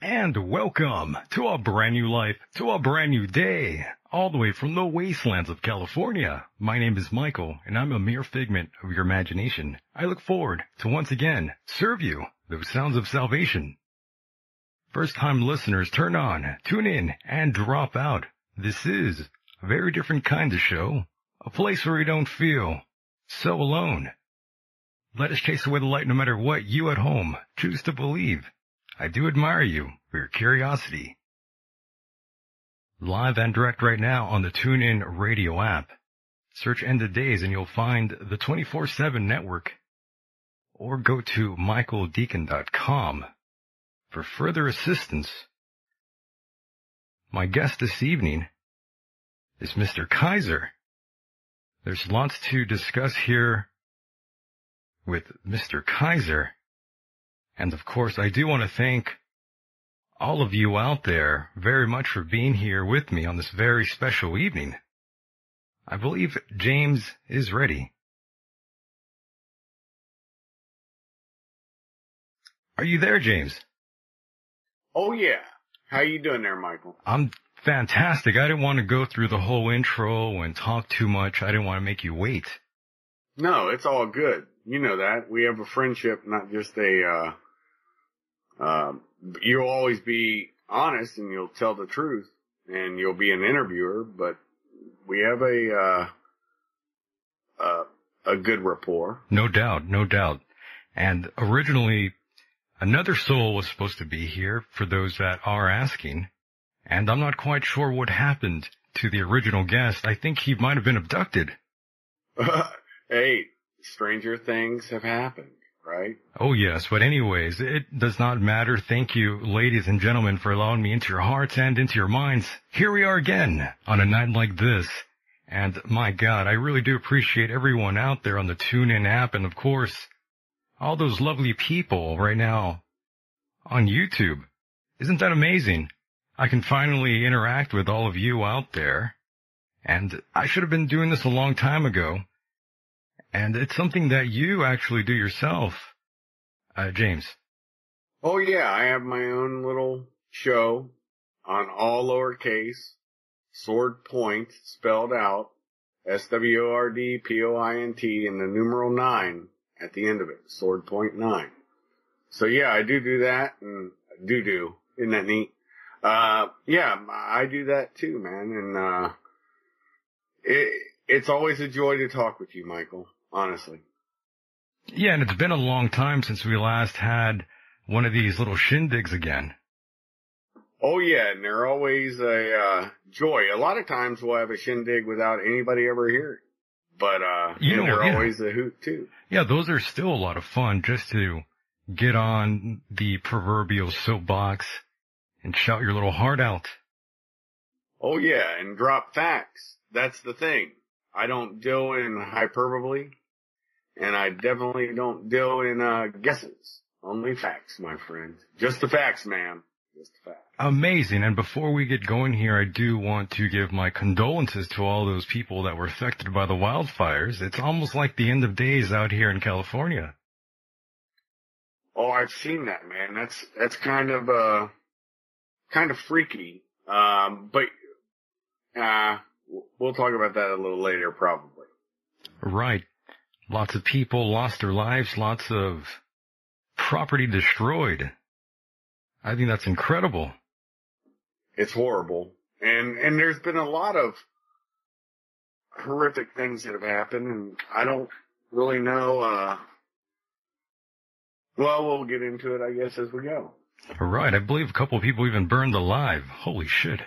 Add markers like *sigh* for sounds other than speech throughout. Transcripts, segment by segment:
And welcome to a brand new life, to a brand new day, all the way from the wastelands of California. My name is Michael, and I'm a mere figment of your imagination. I look forward to once again serve you those sounds of salvation. First time listeners, turn on, tune in, and drop out. This is a very different kind of show, a place where you don't feel so alone. Let us chase away the light no matter what you at home choose to believe. I do admire you for your curiosity. Live and direct right now on the TuneIn radio app. Search End of Days and you'll find the 24-7 network. Or go to michaeldeacon.com for further assistance. My guest this evening is Mr. Kaiser. There's lots to discuss here with Mr. Kaiser. And of course, I do want to thank all of you out there very much for being here with me on this very special evening. I believe James is ready. Are you there, James? Oh yeah. How you doing there, Michael? I'm fantastic. I didn't want to go through the whole intro and talk too much. I didn't want to make you wait. No, it's all good. You know that. We have a friendship, not just a, uh, um, you'll always be honest and you'll tell the truth and you'll be an interviewer, but we have a, uh, uh, a good rapport. No doubt, no doubt. And originally, another soul was supposed to be here for those that are asking. And I'm not quite sure what happened to the original guest. I think he might have been abducted. *laughs* hey, stranger things have happened right? Oh yes, but anyways, it does not matter. Thank you, ladies and gentlemen, for allowing me into your hearts and into your minds. Here we are again on a night like this. And my God, I really do appreciate everyone out there on the TuneIn app and of course, all those lovely people right now on YouTube. Isn't that amazing? I can finally interact with all of you out there. And I should have been doing this a long time ago. And it's something that you actually do yourself, uh, James. Oh yeah, I have my own little show on all lowercase, sword point spelled out, S-W-O-R-D-P-O-I-N-T and the numeral nine at the end of it, sword point nine. So yeah, I do do that and do do. Isn't that neat? Uh, yeah, I do that too, man. And, uh, it, it's always a joy to talk with you, Michael honestly. Yeah, and it's been a long time since we last had one of these little shindigs again. Oh yeah, and they're always a uh, joy. A lot of times we'll have a shindig without anybody ever here. But uh you know, they're yeah. always a hoot too. Yeah, those are still a lot of fun just to get on the proverbial soapbox and shout your little heart out. Oh yeah, and drop facts. That's the thing. I don't deal in hyperbole and I definitely don't deal in uh, guesses. Only facts, my friend. Just the facts, ma'am. Just the facts. Amazing. And before we get going here, I do want to give my condolences to all those people that were affected by the wildfires. It's almost like the end of days out here in California. Oh, I've seen that, man. That's that's kind of uh kind of freaky. Um, but uh, we'll talk about that a little later, probably. Right. Lots of people lost their lives, lots of property destroyed. I think that's incredible. It's horrible. And, and there's been a lot of horrific things that have happened and I don't really know, uh, well, we'll get into it, I guess, as we go. Right. I believe a couple of people even burned alive. Holy shit.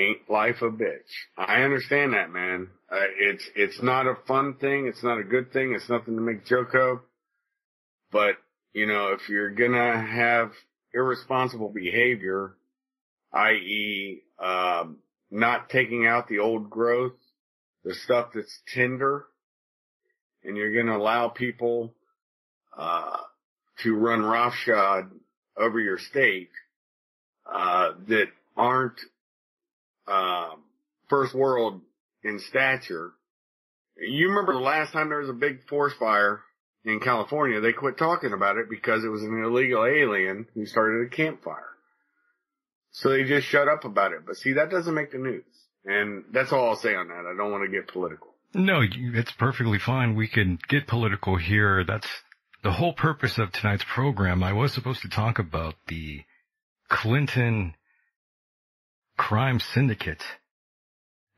Ain't life a bitch? I understand that, man. Uh, it's it's not a fun thing. It's not a good thing. It's nothing to make joke of. But you know, if you're gonna have irresponsible behavior, i.e., um, not taking out the old growth, the stuff that's tender, and you're gonna allow people uh, to run roughshod over your state uh, that aren't uh, first world in stature. You remember the last time there was a big forest fire in California, they quit talking about it because it was an illegal alien who started a campfire. So they just shut up about it. But see, that doesn't make the news. And that's all I'll say on that. I don't want to get political. No, it's perfectly fine. We can get political here. That's the whole purpose of tonight's program. I was supposed to talk about the Clinton crime syndicate.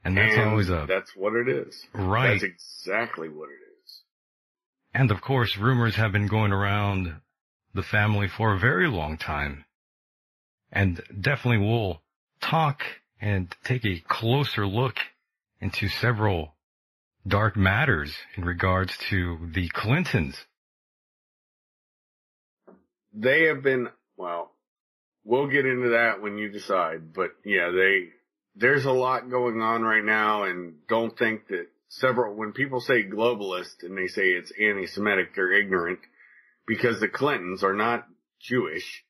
And that's And always a, That's what it is. right. That's exactly what it is. And of course, rumors have been going around the family for a very long time. And definitely we'll talk and take a closer look into several dark matters in regards to the Clintons. They have been, well, we'll get into that when you decide, but yeah, they, there's a lot going on right now and don't think that several, when people say globalist and they say it's anti-Semitic, they're ignorant because the Clintons are not Jewish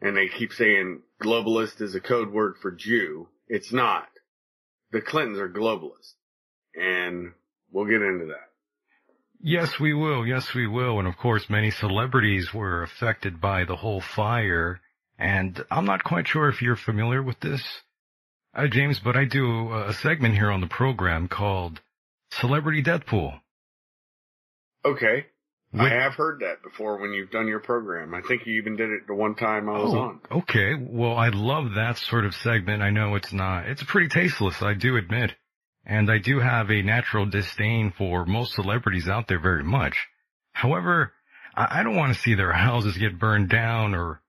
and they keep saying globalist is a code word for Jew. It's not. The Clintons are globalist, and we'll get into that. Yes, we will. Yes, we will. And of course, many celebrities were affected by the whole fire. And I'm not quite sure if you're familiar with this, uh, James, but I do a segment here on the program called Celebrity Deadpool. Okay. With- I have heard that before when you've done your program. I think you even did it the one time I was on. Oh, okay. Well, I love that sort of segment. I know it's not, it's pretty tasteless, I do admit. And I do have a natural disdain for most celebrities out there very much. However, I, I don't want to see their houses get burned down or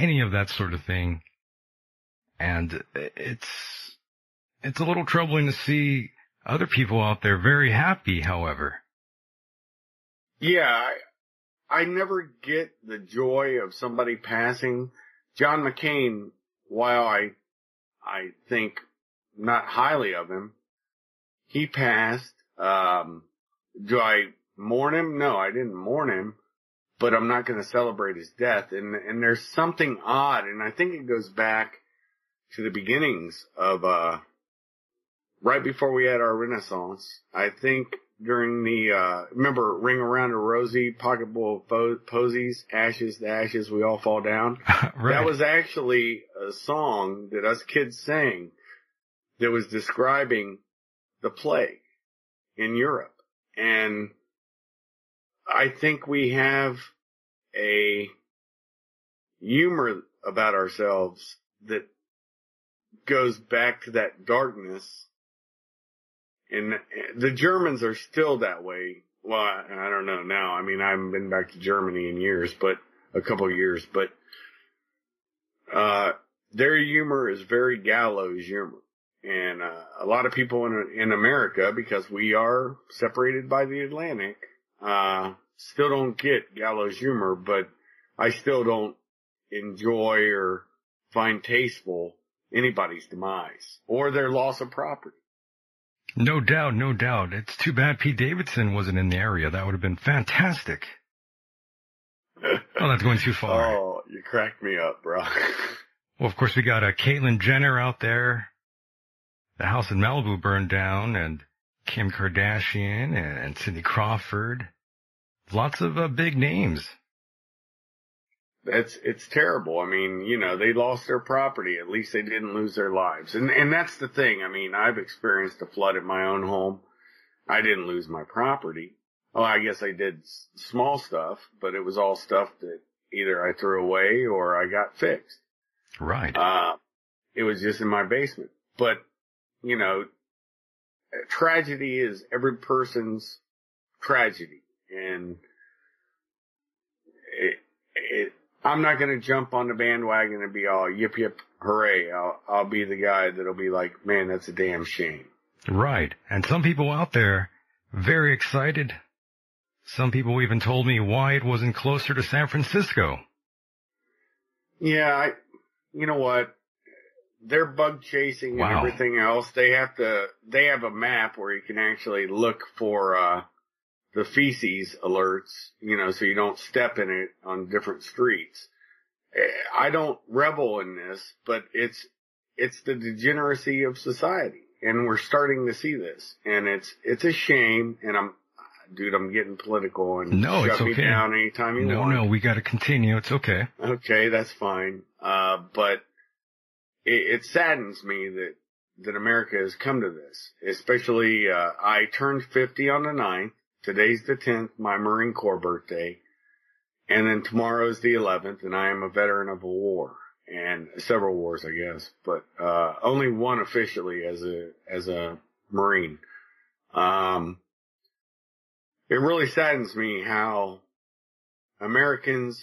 any of that sort of thing. And it's, it's a little troubling to see other people out there very happy, however. Yeah, I, I never get the joy of somebody passing. John McCain, while I, I think not highly of him, he passed. Um, do I mourn him? No, I didn't mourn him, but I'm not going to celebrate his death. And, and there's something odd, and I think it goes back to the beginnings of, uh, right before we had our renaissance. I think during the, uh, remember Ring Around a Rosie, Pocketful of Posies, Ashes to Ashes, We All Fall Down? *laughs* right. That was actually a song that us kids sang that was describing the plague in Europe. And I think we have a humor about ourselves that goes back to that darkness. And the Germans are still that way. Well, I, I don't know now. I mean, I haven't been back to Germany in years, but a couple of years, but uh, their humor is very gallows humor. And, uh, a lot of people in, in America, because we are separated by the Atlantic, uh, still don't get gallows humor, but I still don't enjoy or find tasteful anybody's demise or their loss of property. No doubt, no doubt. It's too bad Pete Davidson wasn't in the area. That would have been fantastic. Oh, that's going too far. *laughs* oh, you cracked me up, bro. *laughs* Well, of course, we got uh, Caitlyn Jenner out there. The house in Malibu burned down, and Kim Kardashian and Cindy Crawford. Lots of uh, big names. It's it's terrible. I mean, you know, they lost their property. At least they didn't lose their lives. And and that's the thing. I mean, I've experienced a flood in my own home. I didn't lose my property. Oh, I guess I did small stuff, but it was all stuff that either I threw away or I got fixed. Right. Uh, it was just in my basement. But, you know, tragedy is every person's tragedy. And it, it, I'm not going to jump on the bandwagon and be all yip yip hooray. I'll, I'll be the guy that'll be like, man, that's a damn shame. Right. And some people out there very excited. Some people even told me why it wasn't closer to San Francisco. Yeah, I, you know what? They're bug chasing and everything else. They have to, they have a map where you can actually look for, uh, the feces alerts, you know, so you don't step in it on different streets. Eh, I don't revel in this, but it's, it's the degeneracy of society and we're starting to see this and it's, it's a shame and I'm, dude, I'm getting political and No, shut it's me okay. down anytime you No, want. no, we gotta continue. It's okay. Okay, that's fine. Uh, but it, it saddens me that, that America has come to this, especially, uh, I turned 50 on the 9th. Today's the 10th, my Marine Corps birthday. And then tomorrow's the 11th and I am a veteran of a war and several wars, I guess, but, uh, only one officially as a, as a Marine. Um, it really saddens me how Americans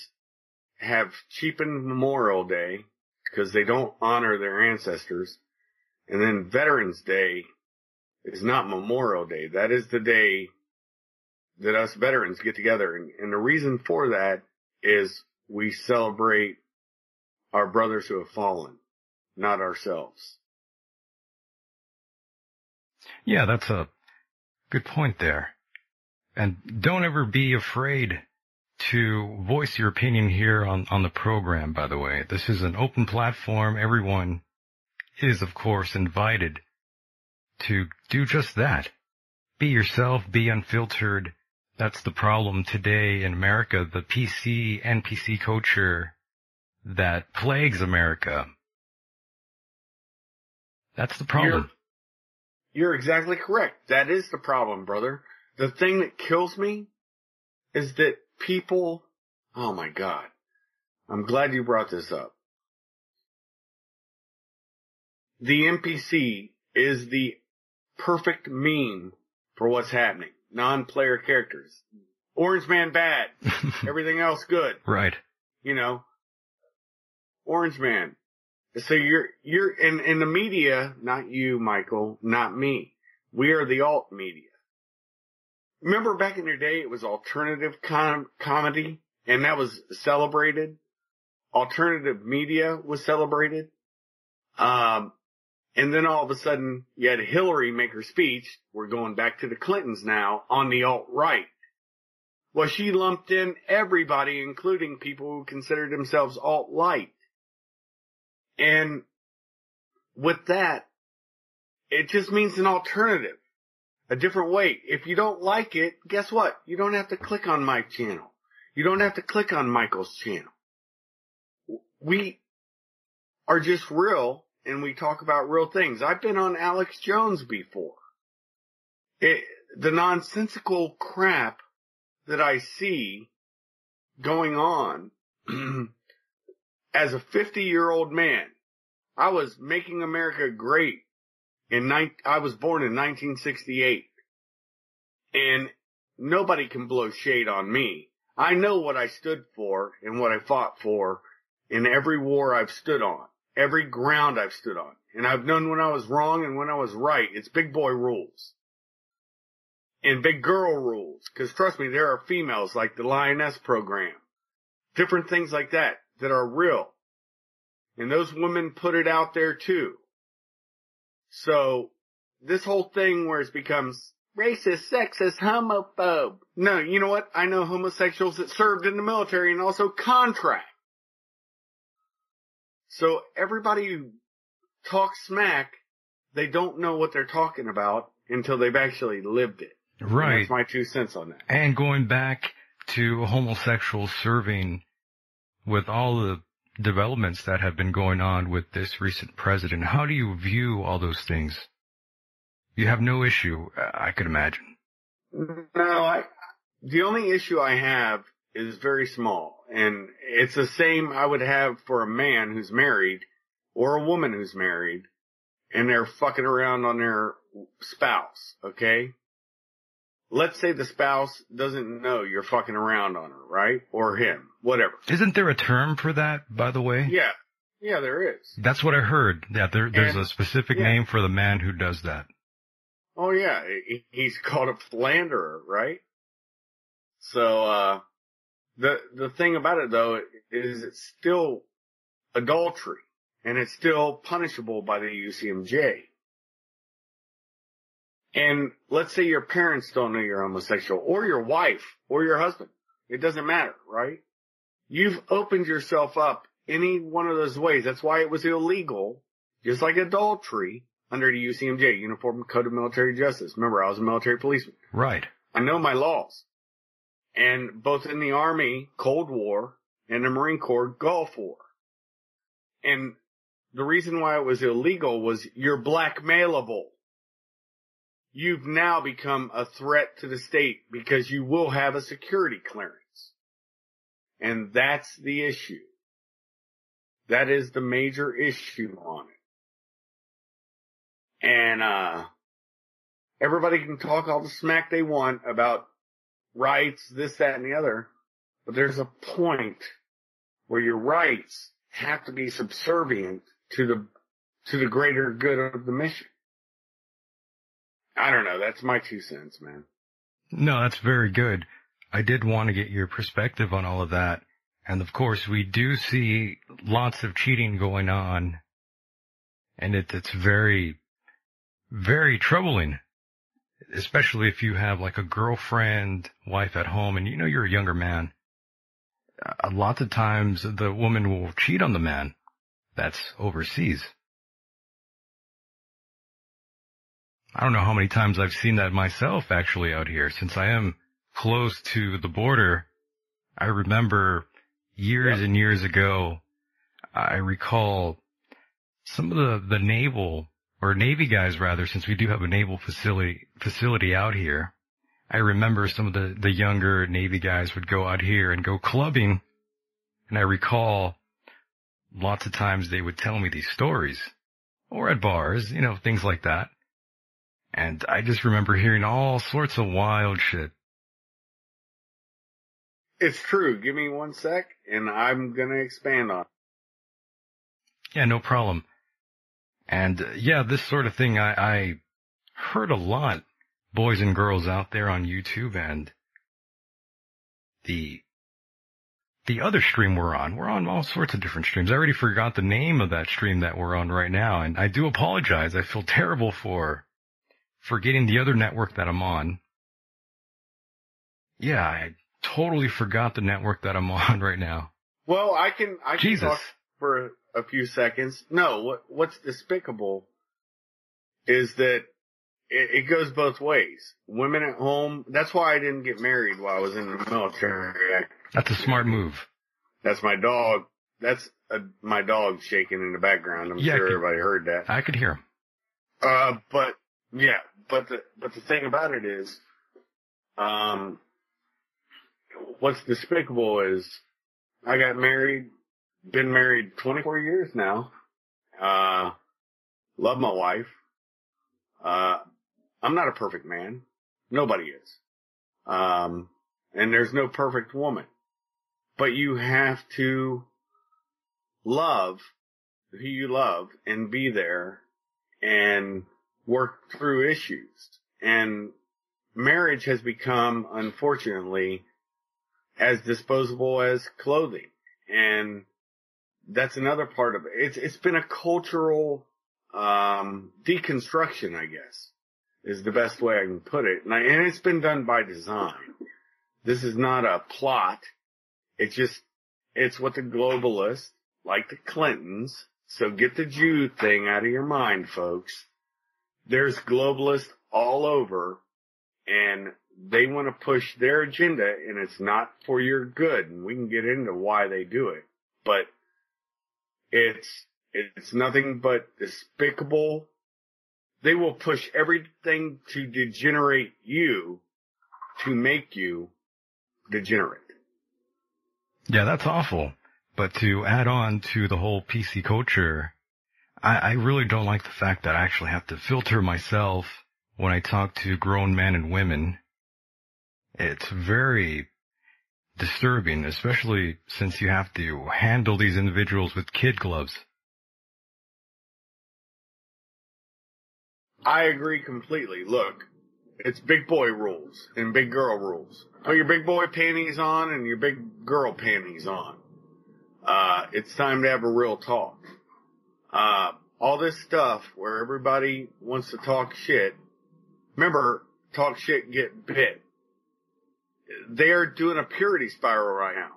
have cheapened Memorial Day because they don't honor their ancestors. And then Veterans Day is not Memorial Day. That is the day that us veterans get together. And, and the reason for that is we celebrate our brothers who have fallen, not ourselves. Yeah, that's a good point there. And don't ever be afraid to voice your opinion here on, on the program, by the way. This is an open platform. Everyone is, of course, invited to do just that. Be yourself, be unfiltered. That's the problem today in America, the PC, NPC culture that plagues America. That's the problem. You're exactly correct. That is the problem, brother. The thing that kills me is that people, oh my God. I'm glad you brought this up. The NPC is the perfect meme for what's happening. Non-player characters. Orange Man bad. *laughs* Everything else good. right. You know. Orange Man. So you're, you're, in, in the media, not you, Michael, not me. We are the alt media. Remember back in your day, it was alternative com- comedy and that was celebrated. Alternative media was celebrated. Um, and then all of a sudden you had Hillary make her speech. We're going back to the Clintons now on the alt right. Well, she lumped in everybody, including people who considered themselves alt light. And with that, it just means an alternative, a different way. If you don't like it, guess what? You don't have to click on my channel. You don't have to click on Michael's channel. We are just real and we talk about real things. I've been on Alex Jones before. It, the nonsensical crap that I see going on *clears throat* as a 50 year old man. I was making America great in I was born in 1968 and nobody can blow shade on me. I know what I stood for and what I fought for in every war I've stood on, every ground I've stood on. And I've known when I was wrong and when I was right. It's big boy rules and big girl rules. Cause trust me, there are females like the Lioness program, different things like that that are real. And those women put it out there too. So this whole thing where it becomes racist, sexist, homophobe. No, you know what? I know homosexuals that served in the military and also contract. So everybody who talks smack, they don't know what they're talking about until they've actually lived it. And Right. That's my two cents on that. And going back to homosexuals serving with all the developments that have been going on with this recent president, how do you view all those things? You have no issue, uh, I could imagine. No, I, the only issue I have is very small and it's the same I would have for a man who's married or a woman who's married and they're fucking around on their spouse, okay? Let's say the spouse doesn't know you're fucking around on her, right? Or him, whatever. Isn't there a term for that, by the way? Yeah. Yeah, there is. That's what I heard. That there, there's And- a specific yeah. name for the man who does that. Oh yeah, he's called a philanderer, right? So, uh, the, the thing about it though is it's still adultery and it's still punishable by the UCMJ. And let's say your parents don't know you're homosexual or your wife or your husband. It doesn't matter, right? You've opened yourself up any one of those ways. That's why it was illegal, just like adultery under the UCMJ, Uniform Code of Military Justice. Remember, I was a military policeman. Right. I know my laws. And both in the Army, Cold War, and the Marine Corps, Gulf War. And the reason why it was illegal was you're blackmailable. You've now become a threat to the state because you will have a security clearance. And that's the issue. That is the major issue on it. And, uh, everybody can talk all the smack they want about rights, this, that, and the other, but there's a point where your rights have to be subservient to the, to the greater good of the mission. I don't know. That's my two cents, man. No, that's very good. I did want to get your perspective on all of that. And of course, we do see lots of cheating going on. And it, it's very, very troubling. Especially if you have like a girlfriend, wife at home, and you know you're a younger man. A lot of times the woman will cheat on the man that's overseas. I don't know how many times I've seen that myself actually out here since I am close to the border. I remember years and years ago, I recall some of the, the naval or Navy guys rather, since we do have a naval facility, facility out here. I remember some of the, the younger Navy guys would go out here and go clubbing. And I recall lots of times they would tell me these stories or at bars, you know, things like that. And I just remember hearing all sorts of wild shit. It's true. Give me one sec and I'm going to expand on it. Yeah, no problem. And uh, yeah, this sort of thing I, I heard a lot, boys and girls out there on YouTube and the, the other stream we're on. We're on all sorts of different streams. I already forgot the name of that stream that we're on right now. And I do apologize. I feel terrible for forgetting the other network that I'm on. Yeah, I totally forgot the network that I'm *laughs* on right now. Well, I can, I can Jesus. talk for a few seconds. No, what, what's despicable is that it, it goes both ways. Women at home, that's why I didn't get married while I was in the military. That's a smart move. That's my dog. That's a, my dog shaking in the background. I'm Yeah, sure can- everybody heard that. I could hear him. Uh, but yeah, but the but the thing about it is, um, what's despicable is I got married, been married 24 years now. Uh, love my wife. Uh, I'm not a perfect man. Nobody is. Um, and there's no perfect woman, but you have to love who you love and be there and work through issues. And marriage has become, unfortunately, as disposable as clothing. And that's another part of it. It's, it's been a cultural, um, deconstruction, I guess, is the best way I can put it. And, I, and it's been done by design. This is not a plot. It's just, it's what the globalists, like the Clintons, so get the Jew thing out of your mind, folks. There's globalists all over and they want to push their agenda and it's not for your good. And we can get into why they do it, but it's, it's nothing but despicable. They will push everything to degenerate you to make you degenerate. Yeah, that's awful. But to add on to the whole PC culture, I, I really don't like the fact that I actually have to filter myself when I talk to grown men and women. It's very disturbing, especially since you have to handle these individuals with kid gloves. I agree completely. Look, it's big boy rules and big girl rules. Put your big boy panties on and your big girl panties on. Uh, it's time to have a real talk. Uh, all this stuff where everybody wants to talk shit. Remember, talk shit, get bit. They're doing a purity spiral right now.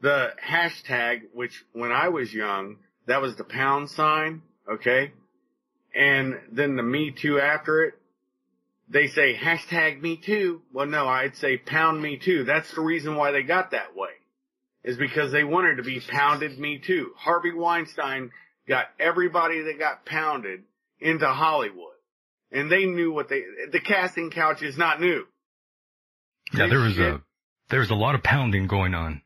The hashtag, which when I was young, that was the pound sign, okay? And then the me too after it, they say hashtag me too. Well, no, I'd say pound me too. That's the reason why they got that way. Is because they wanted to be pounded me too. Harvey Weinstein got everybody that got pounded into Hollywood. And they knew what they, the casting couch is not new. Yeah, there was shit, a, there was a lot of pounding going on.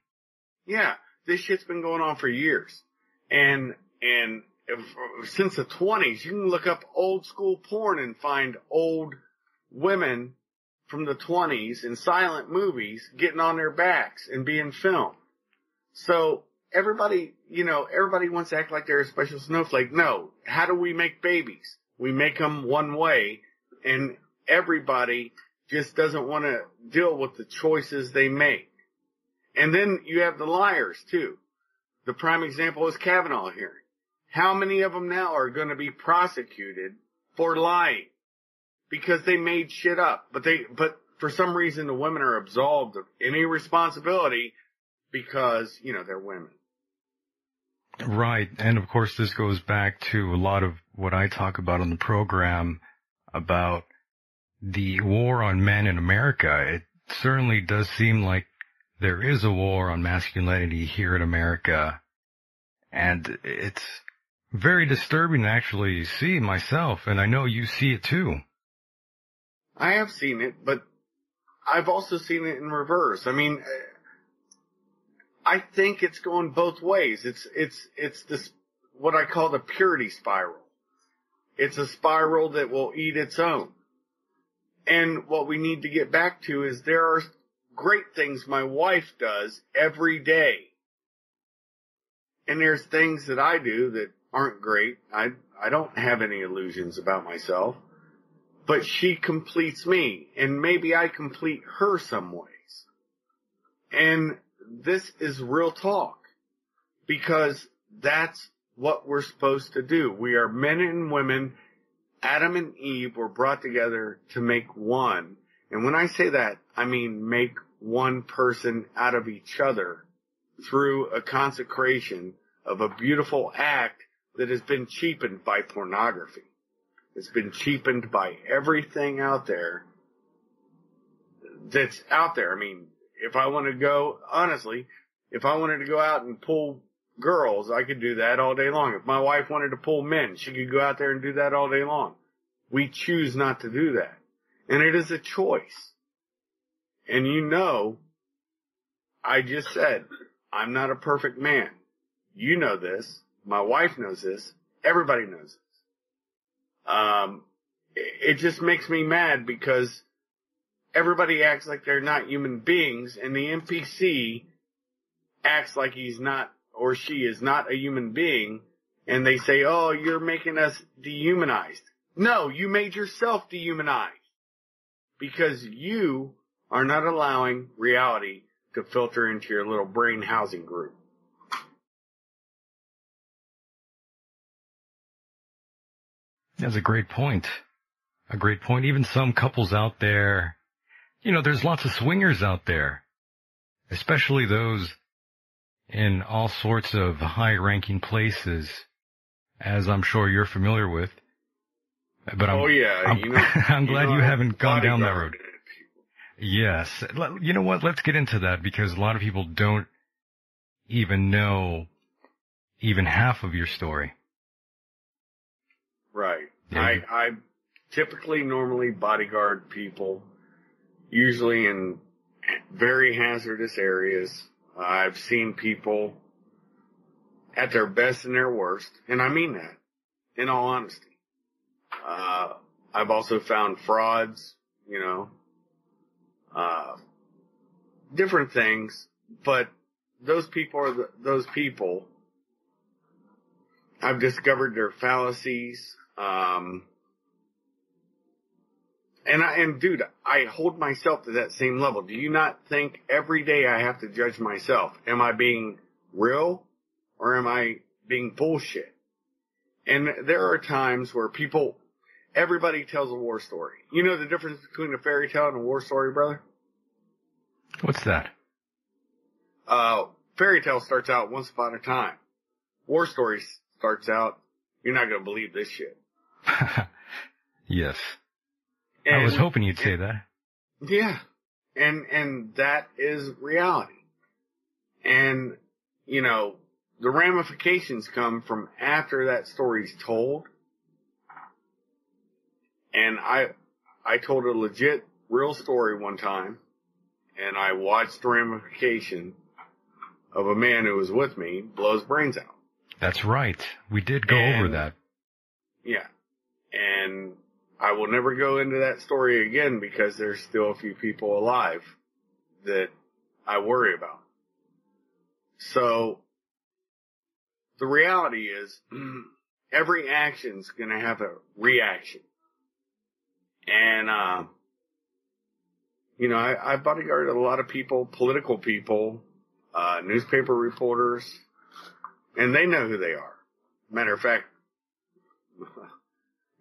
Yeah, this shit's been going on for years. And, and if, since the twenties, you can look up old school porn and find old women from the twenties in silent movies getting on their backs and being filmed. So everybody, you know, everybody wants to act like they're a special snowflake. No. How do we make babies? We make them one way and everybody just doesn't want to deal with the choices they make. And then you have the liars too. The prime example is Kavanaugh hearing. How many of them now are going to be prosecuted for lying? Because they made shit up. But they, but for some reason the women are absolved of any responsibility because, you know, they're women. Right. And of course, this goes back to a lot of what I talk about on the program about the war on men in America. It certainly does seem like there is a war on masculinity here in America. And it's very disturbing to actually see myself. And I know you see it too. I have seen it, but I've also seen it in reverse. I mean, I think it's going both ways. It's, it's, it's this, what I call the purity spiral. It's a spiral that will eat its own. And what we need to get back to is there are great things my wife does every day. And there's things that I do that aren't great. I, I don't have any illusions about myself, but she completes me and maybe I complete her some ways. And this is real talk because that's what we're supposed to do. We are men and women. Adam and Eve were brought together to make one. And when I say that, I mean make one person out of each other through a consecration of a beautiful act that has been cheapened by pornography. It's been cheapened by everything out there that's out there. I mean, if I want to go, honestly, if I wanted to go out and pull girls, I could do that all day long. If my wife wanted to pull men, she could go out there and do that all day long. We choose not to do that. And it is a choice. And you know, I just said, I'm not a perfect man. You know this. My wife knows this. Everybody knows this. Um, it just makes me mad because everybody acts like they're not human beings and the NPC acts like he's not or she is not a human being and they say, oh, you're making us dehumanized. No, you made yourself dehumanized because you are not allowing reality to filter into your little brain housing group. That's a great point. A great point. Even some couples out there you know, there's lots of swingers out there, especially those in all sorts of high ranking places, as I'm sure you're familiar with. But I'm, oh yeah, *laughs* I'm, you *laughs* know, I'm glad you, know, you haven't gone down that road. Yes. You know what? Let's get into that because a lot of people don't even know even half of your story. Right. Yeah, I, I typically normally bodyguard people usually in very hazardous areas. I've seen people at their best and their worst, and I mean that in all honesty. Uh, I've also found frauds, you know, uh, different things, but those people are the, those people. I've discovered their fallacies. Um, And I, and dude, I hold myself to that same level. Do you not think every day I have to judge myself? Am I being real or am I being bullshit? And there are times where people, everybody tells a war story. You know the difference between a fairy tale and a war story, brother? What's that? Uh, fairy tale starts out once upon a time. War story starts out, you're not gonna believe this shit. *laughs* yes. And, I was hoping you'd say that. Yeah. And, and that is reality. And, you know, the ramifications come from after that story's told. And I, I told a legit real story one time and I watched the ramification of a man who was with me blow his brains out. That's right. We did go And- over that. Yeah. And I will never go into that story again because there's still a few people alive that I worry about. So the reality is *clears throat* every action's gonna have a reaction. And, uh, you know, I, I bodyguarded a lot of people, political people, uh, newspaper reporters, and they know who they are. Matter of fact, *laughs*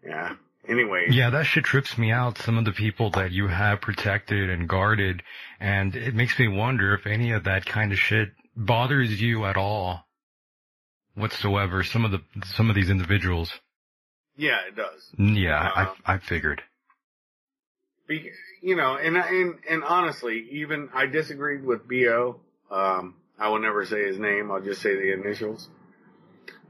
yeah. Anyway, Yeah, that shit trips me out. Some of the people that you have protected and guarded, and it makes me wonder if any of that kind of shit bothers you at all, whatsoever. Some of the some of these individuals. yeah, it does. Yeah, Uh, I I figured. Be, you know, and and and honestly, even I disagreed with Bo. Um, I will never say his name. I'll just say the initials.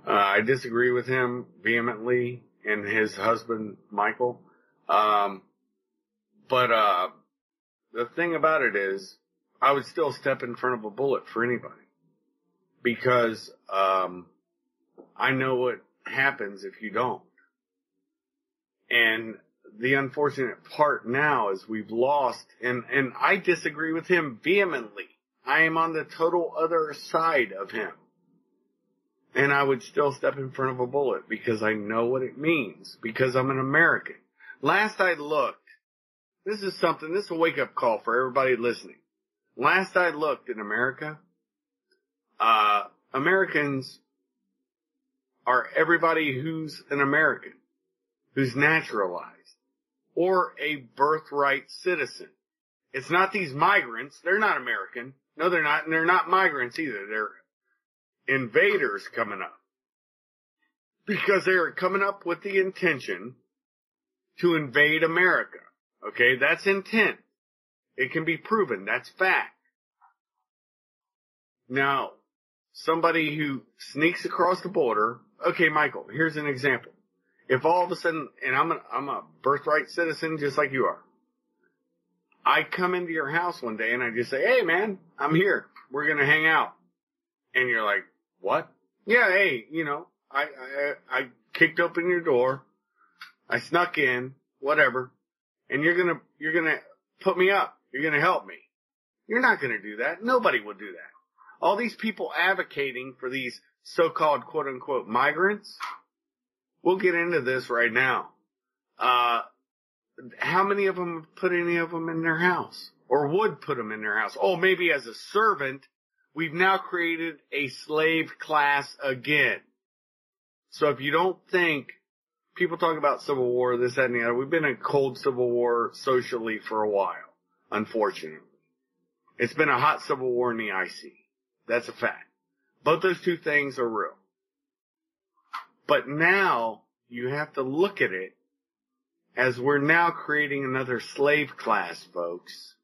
Uh, I disagree with him vehemently and his husband Michael. Um, but uh, the thing about it is, I would still step in front of a bullet for anybody because um, I know what happens if you don't. And the unfortunate part now is we've lost, and, and I disagree with him vehemently. I am on the total other side of him. And I would still step in front of a bullet because I know what it means, because I'm an American. Last I looked, this is something, this is a wake up call for everybody listening. Last I looked in America, uh, Americans are everybody who's an American, who's naturalized, or a birthright citizen. It's not these migrants. They're not American. No, they're not. And they're not migrants either. They're invaders coming up. Because they're coming up with the intention to invade America. Okay, that's intent. It can be proven. That's fact. Now, somebody who sneaks across the border. Okay, Michael, here's an example. If all of a sudden, and I'm a, I'm a birthright citizen just like you are. I come into your house one day and I just say, Hey man, I'm here. We're going to hang out. And you're like, what? Yeah. Hey, you know, I, I, I kicked open your door. I snuck in, whatever. And you're to, you're to put me up. You're to help me. You're not to do that. Nobody will do that. All these people advocating for these so-called quote unquote migrants. We'll get into this right now. Uh, how many of them put any of them in their house or would put them in their house? Oh, maybe as a servant, we've now created a slave class again. So if you don't think people talk about civil war, this, that, and the other, we've been in a cold civil war socially for a while, unfortunately. It's been a hot civil war in the IC. That's a fact. Both those two things are real. But now you have to look at it as we're now creating another slave class, folks.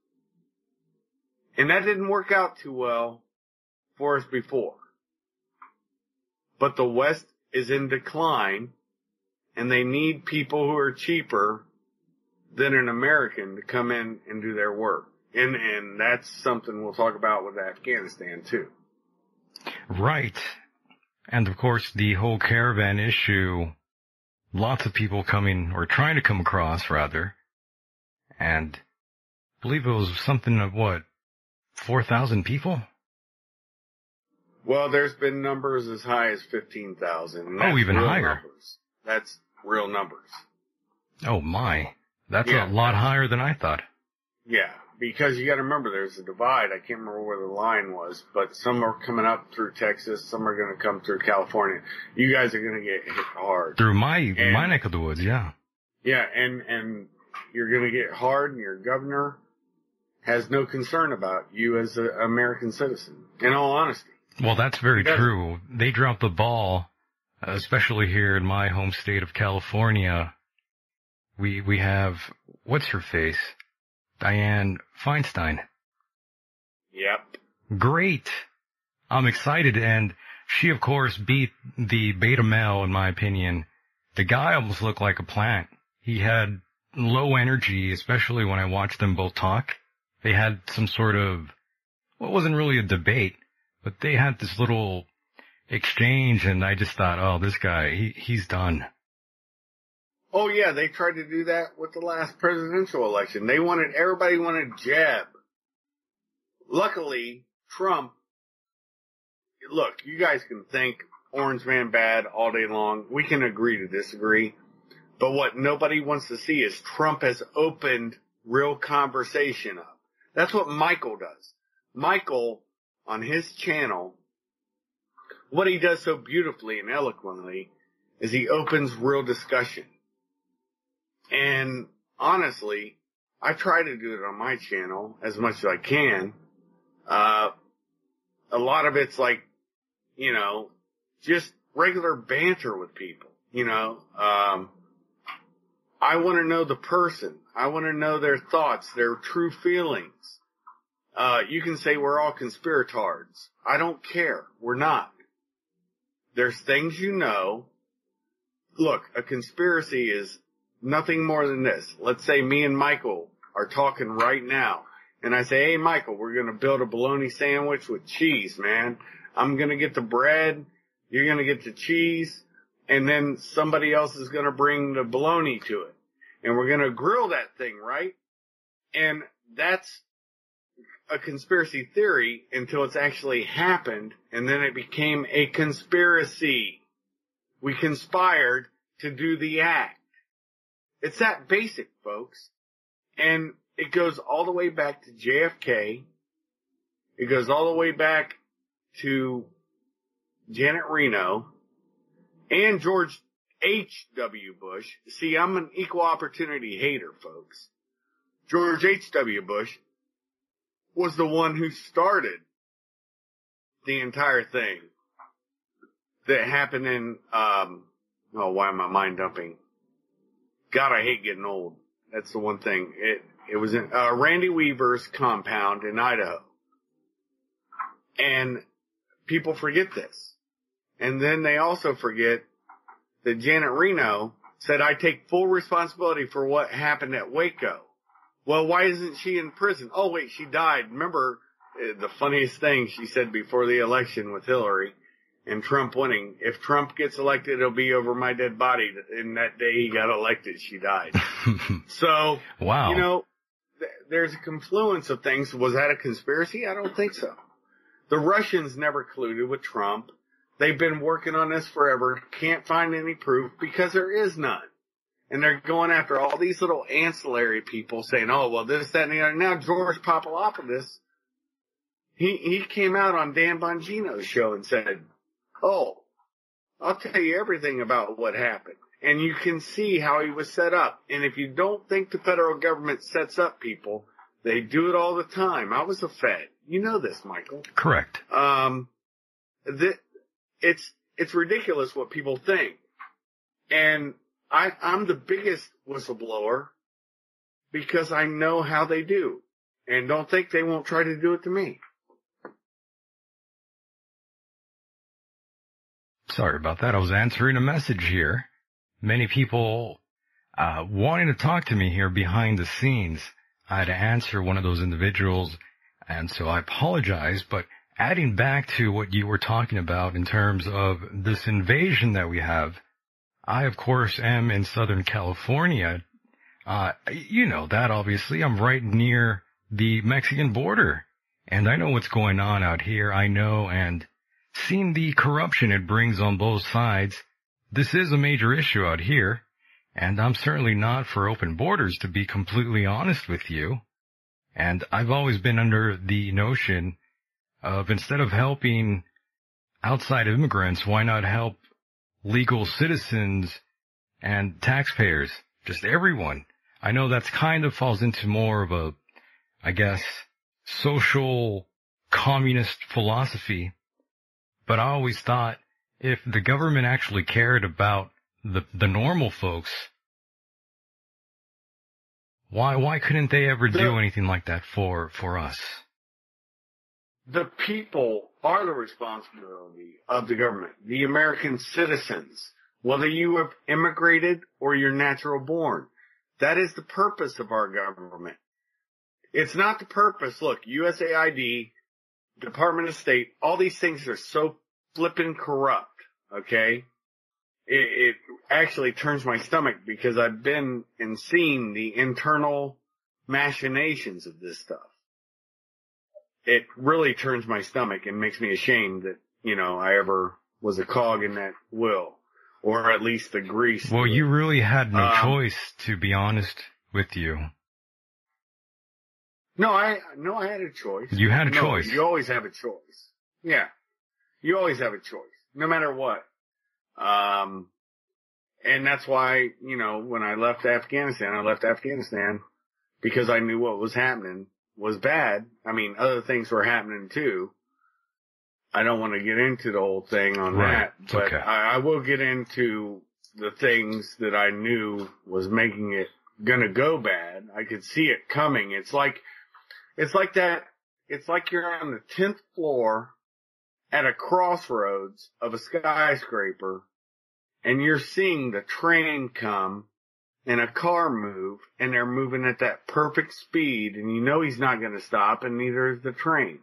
And that didn't work out too well for us before. But the West is in decline and they need people who are cheaper than an American to come in and do their work. And, and that's something we'll talk about with Afghanistan too. Right. And of course, the whole caravan issue, lots of people coming, or trying to come across rather, and I believe it was something of what, 4,000 people? Well, there's been numbers as high as 15,000. Oh, even higher. Numbers. That's real numbers. Oh my. That's Yeah. a lot higher than I thought. Yeah, because you got to remember there's a divide. I can't remember where the line was, but some are coming up through Texas, some are going to come through California. You guys are going to get hit hard. Through my And- my neck of the woods, yeah. Yeah, and and you're going to get hard, and your governor has no concern about you as an American citizen. In all honesty, Well, that's very true. They dropped the ball, especially here in my home state of California. We we have what's her face, Dianne Feinstein. yep. Great. I'm excited, and she of course beat the beta male in my opinion. The guy almost looked like a plant. He had low energy, especially when I watched them both talk. They had some sort of, well, it wasn't really a debate, but they had this little exchange and I just thought, oh, this guy, he, he's done. Oh yeah, they tried to do that with the last presidential election. They wanted everybody wanted Jeb. Luckily, Trump. Look, you guys can think Orange Man bad all day long. We can agree to disagree. But what nobody wants to see is Trump has opened real conversation up. That's what Michael does. Michael, on his channel, what he does so beautifully and eloquently is he opens real discussion. And honestly, I try to do it on my channel as much as I can. Uh, a lot of it's like, you know, just regular banter with people, you know, um, I want to know the person. I want to know their thoughts, their true feelings. Uh, you can say we're all conspiratards. I don't care. We're not. There's things you know. Look, a conspiracy is nothing more than this. Let's say me and Michael are talking right now and I say, Hey Michael, we're going to build a bologna sandwich with cheese, man. I'm going to get the bread. You're going to get the cheese and then somebody else is going to bring the bologna to it and we're going to grill that thing, right? And that's a conspiracy theory until it's actually happened and then it became a conspiracy. We conspired to do the act. It's that basic, folks. And it goes all the way back to JFK. It goes all the way back to Janet Reno and George H.W. Bush. See, I'm an equal opportunity hater, folks. George H.W. Bush was the one who started the entire thing that happened in, um, oh, why am I mind dumping? God, I hate getting old. That's the one thing. It, it was in, uh, Randy Weaver's compound in Idaho. And people forget this. And then they also forget that Janet Reno said, I take full responsibility for what happened at Waco. Well, why isn't she in prison? Oh wait, she died. Remember uh, the funniest thing she said before the election with Hillary and Trump winning. If Trump gets elected, it'll be over my dead body. And that day he got elected, she died. *laughs* So, wow. you know, th- there's a confluence of things. Was that a conspiracy? I don't think so. The Russians never colluded with Trump. They've been working on this forever. Can't find any proof because there is none. And they're going after all these little ancillary people saying, oh, well, this, that, and the other. Now George Papadopoulos, he, he came out on Dan Bongino's show and said, oh, I'll tell you everything about what happened. And you can see how he was set up. And if you don't think the federal government sets up people, they do it all the time. I was a Fed. You know this, Michael. Correct. Um, the, it's, it's ridiculous what people think. And I, I'm the biggest whistleblower because I know how they do. And don't think they won't try to do it to me. Sorry about that. I was answering a message here. Many people uh, wanting to talk to me here behind the scenes. I had to answer one of those individuals, and so I apologize. But adding back to what you were talking about in terms of this invasion that we have, I of course am in Southern California. Uh, you know that obviously. I'm right near the Mexican border, and I know what's going on out here. I know, and seeing the corruption it brings on both sides, this is a major issue out here. And I'm certainly not for open borders to be completely honest with you. And I've always been under the notion of instead of helping outside immigrants, why not help legal citizens and taxpayers? Just everyone. I know that's kind of falls into more of a, I guess, social communist philosophy. But I always thought if the government actually cared about the, the normal folks, why, why couldn't they ever do anything like that for, for us? The people are the responsibility of the government, the American citizens, whether you have immigrated or you're natural born. That is the purpose of our government. It's not the purpose. Look, USAID, Department of State, all these things are so flippin' corrupt. Okay. It, it actually turns my stomach because I've been and seen the internal machinations of this stuff. It really turns my stomach and makes me ashamed that, you know, I ever was a cog in that wheel or at least the grease. Well, you really had no um, choice, to be honest with you. No, I no, I had a choice. You had a no, choice. You always have a choice. Yeah, you always have a choice, no matter what. Um, and that's why you know when I left Afghanistan, I left Afghanistan because I knew what was happening was bad. I mean, other things were happening too. I don't want to get into the whole thing on right. that, but okay. I, I will get into the things that I knew was making it gonna go bad. I could see it coming. It's like it's like that. It's like you're on the 10th floor at a crossroads of a skyscraper and you're seeing the train come and a car move and they're moving at that perfect speed and you know he's not going to stop and neither is the train.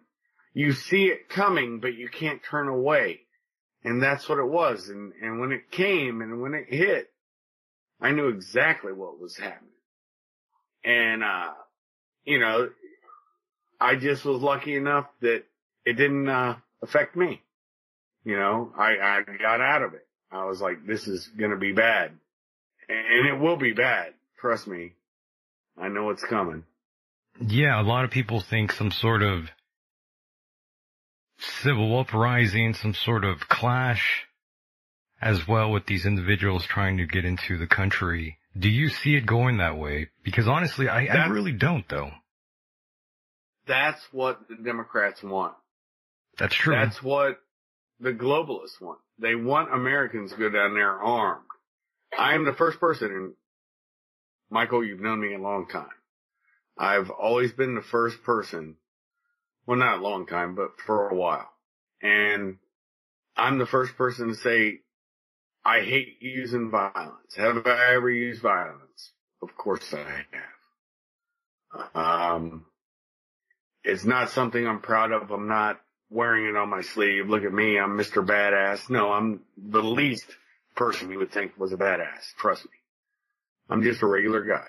You see it coming, but you can't turn away. And that's what it was. And, and when it came and when it hit, I knew exactly what was happening. And, uh, you know, I just was lucky enough that it didn't uh, affect me. You know, I, I got out of it. I was like, this is going to be bad. And it will be bad. Trust me. I know it's coming. Yeah, a lot of people think some sort of civil uprising, some sort of clash as well with these individuals trying to get into the country. Do you see it going that way? Because honestly, I, I really don't though. That's what the Democrats want. That's true. That's what the globalists want. They want Americans to go down there armed. I am the first person, and Michael, you've known me a long time. I've always been the first person, well, not a long time, but for a while. And I'm the first person to say, I hate using violence. Have I ever used violence? Of course I have. Um, it's not something I'm proud of. I'm not wearing it on my sleeve. Look at me. I'm Mr. Badass. No, I'm the least person you would think was a badass. Trust me. I'm just a regular guy.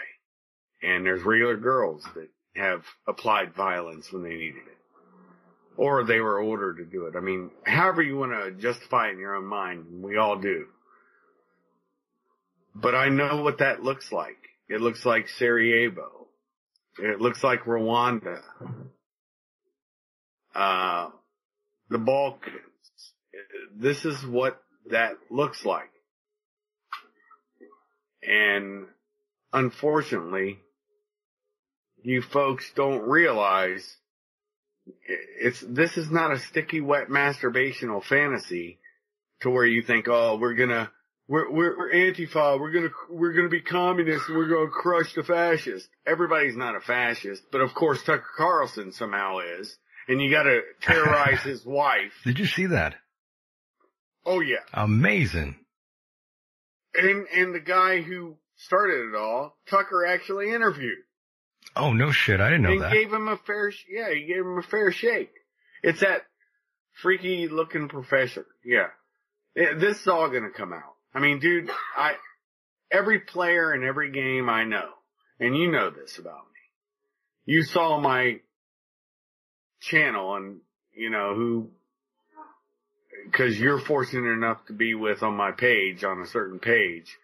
And there's regular girls that have applied violence when they needed it. Or they were ordered to do it. I mean, however you want to justify it in your own mind, we all do. But I know what that looks like. It looks like Sarajevo. It looks like Rwanda uh, the Balkans. This is what that looks like. And unfortunately, you folks don't realize it's, this is not a sticky wet masturbational fantasy to where you think, oh, we're gonna, we're, we're, we're Antifa, we're gonna, we're gonna be communists and we're gonna crush the fascists. Everybody's not a fascist, but of course Tucker Carlson somehow is and you got to terrorize *laughs* his wife. Did you see that? Oh yeah, amazing. And and the guy who started it all, Tucker actually interviewed. Oh no shit! I didn't know and that. Gave him a fair, yeah, he gave him a fair shake. It's that freaky looking professor. Yeah, it, this is all gonna come out. I mean, dude, I every player in every game I know, and you know this about me. You saw my channel and, you know, who, cause you're fortunate enough to be with on my page, on a certain page.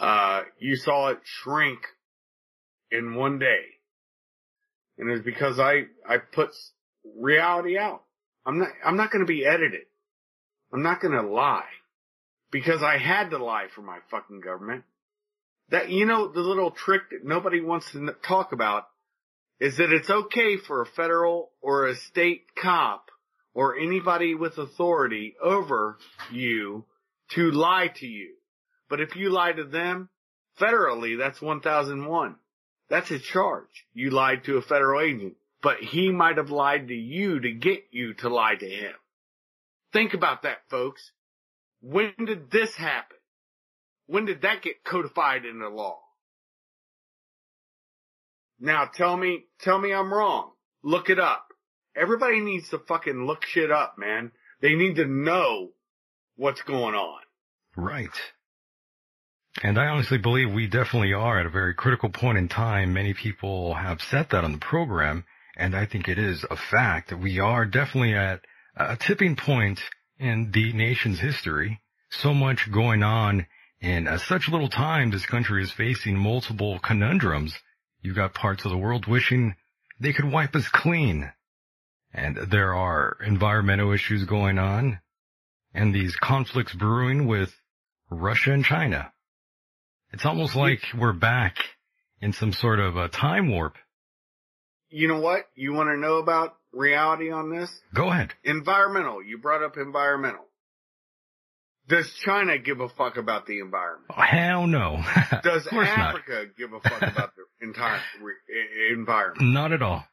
uh, you saw it shrink in one day. And it's because I, I put reality out. I'm not, I'm not going to be edited. I'm not going to lie because I had to lie for my fucking government. That, you know, the little trick that nobody wants to talk about is that it's okay for a federal or a state cop or anybody with authority over you to lie to you. But if you lie to them, federally, that's 1001. That's a charge. You lied to a federal agent, but he might have lied to you to get you to lie to him. Think about that, folks. When did this happen? When did that get codified in the law? Now tell me, tell me I'm wrong. Look it up. Everybody needs to fucking look shit up, man. They need to know what's going on. Right. And I honestly believe we definitely are at a very critical point in time. Many people have said that on the program, and I think it is a fact that we are definitely at a tipping point in the nation's history. So much going on in such little time. This country is facing multiple conundrums. You've got parts of the world wishing they could wipe us clean. And there are environmental issues going on and these conflicts brewing with Russia and China. It's almost like we're back in some sort of a time warp. You know what? You want to know about reality on this? Go ahead. Environmental. You brought up environmental. Does China give a fuck about the environment? Oh, hell no. *laughs* Does Africa not. give a fuck about the entire re- environment? Not at all.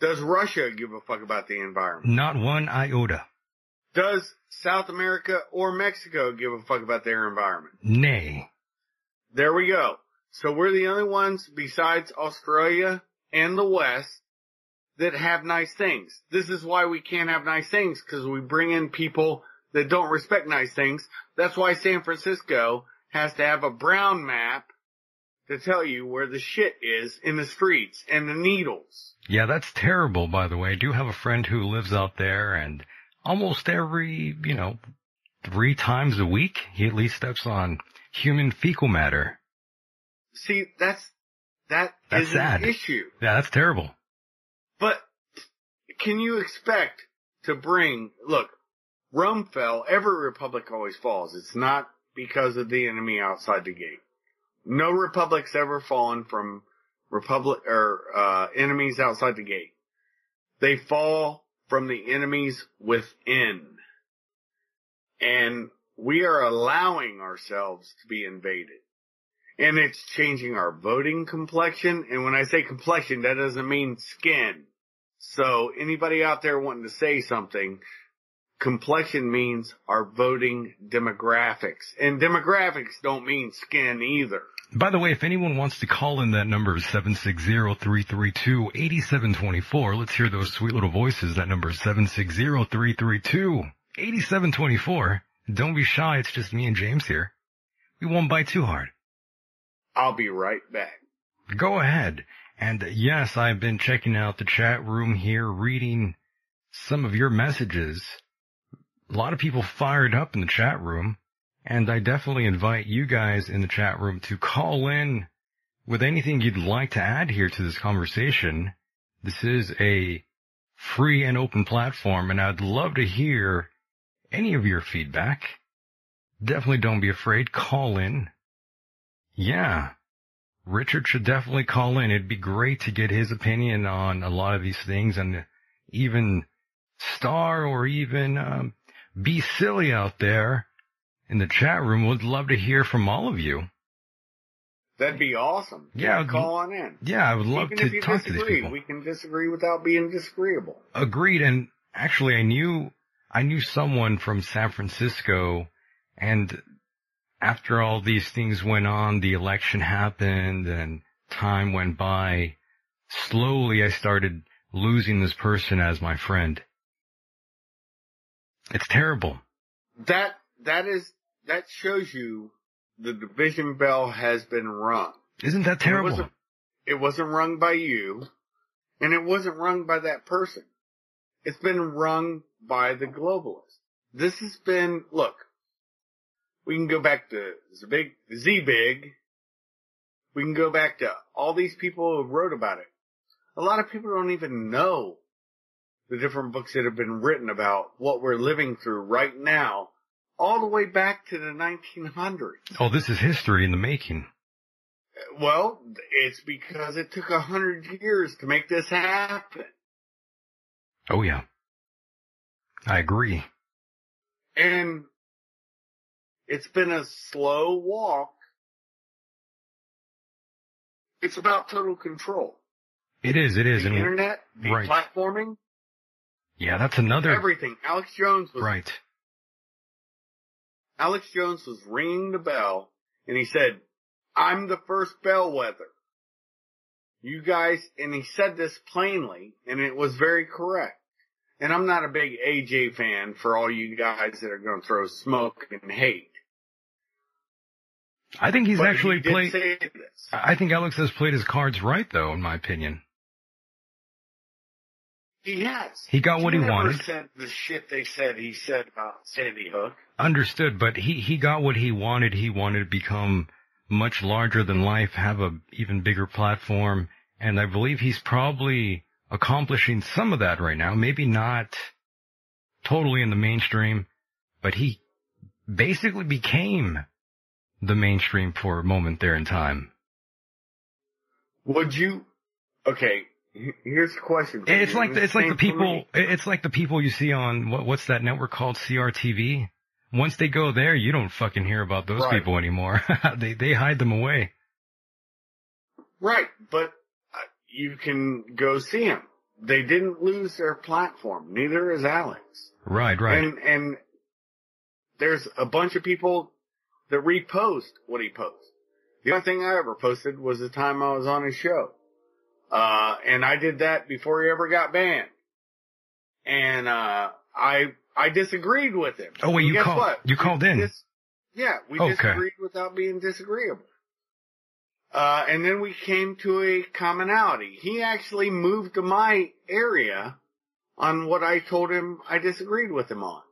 Does Russia give a fuck about the environment? Not one iota. Does South America or Mexico give a fuck about their environment? Nay. There we go. So we're the only ones besides Australia and the West that have nice things. This is why we can't have nice things because we bring in people that don't respect nice things. That's why San Francisco has to have a brown map to tell you where the shit is in the streets and the needles. Yeah, that's terrible, by the way. I do have a friend who lives out there and almost every, you know, three times a week, he at least steps on human fecal matter. See, that's, that that's is sad. an issue. Yeah, that's terrible. But can you expect to bring, look, Rome fell, every republic always falls. It's not because of the enemy outside the gate. No republic's ever fallen from republic or uh, enemies outside the gate. They fall from the enemies within. And we are allowing ourselves to be invaded. And it's changing our voting complexion. And when I say complexion, that doesn't mean skin. So anybody out there wanting to say something, complexion means our voting demographics. And demographics don't mean skin either. By the way, if anyone wants to call in, that number is 760-332-8724. Let's hear those sweet little voices. That number is 760-332-8724. Don't be shy. It's just me and James here. We won't bite too hard. I'll be right back. Go ahead. And yes, I've been checking out the chat room here, reading some of your messages. A lot of people fired up in the chat room. And I definitely invite you guys in the chat room to call in with anything you'd like to add here to this conversation. This is a free and open platform and I'd love to hear any of your feedback. Definitely don't be afraid. Call in. Yeah. Richard should definitely call in. It'd be great to get his opinion on a lot of these things and even Star or even um, Be Silly out there in the chat room would love to hear from all of you. That'd be awesome. Yeah, yeah call on in. Yeah, I would love Even to talk disagree, to these people. We can disagree without being disagreeable. Agreed. And actually, I knew I knew someone from San Francisco, and after all these things went on, the election happened, and time went by. Slowly, I started losing this person as my friend. It's terrible. That that is that shows you the division bell has been rung. Isn't that terrible? It wasn't, it wasn't rung by you, and it wasn't rung by that person. It's been rung by the globalists. This has been, look, We can go back to Zbig, Z-Big. We can go back to all these people who wrote about it. A lot of people don't even know the different books that have been written about what we're living through right now, all the way back to the 1900s. Oh, this is history in the making. Well, it's because it took a hundred years to make this happen. Oh yeah. I agree. And it's been a slow walk. It's about total control. It is, it is. The and internet, the right. platforming, yeah, that's another, everything. Alex Jones was, right. Alex Jones was ringing the bell and he said, I'm the first bellwether. You guys, and he said this plainly and it was very correct. And I'm not a big AJ fan for all you guys that are going to throw smoke and hate. I think he's But actually he played. I think Alex has played his cards right though, in my opinion. He has. He got what he wanted. Said the shit they said he said about Sandy Hook. Understood, but he, he got what he wanted. He wanted to become much larger than life, have a even bigger platform, and I believe he's probably accomplishing some of that right now. Maybe not totally in the mainstream, but he basically became the mainstream for a moment there in time. Would you? Okay, here's the question. It's like the, it's like the people. It's like the people you see on what what's that network called CRTV. Once they go there, you don't fucking hear about those Right. people anymore. *laughs* they they hide them away. Right, but uh, you can go see them. They didn't lose their platform. Neither is Alex. Right, right. And and there's a bunch of people that repost what he posts. The only thing I ever posted was the time I was on his show. Uh, and I did that before he ever got banned. And, uh, I, I disagreed with him. Oh, wait, you guess called- what? you called in? dis- yeah, we Okay. disagreed without being disagreeable. Uh, and then we came to a commonality. He actually moved to my area on what I told him I disagreed with him on.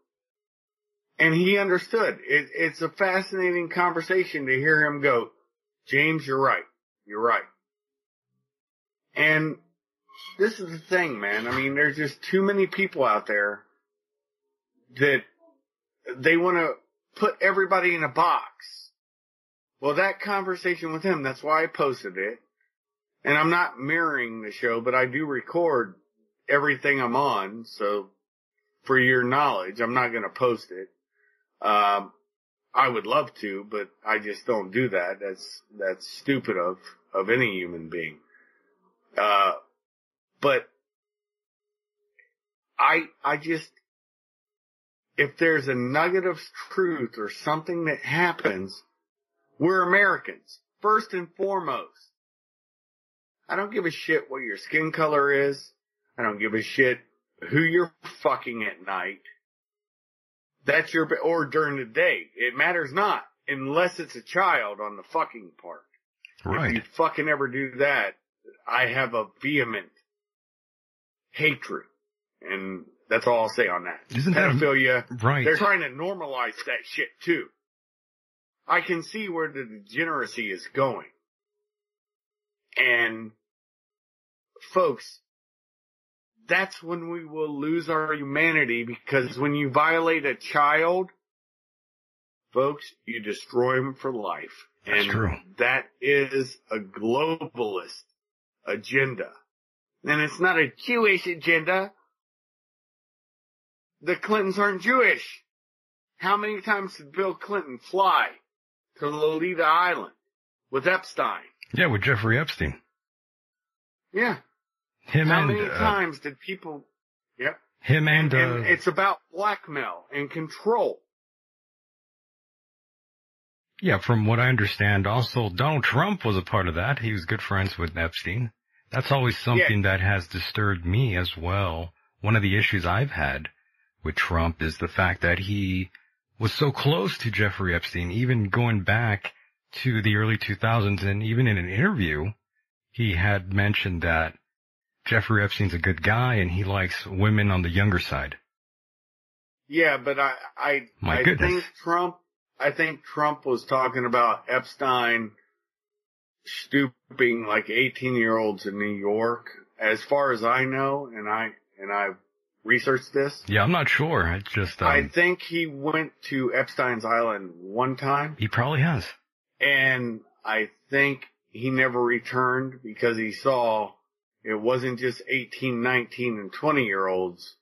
And he understood. It, it's a fascinating conversation to hear him go, James, you're right. You're right. And this is the thing, man. I mean, there's just too many people out there that they want to put everybody in a box. Well, that conversation with him, that's why I posted it. And I'm not mirroring the show, but I do record everything I'm on. So for your knowledge, I'm not going to post it. Um, I would love to, but I just don't do that. That's, that's stupid of, of any human being. Uh, but I, I just, if there's a nugget of truth or something that happens, we're Americans, first and foremost. I don't give a shit what your skin color is. I don't give a shit who you're fucking at night. That's your, or during the day. It matters not, unless it's a child on the fucking part. If right. you fucking ever do that, I have a vehement hatred. And that's all I'll say on that. Isn't that Right. they're trying to normalize that shit too. I can see where the degeneracy is going. And folks, that's when we will lose our humanity because when you violate a child, folks, you destroy them for life. That's and true. that is a globalist agenda. And it's not a Jewish agenda. The Clintons aren't Jewish. How many times did Bill Clinton fly to Lolita Island with Epstein? Yeah, with Jeffrey Epstein. Yeah. Him How and many uh, times did people, yep. him and, And, uh, and it's about blackmail and control. yeah, from what I understand, also Donald Trump was a part of that. He was good friends with Epstein. That's always something that has disturbed me as well. One of the issues I've had with Trump is the fact that he was so close to Jeffrey Epstein, even going back to the early 2000s and even in an interview, he had mentioned that Jeffrey Epstein's a good guy and he likes women on the younger side. Yeah, but I, I, My I goodness. think Trump, I think Trump was talking about Epstein stooping like 18 year olds in New York. As far as I know, and I, and I researched this. Yeah, I'm not sure. It's just, um, I think he went to Epstein's Island one time he probably has. and I think he never returned because he saw it wasn't just 18, 19 and 20 year olds.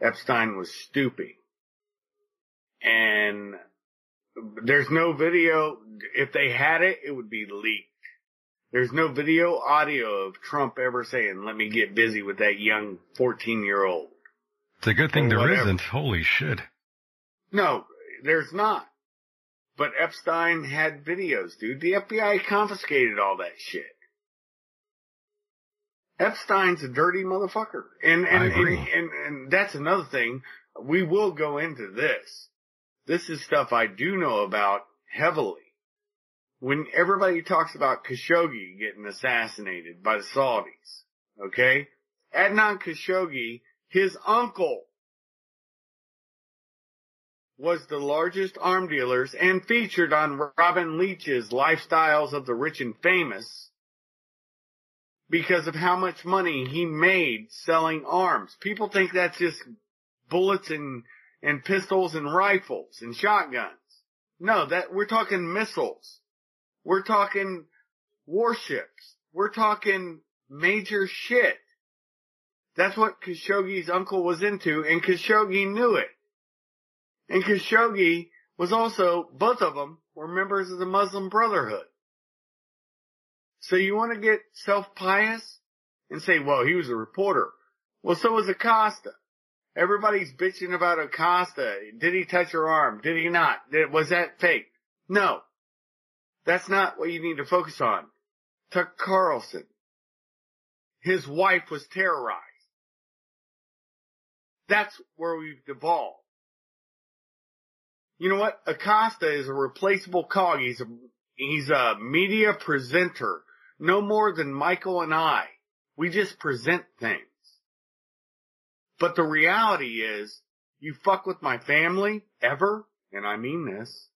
Epstein was stooping. And there's no video. If they had it, it would be leaked. There's no video audio of Trump ever saying, let me get busy with that young 14 year old. It's a good thing there not Holy shit. No, there's not. But Epstein had videos, dude. The FBI confiscated all that shit. Epstein's a dirty motherfucker. And, and, I agree. and, and, and that's another thing. We will go into this. This is stuff I do know about heavily. When everybody talks about Khashoggi getting assassinated by the Saudis, okay? Adnan Khashoggi, his uncle was the largest arm dealers and featured on Robin Leach's Lifestyles of the Rich and Famous because of how much money he made selling arms. People think that's just bullets and, and pistols and rifles and shotguns. No, that, we're talking missiles. We're talking warships. We're talking major shit. That's what Khashoggi's uncle was into and Khashoggi knew it. And Khashoggi was also, both of them were members of the Muslim Brotherhood. So you want to get self-pious and say, well, he was a reporter. Well, so was Acosta. Everybody's bitching about Acosta. Did he touch her arm? Did he not? Was that fake? No. That's not what you need to focus on. Tucker Carlson. His wife was terrorized. That's where we've devolved. You know what? Acosta is a replaceable cog. He's a, he's a media presenter. No more than Michael and I. We just present things. But the reality is, you fuck with my family, ever, and I mean this,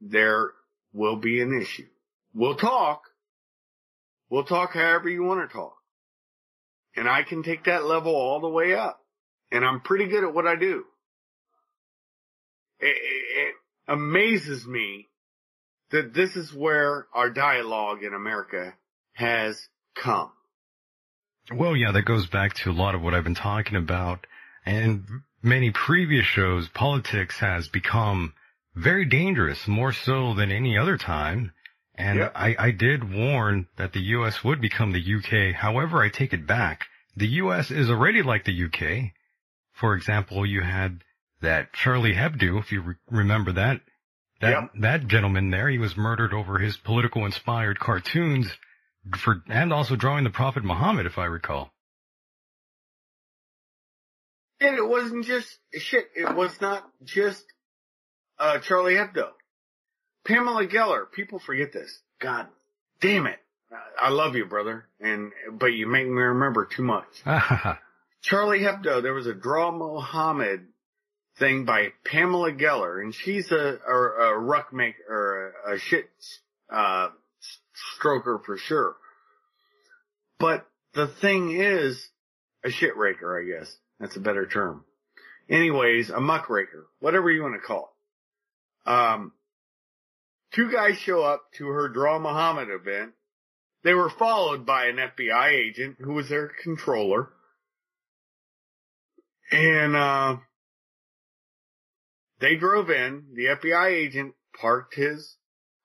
there will be an issue. We'll talk. We'll talk however you want to talk. And I can take that level all the way up. And I'm pretty good at what I do. It, it, it amazes me that this is where our dialogue in America has come. Well, yeah, that goes back to a lot of what I've been talking about. And many previous shows, politics has become very dangerous, more so than any other time. And Yep. I, I did warn that the U.S. would become the UK. However, I take it back. The U.S. is already like the UK. For example, you had that Charlie Hebdo, if you re- remember that. That, Yep. that gentleman there, he was murdered over his political inspired cartoons for, and also drawing the Prophet Muhammad, if I recall. And it wasn't just shit. It was not just uh, Charlie Hebdo. Pamela Geller. People forget this. God damn it. I love you, brother, and but you make me remember too much. *laughs* *laughs* Charlie Hebdo. There was a Draw Mohammed thing by Pamela Geller, and she's a a, a ruck maker or a, a shit uh, stroker for sure. But the thing is, a shit raker, I guess. That's a better term. Anyways, a muckraker, whatever you want to call it. Um, two guys show up to her Draw Muhammad event. They were followed by an FBI agent who was their controller. And, uh, they drove in. The FBI agent parked his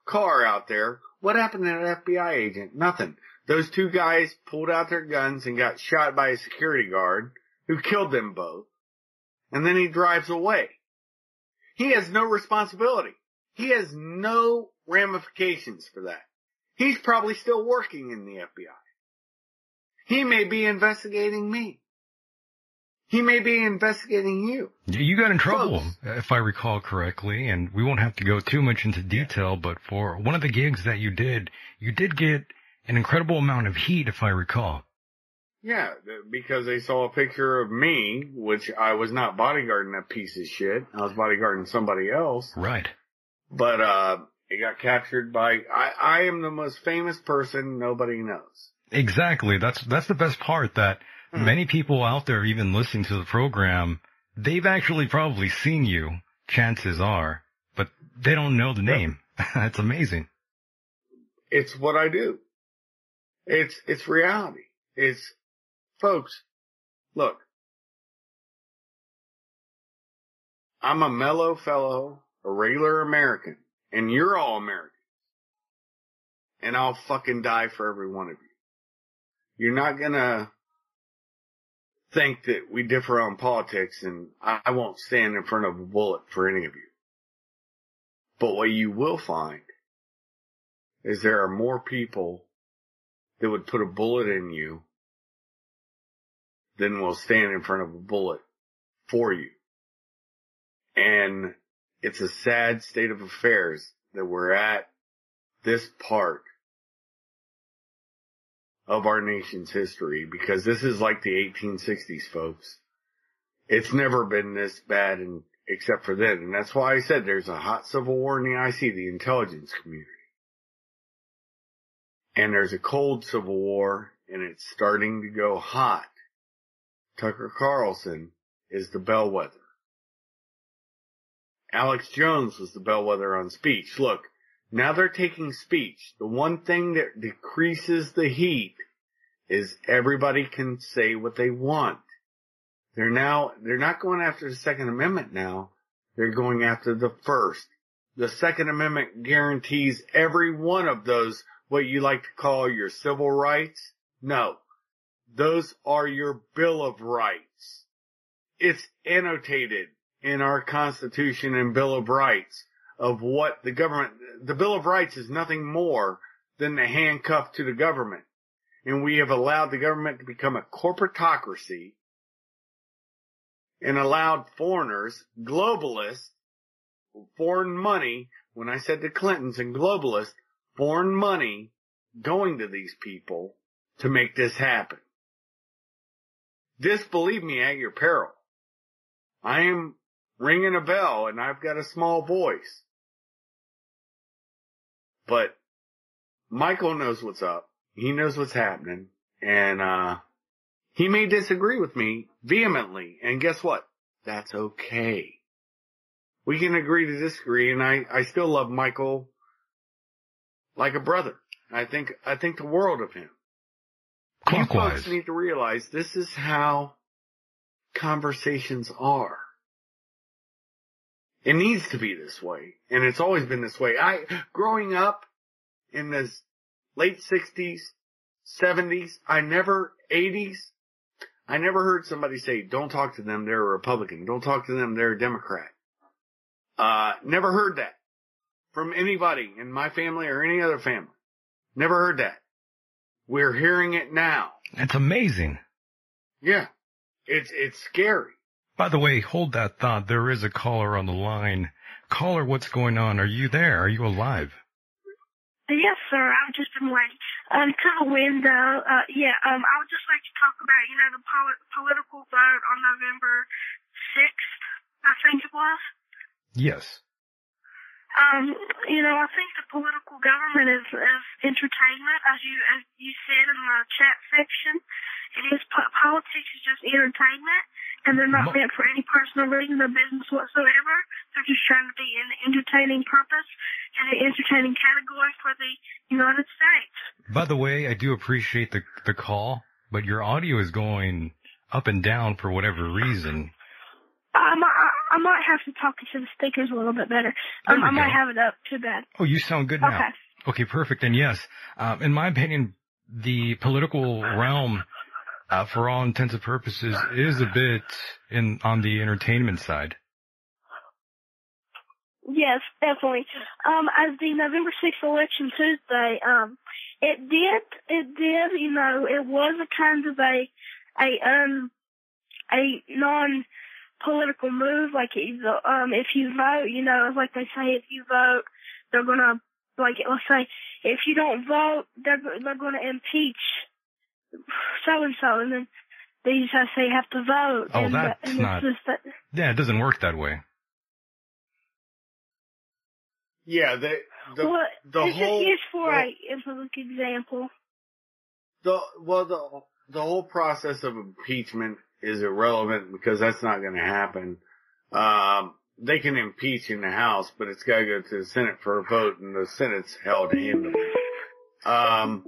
car out there. What happened to that FBI agent? Nothing. Those two guys pulled out their guns and got shot by a security guard who killed them both. And then he drives away. He has no responsibility. He has no ramifications for that. He's probably still working in the FBI. He may be investigating me. He may be investigating you. You got in trouble, if I recall correctly, and we won't have to go too much into detail, but for one of the gigs that you did, you did get an incredible amount of heat, if I recall. Yeah, because they saw a picture of me, which I was not bodyguarding that piece of shit. I was bodyguarding somebody else. Right. But, uh, it got captured by, I, I am the most famous person nobody knows. Exactly. That's, that's the best part that Hmm. many people out there even listening to the program, they've actually probably seen you, chances are, but they don't know the name. *laughs* That's amazing. It's what I do. It's, it's reality. It's, folks, look, I'm a mellow fellow, a regular American, and you're all Americans. And I'll fucking die for every one of you. You're not gonna think that we differ on politics and I won't stand in front of a bullet for any of you. But what you will find is there are more people that would put a bullet in you than will stand in front of a bullet for you. And it's a sad state of affairs that we're at this part of our nation's history because this is like the 1860s, folks. It's never been this bad and except for then. And that's why I said there's a hot civil war in the IC, the intelligence community. And there's a cold civil war and it's starting to go hot. Tucker Carlson is the bellwether. Alex Jones was the bellwether on speech. Look, now they're taking speech. The one thing that decreases the heat is everybody can say what they want. They're now, they're not going after the Second Amendment now. They're going after the first. The Second Amendment guarantees every one of those, what you like to call your civil rights. No. Those are your Bill of Rights. It's annotated in our Constitution and Bill of Rights of what the government, the Bill of Rights is nothing more than the handcuff to the government. And we have allowed the government to become a corporatocracy and allowed foreigners, globalists, foreign money, when I said the Clintons and globalists, foreign money going to these people to make this happen. Disbelieve me at your peril. I am ringing a bell and I've got a small voice. But Michael knows what's up. He knows what's happening and, uh, he may disagree with me vehemently and guess what? That's okay. We can agree to disagree and I, I still love Michael like a brother. I think, I think the world of him. You folks need to realize this is how conversations are. It needs to be this way. And it's always been this way. I, growing up in the late sixties, seventies, I never, eighties, I never heard somebody say, don't talk to them, they're a Republican. Don't talk to them, they're a Democrat. Uh, never heard that from anybody in my family or any other family. Never heard that. We're hearing it now. That's amazing. Yeah. It's, it's scary. By the way, hold that thought. There is a caller on the line. Caller, what's going on? Are you there? Are you alive? Yes, sir. I've just been waiting. Um, to the window. Uh, yeah. Um, I would just like to talk about, you know, the poli- political vote on November sixth. I think it was. Yes. Um, you know, I think the political government is, is entertainment, as you as you said in the chat section. It is politics is just entertainment, and they're not meant for any personal reason or business whatsoever. They're just trying to be an entertaining purpose and an entertaining category for the United States. By the way, I do appreciate the the call, but your audio is going up and down for whatever reason. I might, I, might have to talk to the speakers a little bit better. Um, I might go. have it up too bad. Oh, you sound good now. Okay. Okay, perfect. And yes, um, in my opinion, the political realm, uh, for all intents and purposes, is a bit in on the entertainment side. Yes, definitely. Um, as the November 6th election Tuesday, um, it did, it did, you know, it was a kind of a, a, um, a non-political move. Like, if, um, if you vote, you know, like they say, if you vote, they're gonna, like, let's say, if you don't vote, they're, they're gonna impeach so and so, and then they just have to say you have to vote. Oh, and, that's and not- It's just that, Yeah, it doesn't work that way. Yeah, the the well, the it's whole just for the- a, a public example. the well the the whole process of impeachment is irrelevant because that's not going to happen. Um, they can impeach in the House, but it's got to go to the Senate for a vote, and the Senate's held handily. Um,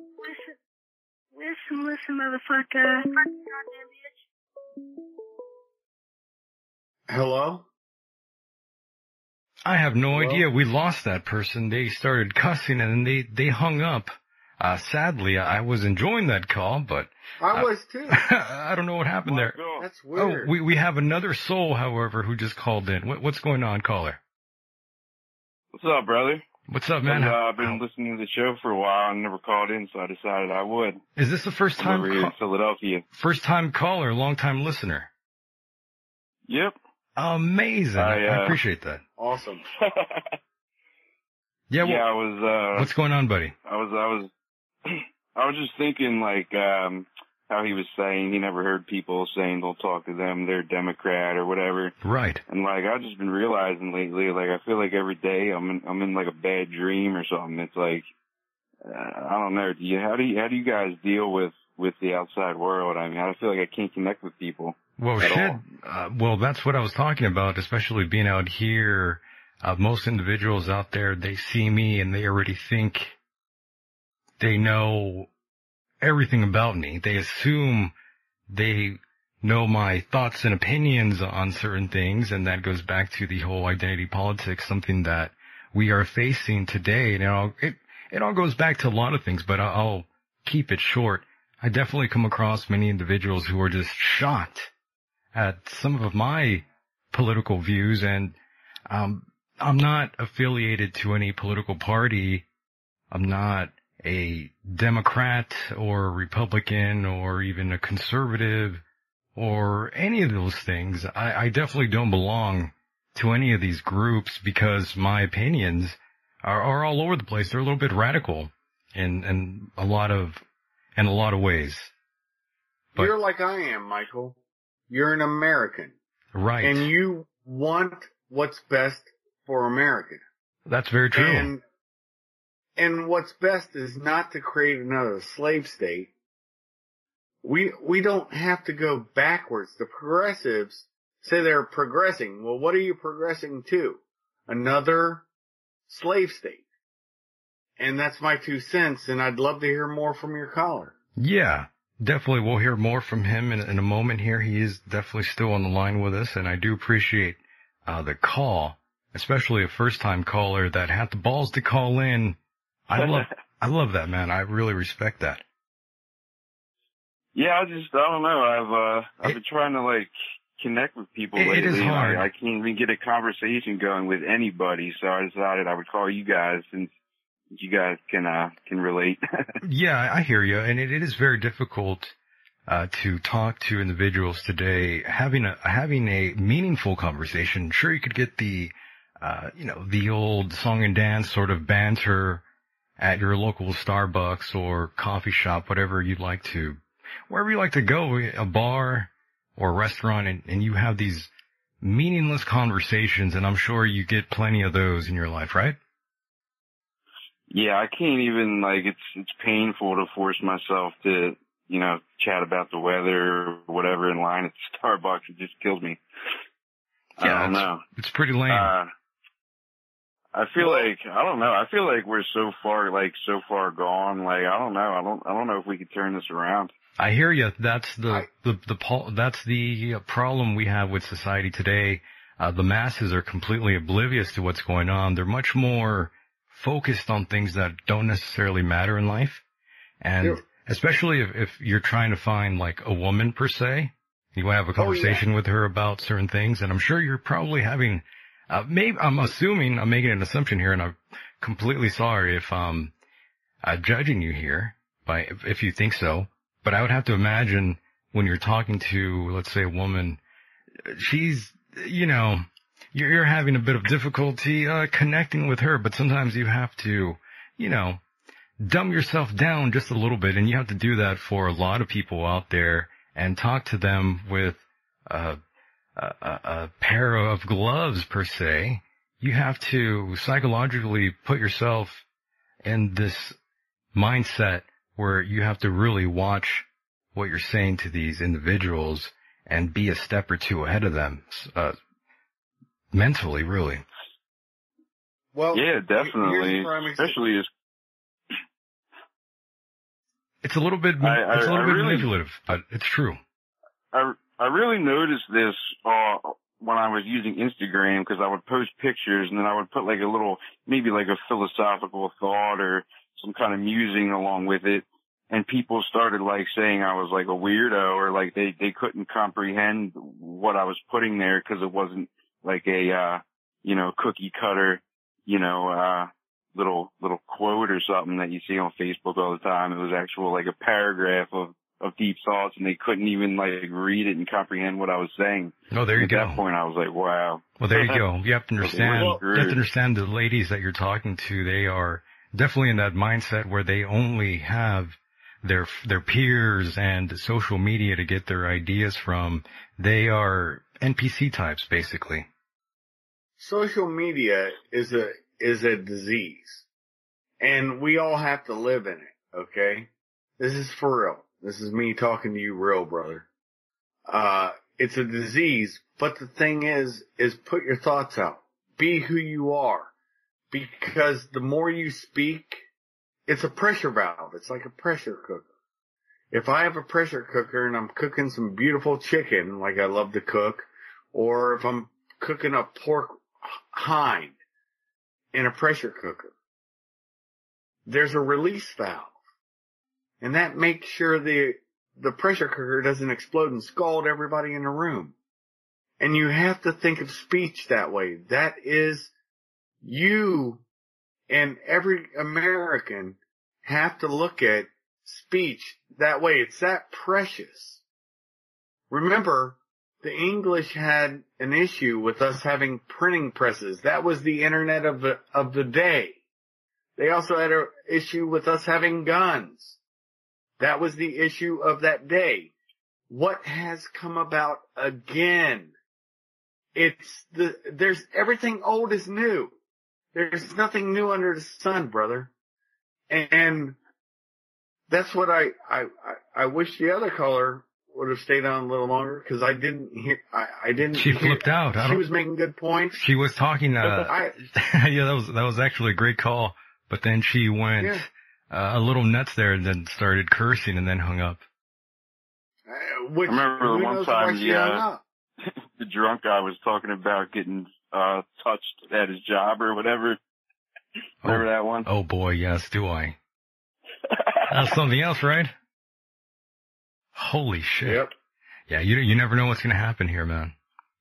Listen, listen, listen, motherfucker. Hello. I have no Well- idea. We lost that person. They started cussing and then they, they hung up. Uh, sadly, I was enjoying that call, but I Uh, was too. *laughs* I don't know what happened there. Michael, That's Oh, we, we have another soul, however, who just called in. What, what's going on, caller? what's up, brother? What's up, man? I've, uh, I've been listening to the show for a while and never called in, so I decided I would. Is this the first I'm time, over here in Philadelphia. first time caller, long time listener? Yep. Amazing. I, I uh, appreciate that. awesome. *laughs* Yeah, yeah, I was. Uh, what's going on, buddy? I was. I was. I was just thinking, like, um, how he was saying he never heard people saying they'll talk to them, they're Democrat or whatever. Right. And like I've just been realizing lately, like I feel like every day I'm in I'm in like a bad dream or something. It's like uh, I don't know. Do you how do you how do you guys deal with with the outside world? I mean, I feel like I can't connect with people. Well, at shit. all. Uh, well, that's what I was talking about, especially being out here. Uh, most individuals out there, they see me and they already think they know everything about me. They assume they know my thoughts and opinions on certain things. And that goes back to the whole identity politics, something that we are facing today. And it all, it, it all goes back to a lot of things, but I'll, keep it short. I definitely come across many individuals who are just shocked at some of my political views and um I'm not affiliated to any political party. I'm not a Democrat or a Republican or even a conservative or any of those things. I, I definitely don't belong to any of these groups because my opinions are, are all over the place. They're a little bit radical in, in a lot of, in a lot of ways. But- You're like I am, Michael. You're an American, Right. and you want what's best for America. That's very true. And and what's best is not to create another slave state. We we don't have to go backwards. The progressives say they're progressing. Well, what are you progressing to? Another slave state. And that's my two cents, and I'd love to hear more from your caller. Yeah, definitely. We'll hear more from him in, in a moment here. He is definitely still on the line with us, and I do appreciate uh, the call, especially a first time caller that had the balls to call in. I *laughs* love, I love that man. I really respect that. Yeah, I just I don't know. I've uh I've It- been trying to like connect with people It- it lately. is and hard. I, I can't even get a conversation going with anybody. So I decided I would call you guys since you guys can uh can relate. *laughs* Yeah, I hear you, and it, it is very difficult uh, to talk to individuals today. Having a having a meaningful conversation. Sure, you could get the uh, you know the old song and dance sort of banter at your local Starbucks or coffee shop, whatever you'd like to, wherever you like to go, a bar or a restaurant, and, and you have these meaningless conversations, and I'm sure you get plenty of those in your life, right? yeah, I can't even like it's it's painful to force myself to you know chat about the weather or whatever in line at *laughs* Starbucks. It just kills me. I Yeah, don't it's- know. It's pretty lame. Uh, I feel Well- like I don't know. I feel like we're so far like so far gone. Like I don't know. I don't I don't know if we could turn this around. I hear you. That's the I- the the pol- that's the uh, problem we have with society today. Uh, the masses are completely oblivious to what's going on. They're much more focused on things that don't necessarily matter in life, and Yeah. especially if, if you're trying to find like a woman per se, you want to have a Oh, yeah. conversation with her about certain things, and I'm sure you're probably having. Uh, maybe I'm assuming I'm making an assumption here, and I'm completely sorry if um uh, judging you here by if, if you think so. But I would have to imagine when you're talking to, let's say, a woman, she's, you know, you're, you're having a bit of difficulty uh, connecting with her. But sometimes you have to, you know, dumb yourself down just a little bit and you have to do that for a lot of people out there and talk to them with a, a, a pair of gloves per se. You have to psychologically put yourself in this mindset where you have to really watch what you're saying to these individuals and be a step or two ahead of them, uh, mentally, really. Well, yeah, definitely. where I'm excited. Especially as It's a little bit, I- I- it's a little I bit really- manipulative, but it's true. I I really noticed this uh when I was using Instagram because I would post pictures and then I would put like a little maybe like a philosophical thought or some kind of musing along with it. And people started like saying I was like a weirdo or like they they couldn't comprehend what I was putting there because it wasn't like a uh you know cookie cutter you know uh little little quote or something that you see on Facebook all the time. It was actual like a paragraph of of deep thoughts and they couldn't even like read it and comprehend what I was saying. Oh, there you At go. that point I was like, wow. Well, there you go. *laughs* You have to understand. Well, you have to understand the ladies that you're talking to. They are definitely in that mindset where they only have their their peers and social media to get their ideas from. They are NPC types, basically. social media is a is a disease, and we all have to live in it. Okay, this is for real. This is me talking to you, real brother. Uh, it's a disease, but the thing is, is put your thoughts out. Be who you are, because the more you speak, it's a pressure valve. It's like a pressure cooker. If I have a pressure cooker and I'm cooking some beautiful chicken, like I love to cook, or if I'm cooking a pork hind in a pressure cooker. There's a release valve. And that makes sure the, the pressure cooker doesn't explode and scald everybody in the room. And you have to think of speech that way. That is you and every American have to look at speech that way. It's that precious. Remember, the English had an issue with us having printing presses. That was the internet of the, of the day. They also had an issue with us having guns. That was the issue of that day. What has come about again? It's the, there's everything old is new. There's nothing new under the sun, brother. And that's what I, I, I, wish the other caller would have stayed on a little longer because I didn't hear, I, I didn't She hear- flipped out. I She was making good points. She was talking. Uh, I, *laughs* yeah, that was that was actually a great call. But then she went Yeah. Uh, a little nuts there, and then started cursing, and then hung up. uh, which, I remember the one time the, uh, *laughs* the drunk guy was talking about getting uh touched at his job or whatever. Remember that one? Oh boy, yes, do I? *laughs* That's something else, right? Holy shit! Yep. Yeah, you you never know what's gonna happen here, man.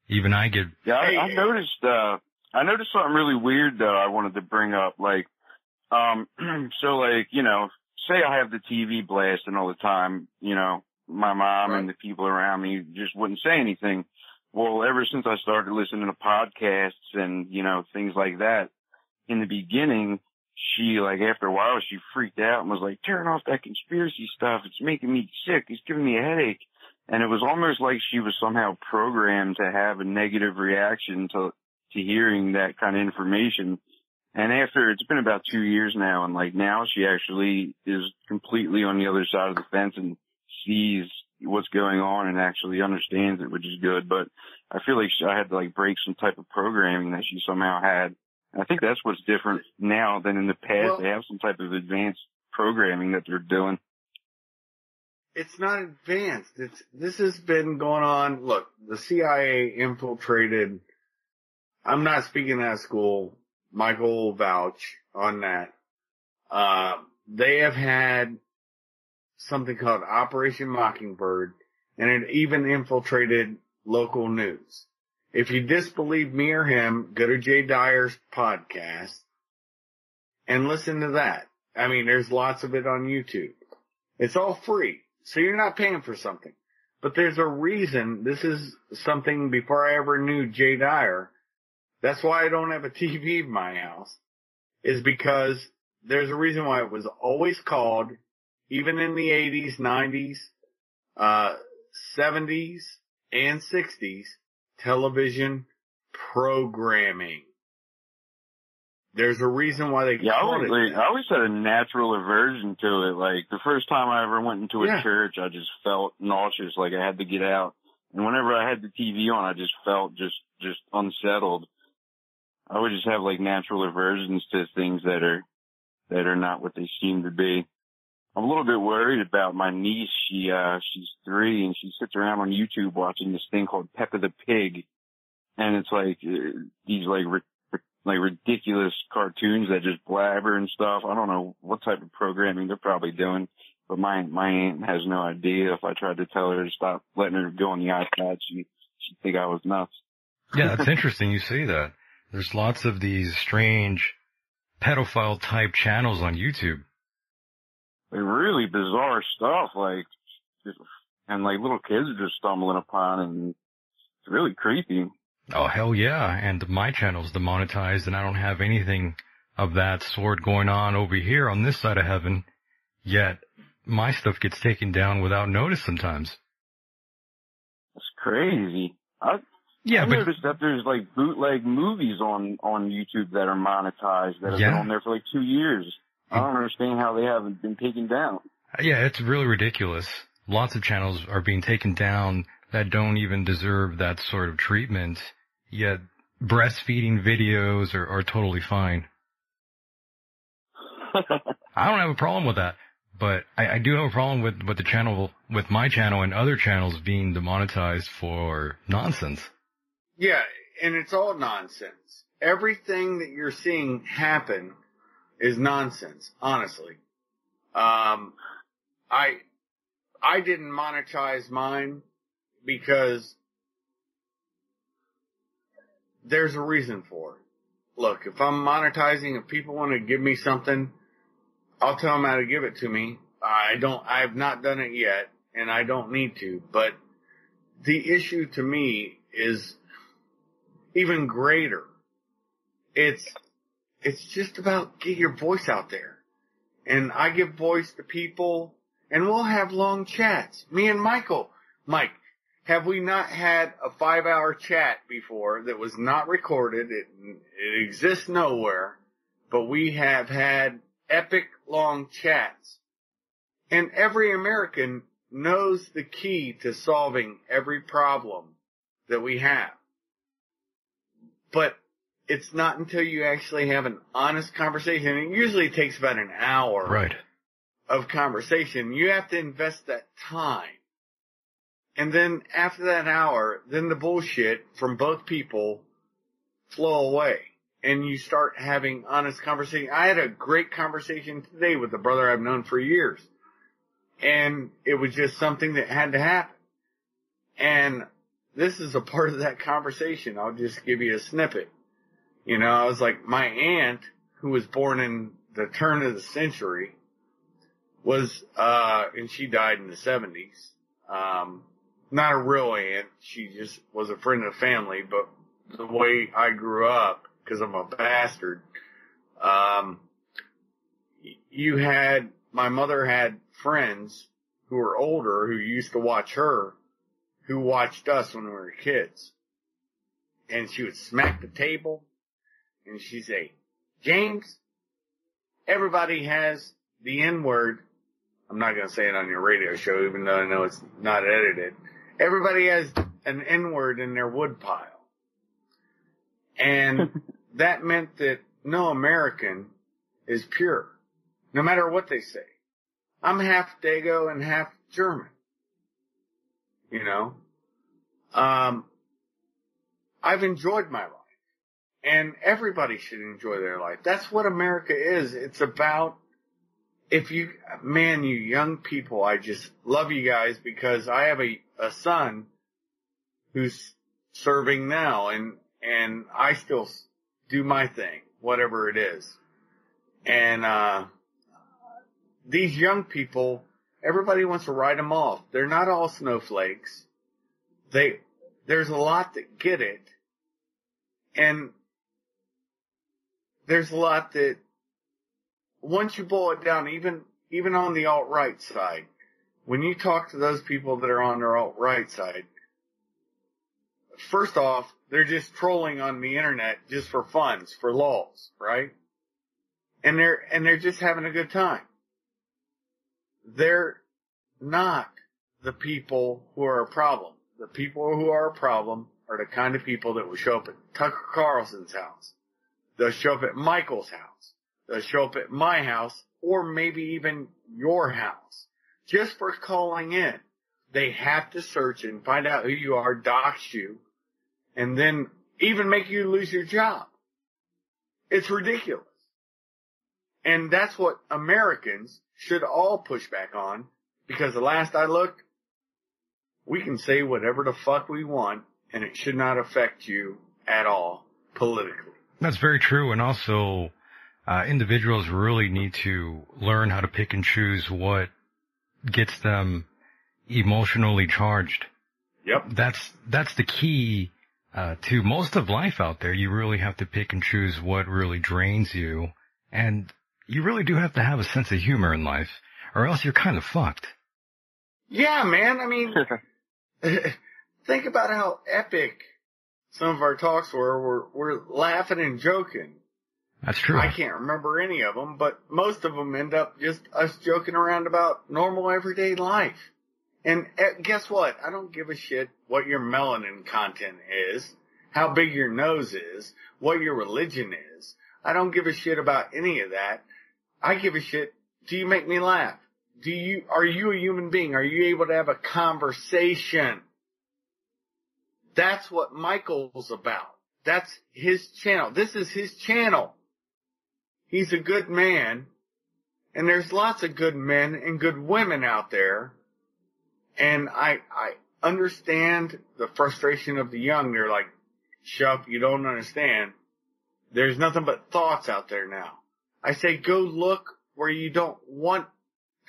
Even I get Yeah, I, Hey, I noticed. uh I noticed something really weird though. I wanted to bring up, like, um, *clears throat* so like, you know, say I have the TV blasting all the time. You know, my mom and the people around me just wouldn't say anything. Well, ever since I started listening to podcasts and you know things like that, in the beginning, she like after a while she freaked out and was like, "Turn off that conspiracy stuff. It's making me sick. It's giving me a headache." And it was almost like she was somehow programmed to have a negative reaction to to hearing that kind of information. And after it's been about two years now, and like now she actually is completely on the other side of the fence and sees what's going on and actually understands it, which is good. But I feel like she, I had to like break some type of programming that she somehow had. I think that's what's different now than in the past. Well- they have some type of advanced programming that they're doing. It's not advanced. It's, this has been going on. Look, the CIA infiltrated, I'm not speaking out of school. Michael vouch on that. Uh, they have had something called Operation Mockingbird and it even infiltrated local news. If you disbelieve me or him, go to Jay Dyer's podcast and listen to that. I mean, there's lots of it on YouTube. It's all free. So you're not paying for something. But there's a reason. This is something before I ever knew Jay Dyer. That's why I don't have a TV in my house. Is because there's a reason why it was always called, even in the 80s, 90s, uh, 70s, and 60s, television programming. There's a reason why they Yeah, I called always, it. that. I always had a natural aversion to it. Like the first time I ever went into a Yeah. church, I just felt nauseous, like I had to get out. And whenever I had the TV on, I just felt just just unsettled. I would just have like natural aversions to things that are that are not what they seem to be. I'm a little bit worried about my niece. She uh she's three and she sits around on YouTube watching this thing called Peppa the Pig, and it's like uh, these like ri- like ridiculous cartoons that just blabber and stuff. I don't know what type of programming they're probably doing, but my my aunt has no idea. If I tried to tell her to stop letting her go on the iPad, she she'd think I was nuts. Yeah, it's interesting you say that. There's lots of these strange pedophile type channels on YouTube. Like really bizarre stuff, like and like little kids are just stumbling upon, and it's really creepy. Oh hell yeah, and my channel's demonetized and I don't have anything of that sort going on over here on this side of heaven, yet my stuff gets taken down without notice sometimes. That's crazy. I Yeah, I but noticed that there's like bootleg movies on on YouTube that are monetized that have Yeah. been on there for like two years. I don't understand how they haven't been taken down. yeah, it's really ridiculous. Lots of channels are being taken down that don't even deserve that sort of treatment, yet breastfeeding videos are, are totally fine. *laughs* I don't have a problem with that, but I, I do have a problem with, with the channel, with my channel and other channels being demonetized for nonsense. Yeah, and it's all nonsense. Everything that you're seeing happen is nonsense, honestly. Um, I, I didn't monetize mine because there's a reason for it. Look, if I'm monetizing, if people want to give me something, I'll tell them how to give it to me. I don't, I've not done it yet and I don't need to, but the issue to me is even greater. It's, it's just about get your voice out there. And I give voice to people and we'll have long chats. Me and Michael. Mike, have we not had a five hour chat before that was not recorded? It, it exists nowhere, but we have had epic long chats. And every American knows the key to solving every problem that we have. But it's not until you actually have an honest conversation. It usually takes about an hour Right. of conversation. You have to invest that time. And then after that hour, then the bullshit from both people flow away and you start having honest conversation. I had a great conversation today with a brother I've known for years and it was just something that had to happen. And this is a part of that conversation. I'll just give you a snippet. You know, I was like, my aunt, who was born in the turn of the century, was, uh, and she died in the seventies. Um, not a real aunt. She just was a friend of the family, but the way I grew up, cause I'm a bastard, um, you had, my mother had friends who were older who used to watch her, who watched us when we were kids. And she would smack the table and she'd say, James, everybody has the N word. I'm not going to say it on your radio show, even though I know it's not edited. Everybody has an N word in their woodpile. And *laughs* that meant that no American is pure, no matter what they say. I'm half Dago and half German. You know? Um, I've enjoyed my life. And everybody should enjoy their life. That's what America is. It's about, if you, man, you young people, I just love you guys because I have a, a son who's serving now and, and I still do my thing, whatever it is. And, uh, these young people, everybody wants to write them off. They're not all snowflakes. They, there's a lot that get it. And there's a lot that once you boil it down, even, even on the alt-right side, when you talk to those people that are on the alt-right side, first off, they're just trolling on the internet just for funds, for lulls, right? And they're, and they're just having a good time. They're not the people who are a problem. The people who are a problem are the kind of people that will show up at Tucker Carlson's house. They'll show up at Michael's house. They'll show up at my house or maybe even your house just for calling in. They have to search and find out who you are, dox you, and then even make you lose your job. It's ridiculous. And that's what Americans should all push back on because the last I looked, we can say whatever the fuck we want and it should not affect you at all politically. That's very true. And also, uh, individuals really need to learn how to pick and choose what gets them emotionally charged. Yep. That's, that's the key, uh, to most of life out there. You really have to pick and choose what really drains you. And you really do have to have a sense of humor in life or else you're kind of fucked. Yeah, man. I mean, *laughs* *laughs* think about how epic some of our talks were. We're, we're laughing and joking. That's true. I can't remember any of them, but most of them end up just us joking around about normal everyday life. And uh, guess what? I don't give a shit what your melanin content is, how big your nose is, what your religion is. I don't give a shit about any of that. I give a shit. Do you make me laugh? Do you, are you a human being? Are you able to have a conversation? That's what Michael's about. That's his channel. This is his channel. He's a good man. And there's lots of good men and good women out there. And I, I understand the frustration of the young. They're like, Shup, you don't understand. There's nothing but thoughts out there now. I say go look where you don't want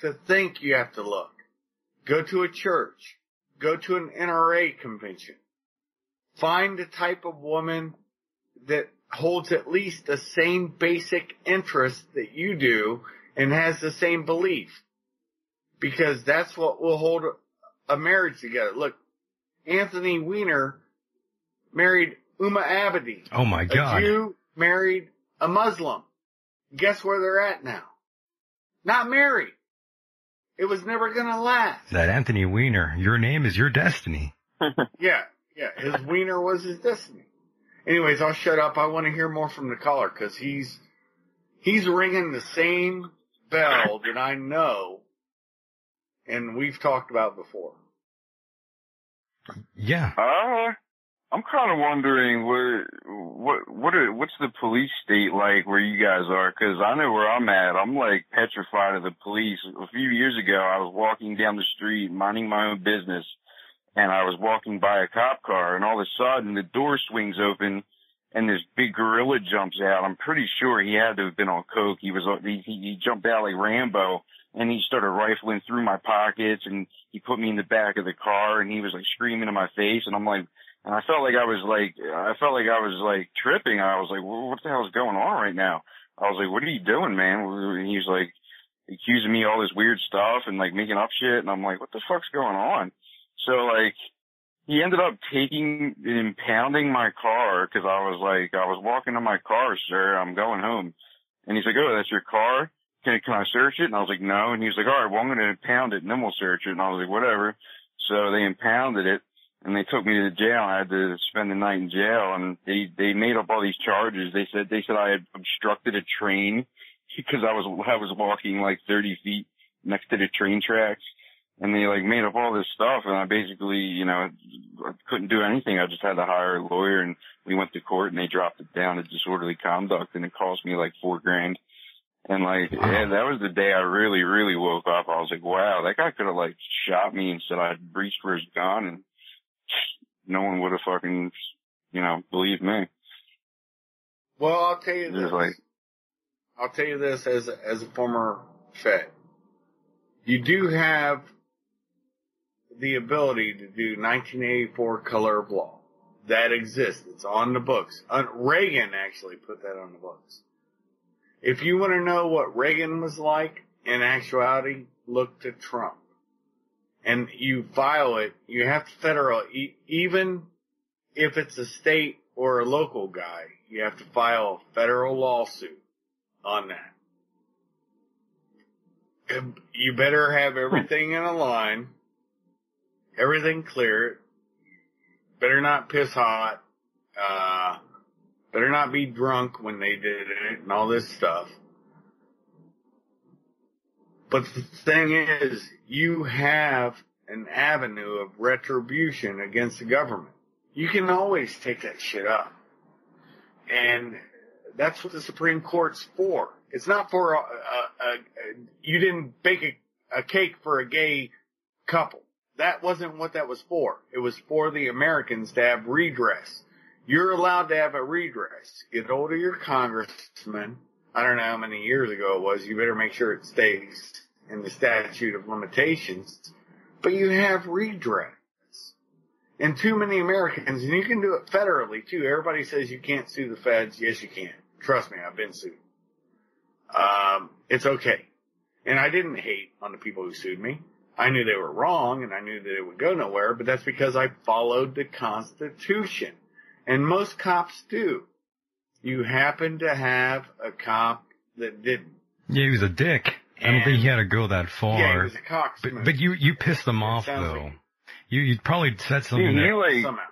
to think you have to look. Go to a church. Go to an NRA convention. Find the type of woman that holds at least the same basic interest that you do and has the same belief. Because that's what will hold a marriage together. Look, Anthony Weiner married Huma Abedin. Oh my God. A Jew married a Muslim. Guess where they're at now? Not married. It was never gonna last. That Anthony Weiner, your name is your destiny. *laughs* yeah, yeah. His Weiner was his destiny. Anyways, I'll shut up. I want to hear more from the caller because he's he's ringing the same bell that I know, and we've talked about before. Yeah. Uh, I'm kind of wondering where, what, what, are, what's the police state like where you guys are? Cause I know where I'm at. I'm like petrified of the police. A few years ago, I was walking down the street, minding my own business, and I was walking by a cop car, and all of a sudden the door swings open, and this big gorilla jumps out. I'm pretty sure he had to have been on coke. He was, he, he jumped out like Rambo, and he started rifling through my pockets, and he put me in the back of the car, and he was like screaming in my face, and I'm like and I felt like I was like, I felt like I was like tripping. I was like, what the hell is going on right now? I was like, what are you doing, man? And he was like accusing me all this weird stuff and like making up shit. And I'm like, what the fuck's going on? So like, he ended up taking and impounding my car because I was like, I was walking to my car, sir. I'm going home. And he's like, oh, that's your car? Can, can I search it? And I was like, no. And he was like, all right, well, I'm going to impound it and then we'll search it. And I was like, whatever. So they impounded it and they took me to the jail. I had to spend the night in jail, and they they made up all these charges. They said they said I had obstructed a train *laughs* because I was I was walking like 30 feet next to the train tracks, and they like made up all this stuff. And I basically, you know, I couldn't do anything. I just had to hire a lawyer, and we went to court, and they dropped it down to disorderly conduct, and it cost me like four grand. And like, wow. yeah, that was the day I really, really woke up. I was like, wow, that guy could have like shot me and said I reached for his gun and no one would have fucking, you know, believed me. Well, I'll tell you this. Like, I'll tell you this as as a former Fed. You do have the ability to do 1984 color of law. That exists. It's on the books. Uh, Reagan actually put that on the books. If you want to know what Reagan was like, in actuality, look to Trump. And you file it, you have to federal, even if it's a state or a local guy, you have to file a federal lawsuit on that. You better have everything in a line, everything clear, better not piss hot, uh, better not be drunk when they did it and all this stuff. But the thing is, you have an avenue of retribution against the government. You can always take that shit up. And that's what the Supreme Court's for. It's not for a, a, a, you didn't bake a, a cake for a gay couple. That wasn't what that was for. It was for the Americans to have redress. You're allowed to have a redress. Get hold of your congressman. I don't know how many years ago it was. You better make sure it stays in the statute of limitations. But you have redress. And too many Americans, and you can do it federally too. Everybody says you can't sue the feds. Yes, you can. Trust me, I've been sued. Um, it's okay. And I didn't hate on the people who sued me. I knew they were wrong and I knew that it would go nowhere, but that's because I followed the Constitution. And most cops do. You happen to have a cop that didn't. Yeah, he was a dick. I don't think he had to go that far. Yeah, he was a cocksmith. but, but you, you pissed them off though. like- You, you probably said something He, he that, like, Somehow.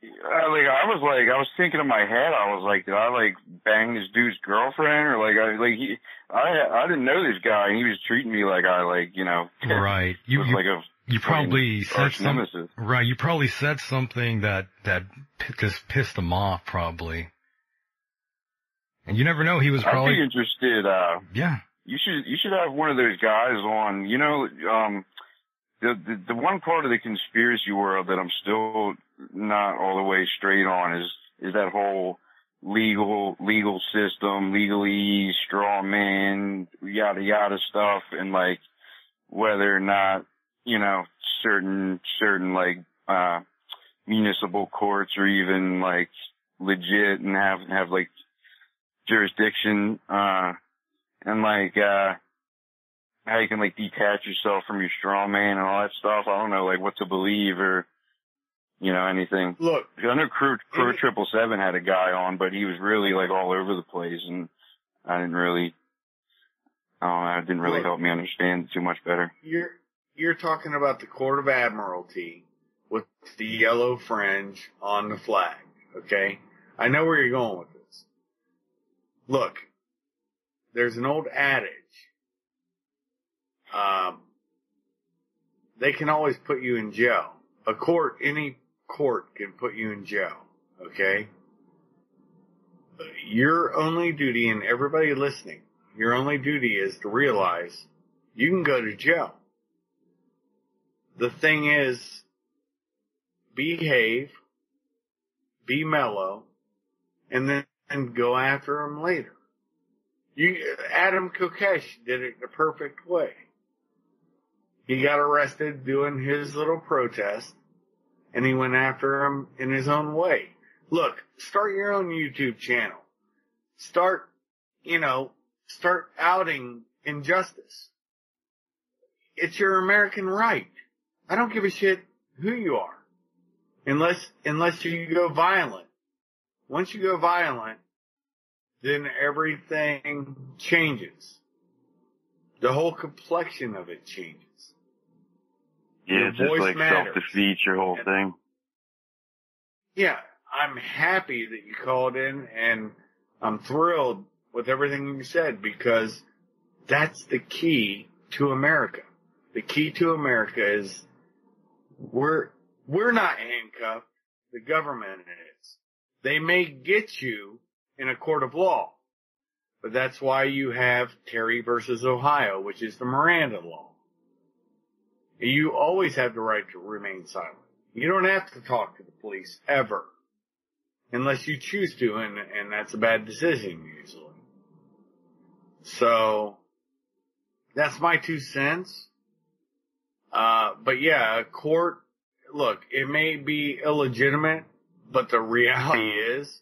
I, like I was like, I was thinking in my head, I was like, did I like bang this dude's girlfriend or like I like he, I I didn't know this guy and he was treating me like I like you know *laughs* right. You, was you, like a you probably said something, right, you probably said something that, that p- just pissed them off probably. And you never know, he was I'd probably, be interested. uh yeah. You should you should have one of those guys on. You know, um, the, the the one part of the conspiracy world that I'm still not all the way straight on is is that whole legal legal system, legalese, straw man, yada yada stuff, and like whether or not you know certain certain like uh municipal courts are even like legit and have have like jurisdiction. Uh, and like uh how you can like detach yourself from your straw man and all that stuff. I don't know like what to believe or you know anything. Look, I know Crew Crew Triple Seven had a guy on, but he was really like all over the place, and I didn't really, I don't know, it didn't really Look. help me understand too much better. you're you're talking about the Court of Admiralty with the yellow fringe on the flag, okay? I know where you're going with this. Look, there's an old adage. Um, they can always put you in jail. A court, any court can put you in jail, okay? Your only duty, and everybody listening, your only duty is to realize you can go to jail. The thing is, behave, be mellow, and then and go after them later. You, Adam Kokesh did it the perfect way. He got arrested doing his little protest, and he went after him in his own way. Look, start your own YouTube channel. Start, you know, start outing injustice. It's your American right. I don't give a shit who you are. Unless, unless you go violent. Once you go violent, then everything changes. The whole complexion of it changes. Yeah, it's just like matters. self defeat your whole And- thing. Yeah, I'm happy that you called in and I'm thrilled with everything you said because that's the key to America. The key to America is we're, we're not handcuffed. The government is. They may get you in a court of law, but that's why you have Terry versus Ohio, which is the Miranda law. You always have the right to remain silent. You don't have to talk to the police ever. Unless you choose to, and, and that's a bad decision usually. So, that's my two cents. Uh, but yeah, court, look, it may be illegitimate, but the reality is,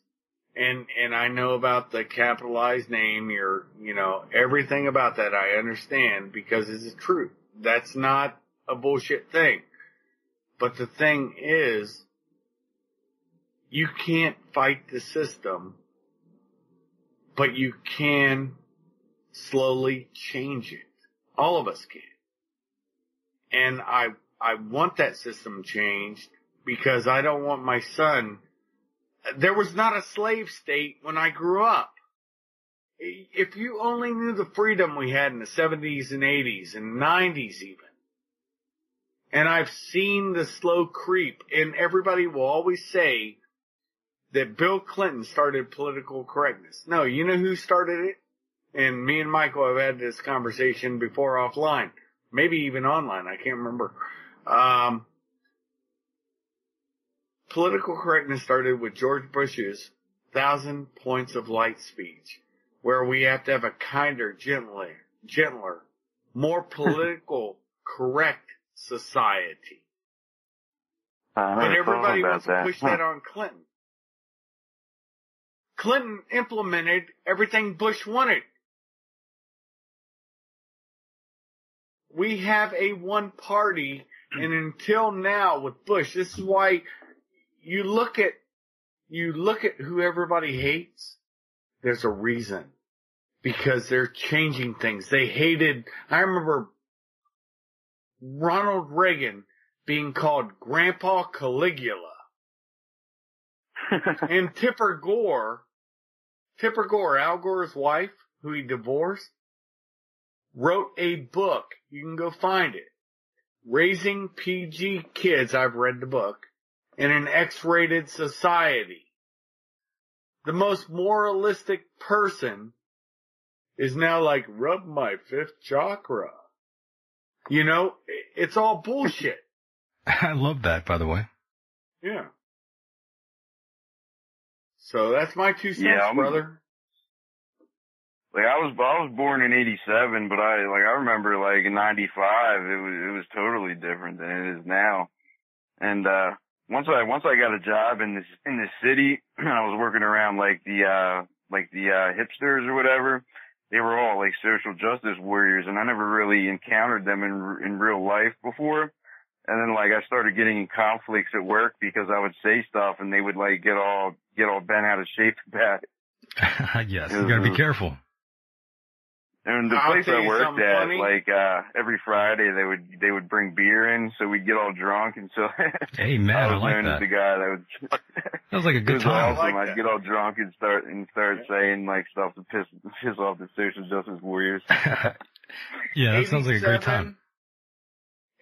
and and I know about the capitalized name. You're, you know, everything about that I understand because it's the truth. That's not a bullshit thing. But the thing is, you can't fight the system, but you can slowly change it. All of us can. And I, I want that system changed because I don't want my son there was not a slave state when I grew up. If you only knew the freedom we had in the 70s and 80s and 90s even. And I've seen the slow creep and everybody will always say that Bill Clinton started political correctness. No, you know who started it? And me and Michael have had this conversation before offline. Maybe even online. I can't remember. Um, political correctness started with George Bush's thousand points of light speech, where we have to have a kinder, gentler, gentler, more *laughs* political correct society. but everybody wants that. to push that on Clinton. Clinton implemented everything Bush wanted. We have a one party and *clears throat* until now with Bush, this is why you look at you look at who everybody hates. There's a reason because they're changing things. They hated. I remember Ronald Reagan being called Grandpa Caligula, *laughs* and Tipper Gore, Tipper Gore, Al Gore's wife, who he divorced, wrote a book. You can go find it. Raising PG Kids. I've read the book in an X-rated society. The most moralistic person is now like, rub my fifth chakra. You know, it's all bullshit. *laughs* I love that, by the way. Yeah. So that's my two cents, Yeah, brother. Like I was, I was born in '87, but I like I remember like in '95, it was it was totally different than it is now. And uh once I once I got a job in this in the city, *clears throat* and I was working around like the uh like the uh hipsters or whatever. They were all like social justice warriors, and I never really encountered them in in real life before. And then like I started getting in conflicts at work because I would say stuff, and they would like get all get all bent out of shape *laughs* about it. *laughs* yes, you gotta be Mhm. careful. And the I'll place I worked at, funny. like uh every Friday, they would they would bring beer in, so we'd get all drunk, and so *laughs* Hey man, I I, was like that. the guy that would. that was *laughs* like a good was time. I like awesome. I'd get all drunk and start and start saying like stuff to piss piss off the social justice warriors. *laughs* yeah, that sounds like a great time.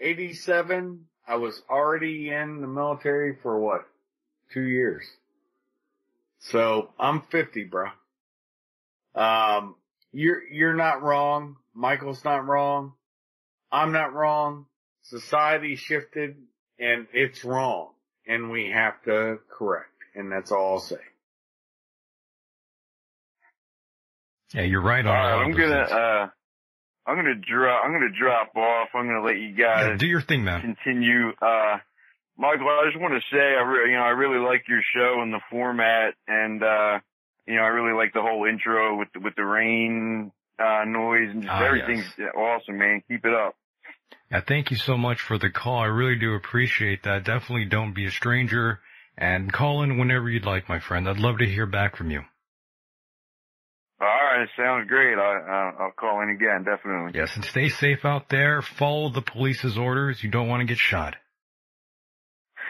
87, I was already in the military for what? Two years. So I'm 50, bro. Um, you're, you're not wrong. Michael's not wrong. I'm not wrong. Society shifted and it's wrong and we have to correct. And that's all I'll say. Yeah, you're right on. All all right, I'm gonna uh, I'm gonna drop I'm gonna drop off. I'm gonna let you Yeah, guys do your thing, man. continue. Uh, Michael, I just want to say, I re- you know, I really like your show and the format, and uh, you know, I really like the whole intro with the, with the rain uh, noise and just Ah, everything's awesome, man. Keep it up. Yeah, thank you so much for the call. I really do appreciate that. Definitely don't be a stranger and call in whenever you'd like, my friend. I'd love to hear back from you. All right, sounds great. I, uh, I'll call in again, definitely. Yes, and stay safe out there. Follow the police's orders. You don't want to get shot.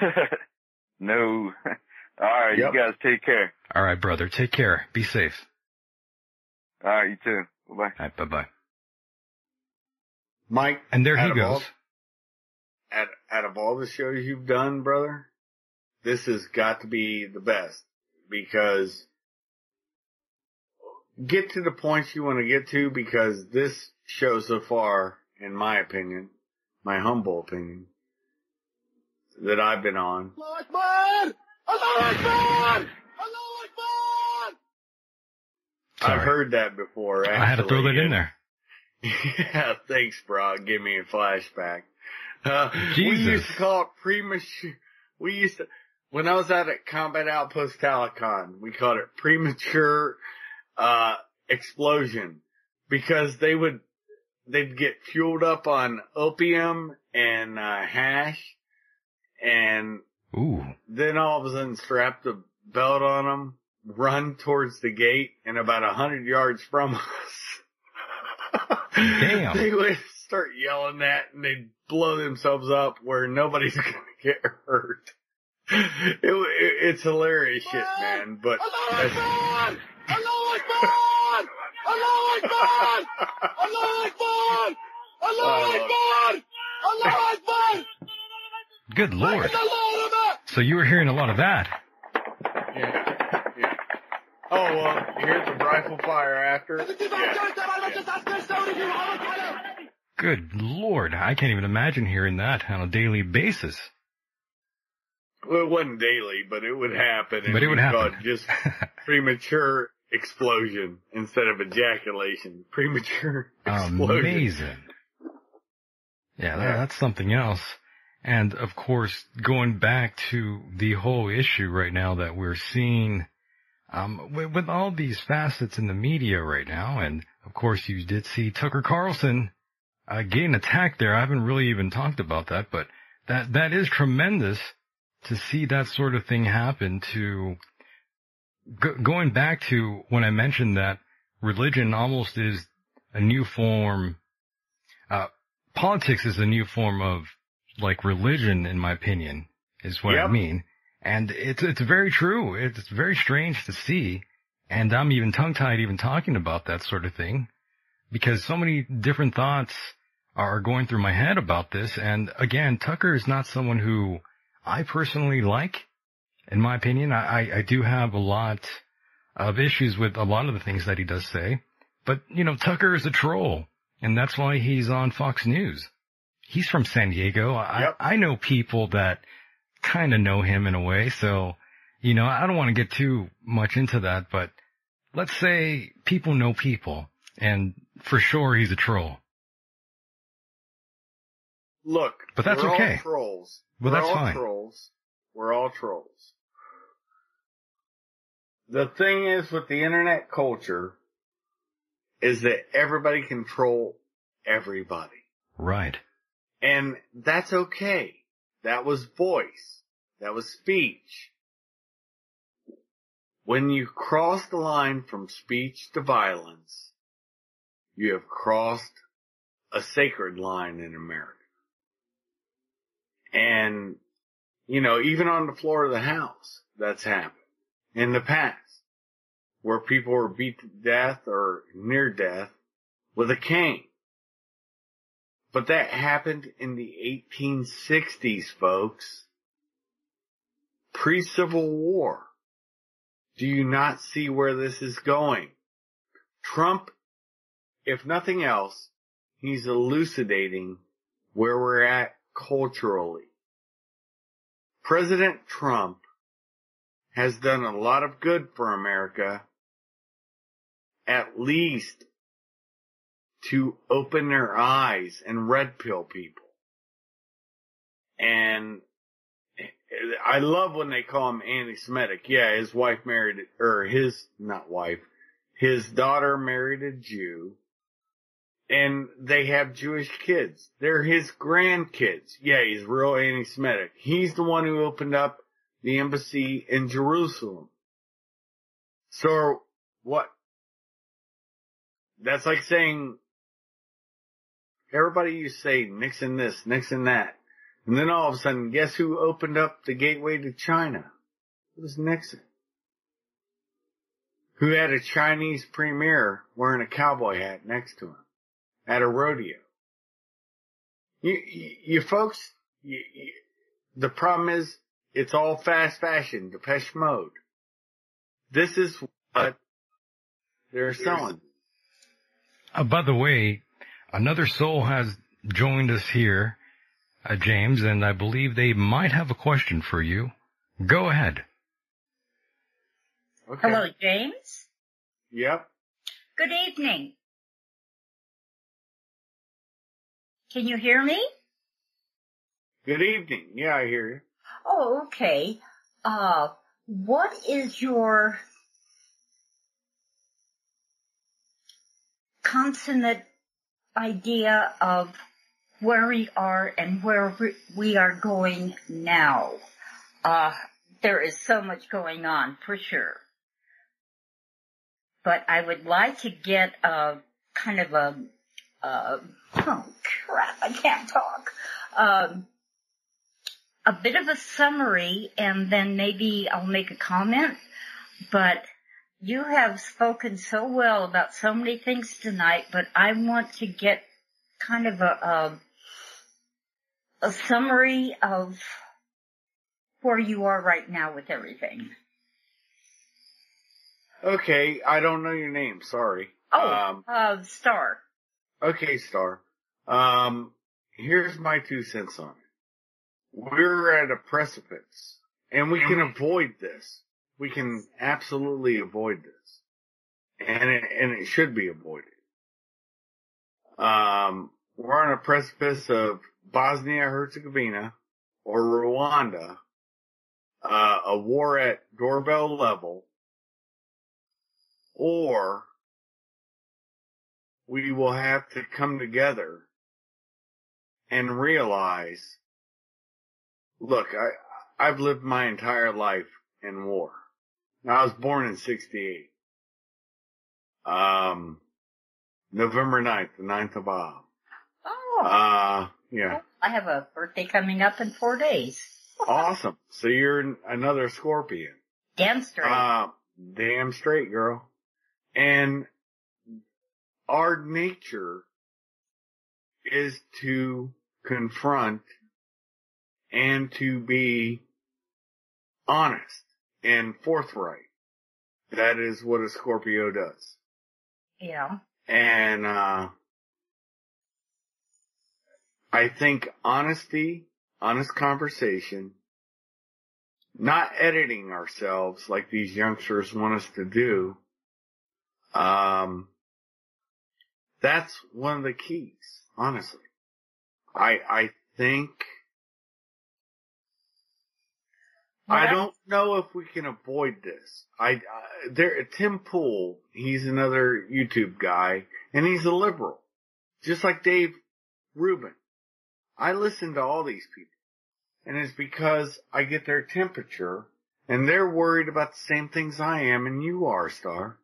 *laughs* no. *laughs* All right, Yep. you guys take care. All right, brother. Take care. Be safe. All right, you too. Bye bye. All right, bye bye. Mike. And there he of all- goes. out, out of all the shows you've done, brother, this has got to be the best because get to the points you want to get to because this show so far, in my opinion, my humble opinion, that I've been on, Sorry. I've heard that before. I had to throw that in there. *laughs* Yeah, thanks, bro. Give me a flashback. Uh, we used to call it premature. We used to, when I was out at Combat Outpost Talicon, we called it premature, uh, explosion because they would, they'd get fueled up on opium and, uh, hash and Ooh. then all of a sudden strap the belt on them, run towards the gate and about a hundred yards from us. Damn. They would start yelling that and they'd blow themselves up where nobody's *laughs* gonna get hurt. It, it, it's hilarious shit, man, but that's, Good lord. So you were hearing a lot of that. yeah, yeah. Oh, well, you hear the rifle fire after? Yeah. Good lord. I can't even imagine hearing that on a daily basis. Well, it wasn't daily, but it would happen. But it would we happen. Just *laughs* premature explosion instead of ejaculation. Premature *laughs* explosion. Amazing. Yeah, that, Yeah. that's something else. And of course, going back to the whole issue right now that we're seeing, um, with, with all these facets in the media right now, and of course you did see Tucker Carlson, uh, getting attacked there. I haven't really even talked about that, but that, that is tremendous to see that sort of thing happen to, go, going back to when I mentioned that religion almost is a new form, uh, politics is a new form of like religion in my opinion is what I mean. And it's, it's very true. It's very strange to see. And I'm even tongue tied even talking about that sort of thing because so many different thoughts are going through my head about this. And again, Tucker is not someone who I personally like. In my opinion, I, I, do have a lot of issues with a lot of the things that he does say, but you know, Tucker is a troll and that's why he's on Fox News. He's from San Diego. I, Yep. I know people that kind of know him in a way. So, you know, I don't want to get too much into that, but let's say people know people and for sure he's a troll. Look, But that's we're okay. all trolls. Well, we're that's all fine. trolls. We're all trolls. The thing is with the internet culture is that everybody can troll everybody. Right. And that's okay. That was voice. That was speech. When you cross the line from speech to violence, you have crossed a sacred line in America. And, you know, even on the floor of the house, that's happened in the past where people were beat to death or near death with a cane. But that happened in the 1860s, folks. Pre-Civil War. Do you not see where this is going? Trump, if nothing else, he's elucidating where we're at culturally. President Trump has done a lot of good for America, at least to open their eyes and red pill people. And I love when they call him anti-Semitic. Yeah, his wife married, or his, not wife, his daughter married a Jew. And they have Jewish kids. They're his grandkids. Yeah, he's real anti-Semitic. He's the one who opened up the embassy in Jerusalem. So, what? That's like saying, everybody you say Nixon this, Nixon that. And then all of a sudden, guess who opened up the gateway to China? It was Nixon. Who had a Chinese premier wearing a cowboy hat next to him at a rodeo. You, you, you folks, you, you, the problem is, it's all fast fashion, Depeche Mode. This is what they're selling. Uh, by the way, another soul has joined us here, uh, James, and I believe they might have a question for you. Go ahead. Okay. Hello, James. Yep. Good evening. Can you hear me? Good evening. Yeah, I hear you. Oh, okay. uh, what is your consummate idea of where we are and where we are going now? Uh, there is so much going on for sure. But I would like to get a kind of a, uh, oh crap, I can't talk. Um, a bit of a summary and then maybe I'll make a comment, but you have spoken so well about so many things tonight, but I want to get kind of a, a, a summary of where you are right now with everything. Okay, I don't know your name, sorry. Oh, um, uh, Star. Okay, Star. Um, here's my two cents on it. We're at a precipice and we can avoid this. We can absolutely avoid this. And it, and it should be avoided. Um, we're on a precipice of Bosnia Herzegovina or Rwanda, uh, a war at doorbell level, or we will have to come together and realize look, I, I've lived my entire life in war. Now, I was born in 68. Um, November 9th, the 9th of Ab. Oh. Uh, yeah. I have a birthday coming up in four days. awesome. So you're another scorpion. Damn straight. Uh, damn straight, girl. And our nature is to confront and to be honest and forthright. That is what a Scorpio does. Yeah. And, uh, I think honesty, honest conversation, not editing ourselves like these youngsters want us to do, um, that's one of the keys, honestly. I, I think I don't know if we can avoid this. I, I there Tim Pool, he's another YouTube guy, and he's a liberal, just like Dave Rubin. I listen to all these people, and it's because I get their temperature, and they're worried about the same things I am, and you are, Star.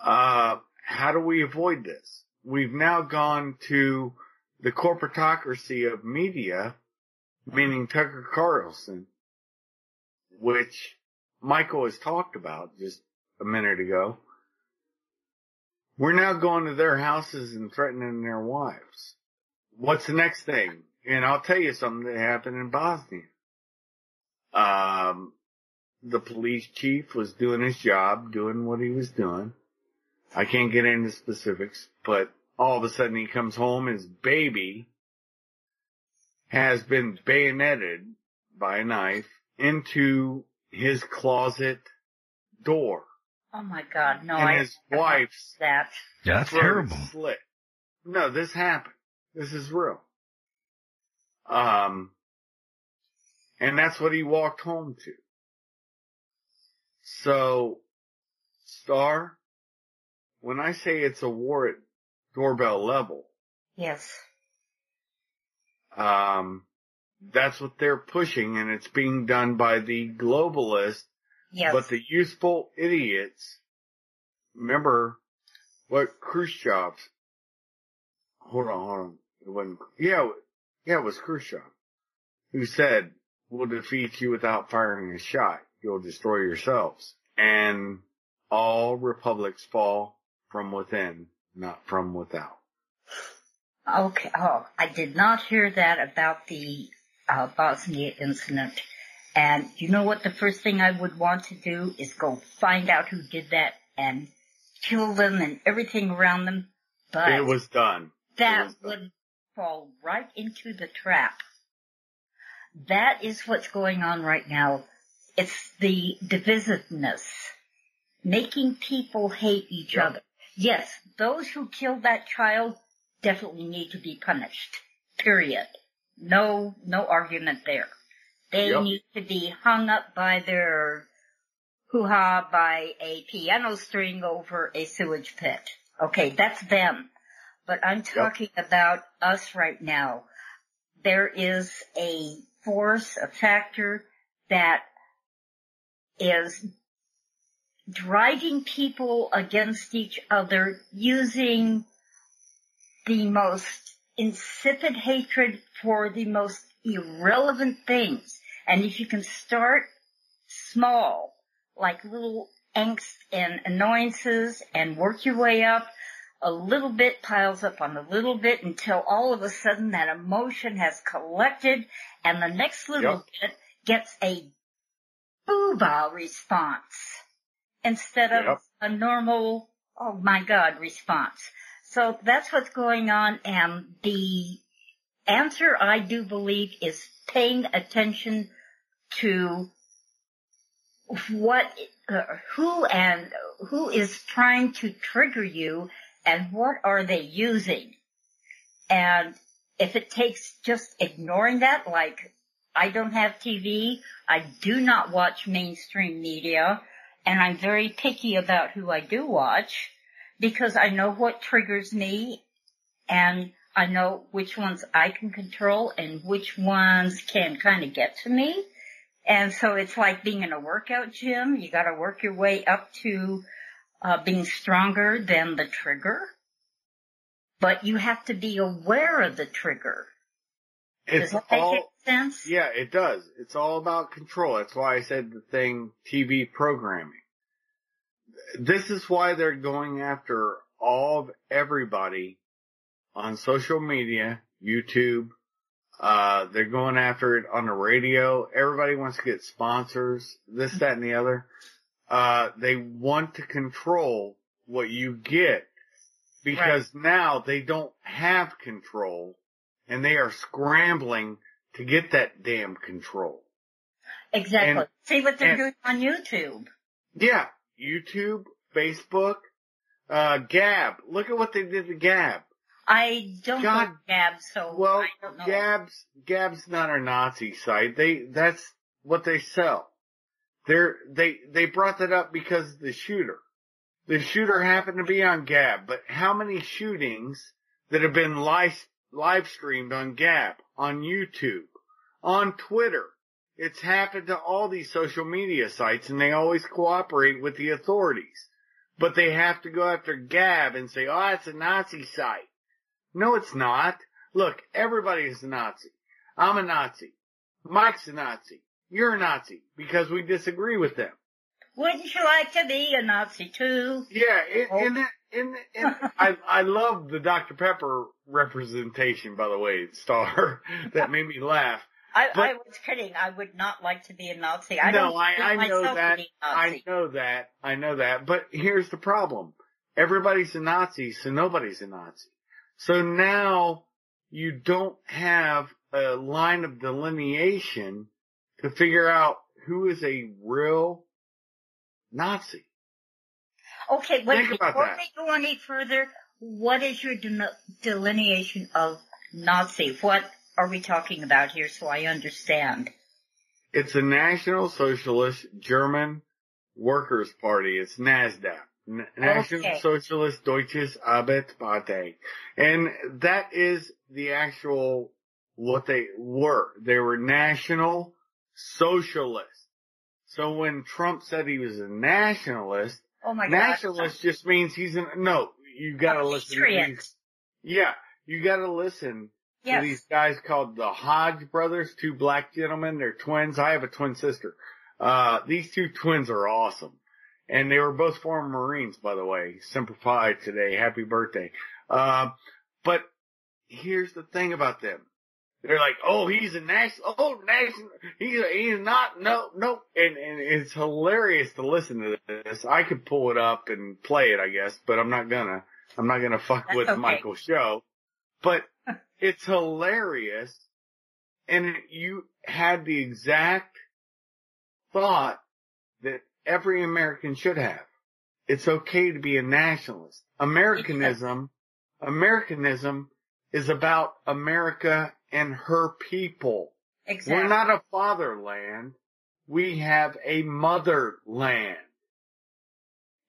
Uh, how do we avoid this? We've now gone to the corporatocracy of media, meaning Tucker Carlson which Michael has talked about just a minute ago. We're now going to their houses and threatening their wives. What's the next thing? And I'll tell you something that happened in Bosnia. Um, the police chief was doing his job, doing what he was doing. I can't get into specifics, but all of a sudden he comes home, his baby has been bayoneted by a knife into his closet door. Oh my God, no! And I his wife's that. Yeah, that's terrible. Slit. No, this happened. This is real. Um, and that's what he walked home to. So, Star, when I say it's a war at doorbell level, Yes. um, that's what they're pushing and it's being done by the globalists. Yes. But the useful idiots, remember what Khrushchev, hold on, hold on. It wasn't, yeah, yeah, it was Khrushchev who said, we'll defeat you without firing a shot. You'll destroy yourselves. And all republics fall from within, not from without. Okay. Oh, I did not hear that about the uh, Bosnia incident. And you know what the first thing I would want to do is go find out who did that and kill them and everything around them. But It was done. that was done. would fall right into the trap. That is what's going on right now. It's the divisiveness. Making people hate each Yep. other. Yes, those who killed that child definitely need to be punished. Period. No, no argument there. They Yep. need to be hung up by their hoo-ha by a piano string over a sewage pit. Okay, that's them. But I'm talking about us right now. There is a force, a factor that is driving people against each other using the most insipid hatred for the most irrelevant things. And if you can start small, like little angst and annoyances and work your way up, a little bit piles up on a little bit until all of a sudden that emotion has collected and the next little bit gets a boo-bah response instead of Yep. a normal, oh my god response. So that's what's going on and the answer I do believe is paying attention to what, uh, who and who is trying to trigger you and what are they using. And if it takes just ignoring that, like I don't have TV, I do not watch mainstream media, and I'm very picky about who I do watch because I know what triggers me and I know which ones I can control and which ones can kind of get to me. And so it's like being in a workout gym. You gotta work your way up to uh, being stronger than the trigger. But you have to be aware of the trigger. Does It's that make all, any sense? yeah, it does. It's all about control. That's why I said the thing TV programming. This is why they're going after all of everybody on social media, YouTube. Uh, they're going after it on the radio. Everybody wants to get sponsors, this, that, and the other. Uh, they want to control what you get because now they don't have control and they are scrambling to get that damn control. Exactly. And- See what they're and- doing on YouTube. Yeah, YouTube, Facebook, uh, Gab. Look at what they did to Gab. I don't God- know Gab, so Well, I don't know. Gab's Gab's not a Nazi site. They that's what they sell. They're they they brought that up because of the shooter. The shooter happened to be on Gab, but how many shootings that have been live live streamed on Gab, on YouTube, on Twitter? It's happened to all these social media sites and they always cooperate with the authorities. But they have to go after Gab and say, oh, it's a Nazi site. No, it's not. Look, everybody is a Nazi. I'm a Nazi. Mike's a Nazi. You're a Nazi because we disagree with them. Wouldn't you like to be a Nazi too? Yeah, in, Oh. in that, in, in, I, I love the Dr. Pepper representation, by the way, star. *laughs* that made me laugh. I, But- I was kidding. I would not like to be a Nazi. I no, I, I know that. I know that. I know that. But here's the problem. Everybody's a Nazi, so nobody's a Nazi. So now you don't have a line of delineation to figure out who is a real Nazi. Okay, wait, Think before that. we go any further, what is your de- delineation of Nazi? What are we talking about here so I understand? It's a National Socialist German Workers' Party. It's NASDAQ. National Okay. Socialist Deutsches Arbeitspartei. And that is the actual, what they were. They were National Socialists. So when Trump said he was a nationalist, Oh my nationalist just means he's an, no, you gotta A listen to these. Yeah, you gotta listen to these guys called the Hodge brothers, two black gentlemen. They're twins. I have a twin sister. Uh, these two twins are awesome. And they were both former Marines, by the way. Semper Fi today. Happy birthday. Uh, but here's the thing about them. They're like, oh, he's a national, oh, national, he's a, he's not, no, no. And, and it's hilarious to listen to this. I could pull it up and play it, I guess, but I'm not gonna. I'm not gonna fuck That's with okay. Michael's show. But it's hilarious. And you had the exact thought that every American should have. It's okay to be a nationalist. Americanism, *laughs* Americanism is about America and her people. Exactly. We're not a fatherland. We have a motherland.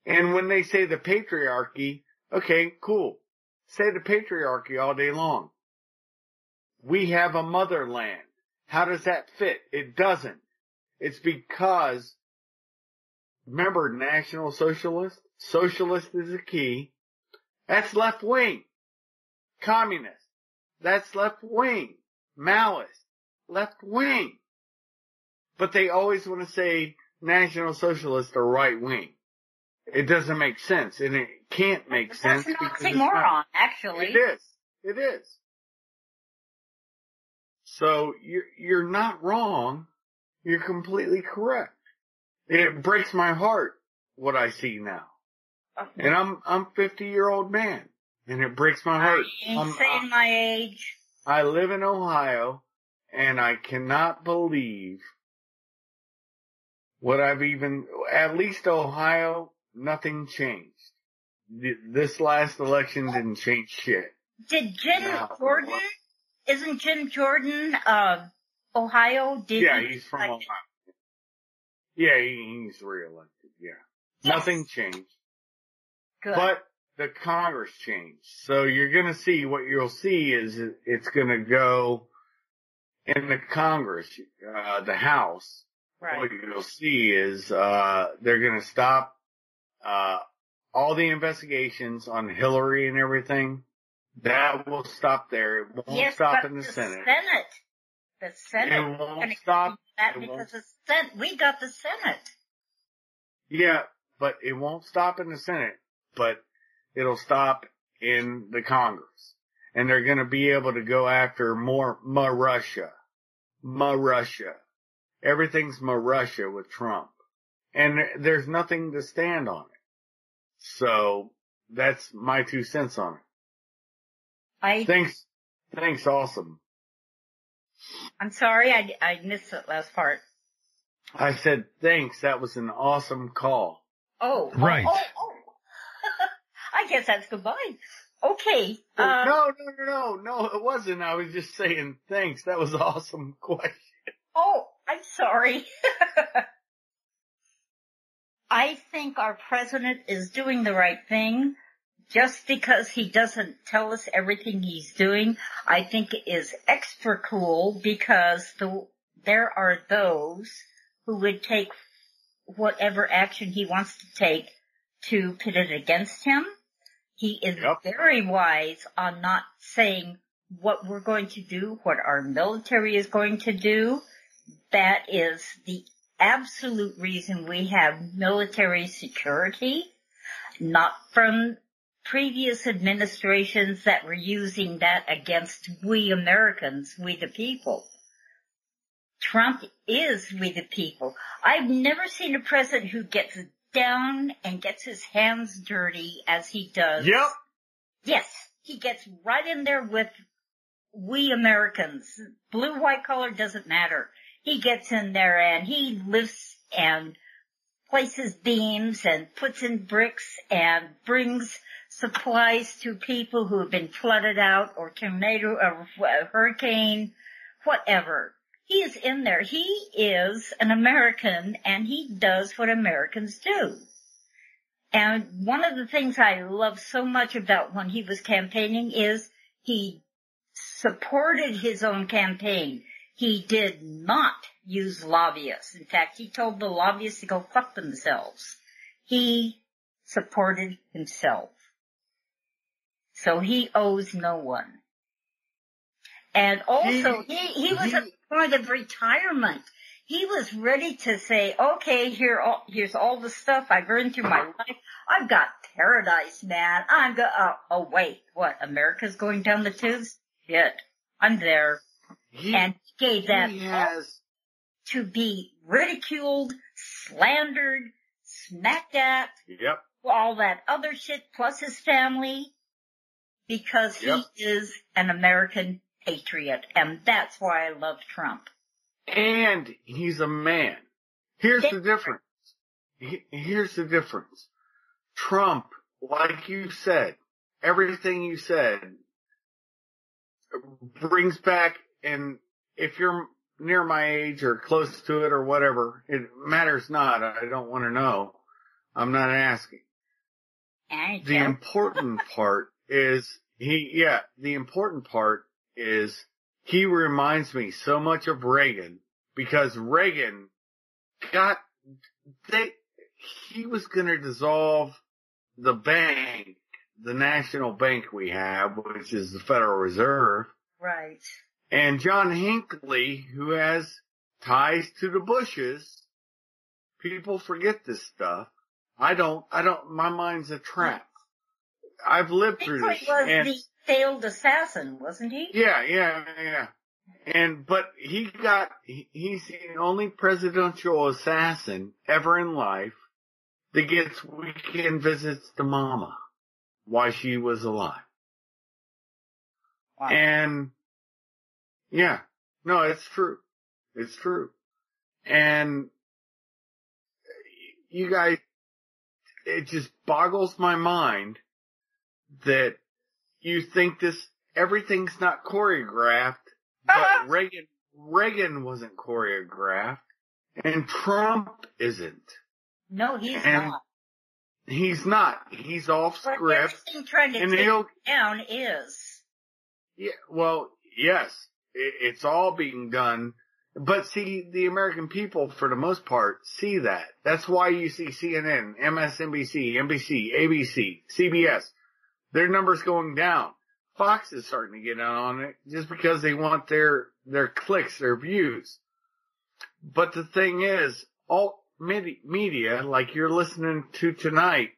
And when they say the patriarchy, okay, cool. Say the patriarchy all day long. We have a motherland. How does that fit? It doesn't. It's because, remember, National Socialist? Socialist is the key. That's left wing. Communist. That's left wing. Maoist. Left wing. But they always want to say National Socialist or right wing. It doesn't make sense, and it can't make That's sense an because it's oxymoron, actually. It is. It is. So you're you're not wrong. You're completely correct. It breaks my heart what I see now, and I'm I'm 50 year old man, and it breaks my I heart. ain't I'm- saying my age. I live in Ohio, and I cannot believe what I've even. At least Ohio, nothing changed. This last election didn't change shit. Did Jim No. Jordan? Isn't Jim Jordan uh Ohio? Did Yeah, he's from Ohio. Yeah, he, he's reelected. Yeah, Yes. nothing changed, Good. but the Congress changed. So you're gonna see what you'll see is it's gonna go in the Congress, uh, the House. right. What you'll see is uh, they're gonna stop uh, all the investigations on Hillary and everything. That will stop there. It won't yes, stop in the, Senate. Senate. The Senate. It won't gonna stop. That It because won't- the Senate, we got the Senate. Yeah, but it won't stop in the Senate, but it'll stop in the Congress. And they're gonna be able to go after more ma Russia. Ma Russia. Everything's ma Russia with Trump. And there's nothing to stand on it. So that's my two cents on it. I Thanks. Thanks. Awesome. I'm sorry, I I missed that last part. I said thanks. That was an awesome call. Oh, oh, Right. Oh, oh. *laughs* I guess that's goodbye. Okay. Uh, no, no, no, no, no, it wasn't. I was just saying thanks. That was an *laughs* awesome question. Oh, I'm sorry. *laughs* I think our president is doing the right thing. Just because he doesn't tell us everything he's doing, I think is extra cool because the, there are those who would take whatever action he wants to take to pit it against him. He is Yep. very wise on not saying what we're going to do, what our military is going to do. That is the absolute reason we have military security, not from previous administrations that were using that against we Americans, we the people. Trump is we the people. I've never seen a president who gets down and gets his hands dirty as he does. Yep. Yes, he gets right in there with we Americans. Blue, white collar doesn't matter. He gets in there and he lifts and places beams and puts in bricks and brings supplies to people who have been flooded out or tornado or hurricane, whatever. He is in there. He is an American and he does what Americans do. And one of the things I love so much about when he was campaigning is he supported his own campaign. He did not use lobbyists. In fact, he told the lobbyists to go fuck themselves. He supported himself. So he owes no one. And also, he, he, was at the point of retirement. He was ready to say, okay, here, all, here's all the stuff I've earned through my life. I've got paradise, man. I'm go, oh, oh wait, what, America's going down the tubes? Shit. I'm there. He, And he gave that he has, to be ridiculed, slandered, smacked at, yep. all that other shit, plus his family, because Yep. he is an American patriot, and that's why I love Trump. And he's a man. Here's the difference. Here's the difference. Trump, like you said, everything you said brings back and if you're near my age or close to it or whatever. It matters not. I don't want to know. I'm not asking. The important *laughs* part is he, yeah, the important part is he reminds me so much of Reagan because Reagan got, they, he was going to dissolve the bank, the national bank we have, which is the Federal Reserve. right. And John Hinckley, who has ties to the Bushes, people forget this stuff. I don't, I don't, my mind's a trap. I've lived through Hinckley this. was and- the failed assassin, wasn't he? yeah, yeah, yeah. And, but he got, he, he's the only presidential assassin ever in life that gets weekend visits to mama while she was alive. Wow. And yeah, no, it's true. It's true. And you guys, it just boggles my mind that you think this, everything's not choreographed, but *laughs* Reagan, Reagan wasn't choreographed and Trump isn't. No, he's And- not. He's not. He's off But script everything trying to and take he'll, down is. Yeah, well, yes, it, it's all being done. But see, the American people, for the most part, see that. That's why you see CNN, MSNBC, NBC, ABC, CBS, their numbers going down. Fox is starting to get in on it just because they want their, their clicks, their views. But the thing is, all medi- media, like you're listening to tonight,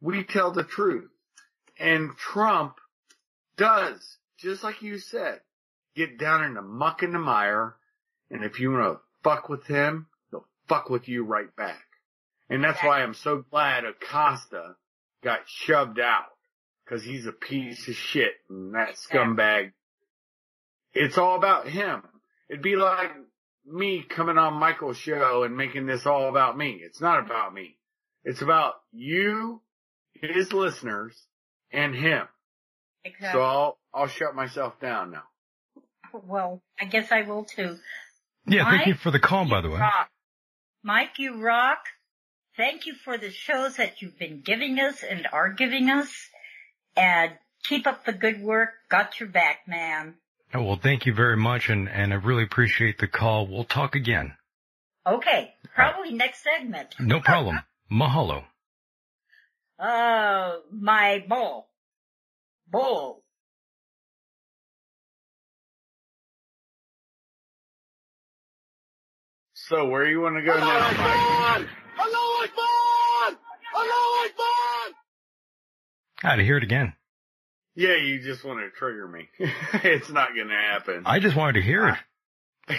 we tell the truth. And Trump does, just like you said, get down in the muck and the mire, and if you want to fuck with him, he'll fuck with you right back. And that's why I'm so glad Acosta got shoved out, cause he's a piece of shit, and that scumbag. It's all about him. It'd be like me coming on Michael's show and making this all about me. It's not about me. It's about you, his listeners, and him. Exactly. So I'll, I'll shut myself down now. well, I guess I will too. Yeah, thank you for the call, by the way. Rock. Mike, you rock. Thank you for the shows that you've been giving us and are giving us. And keep up the good work. Got your back, man. Oh, well, thank you very much, and, and I really appreciate the call. We'll talk again. Okay, probably next segment. *laughs* No problem. Mahalo. Uh, my bull. Bull. So where you want to go now, Mike? Ah, to hear it again. Yeah, you just want to trigger me. *laughs* it's not gonna happen. I just wanted to hear it. *laughs*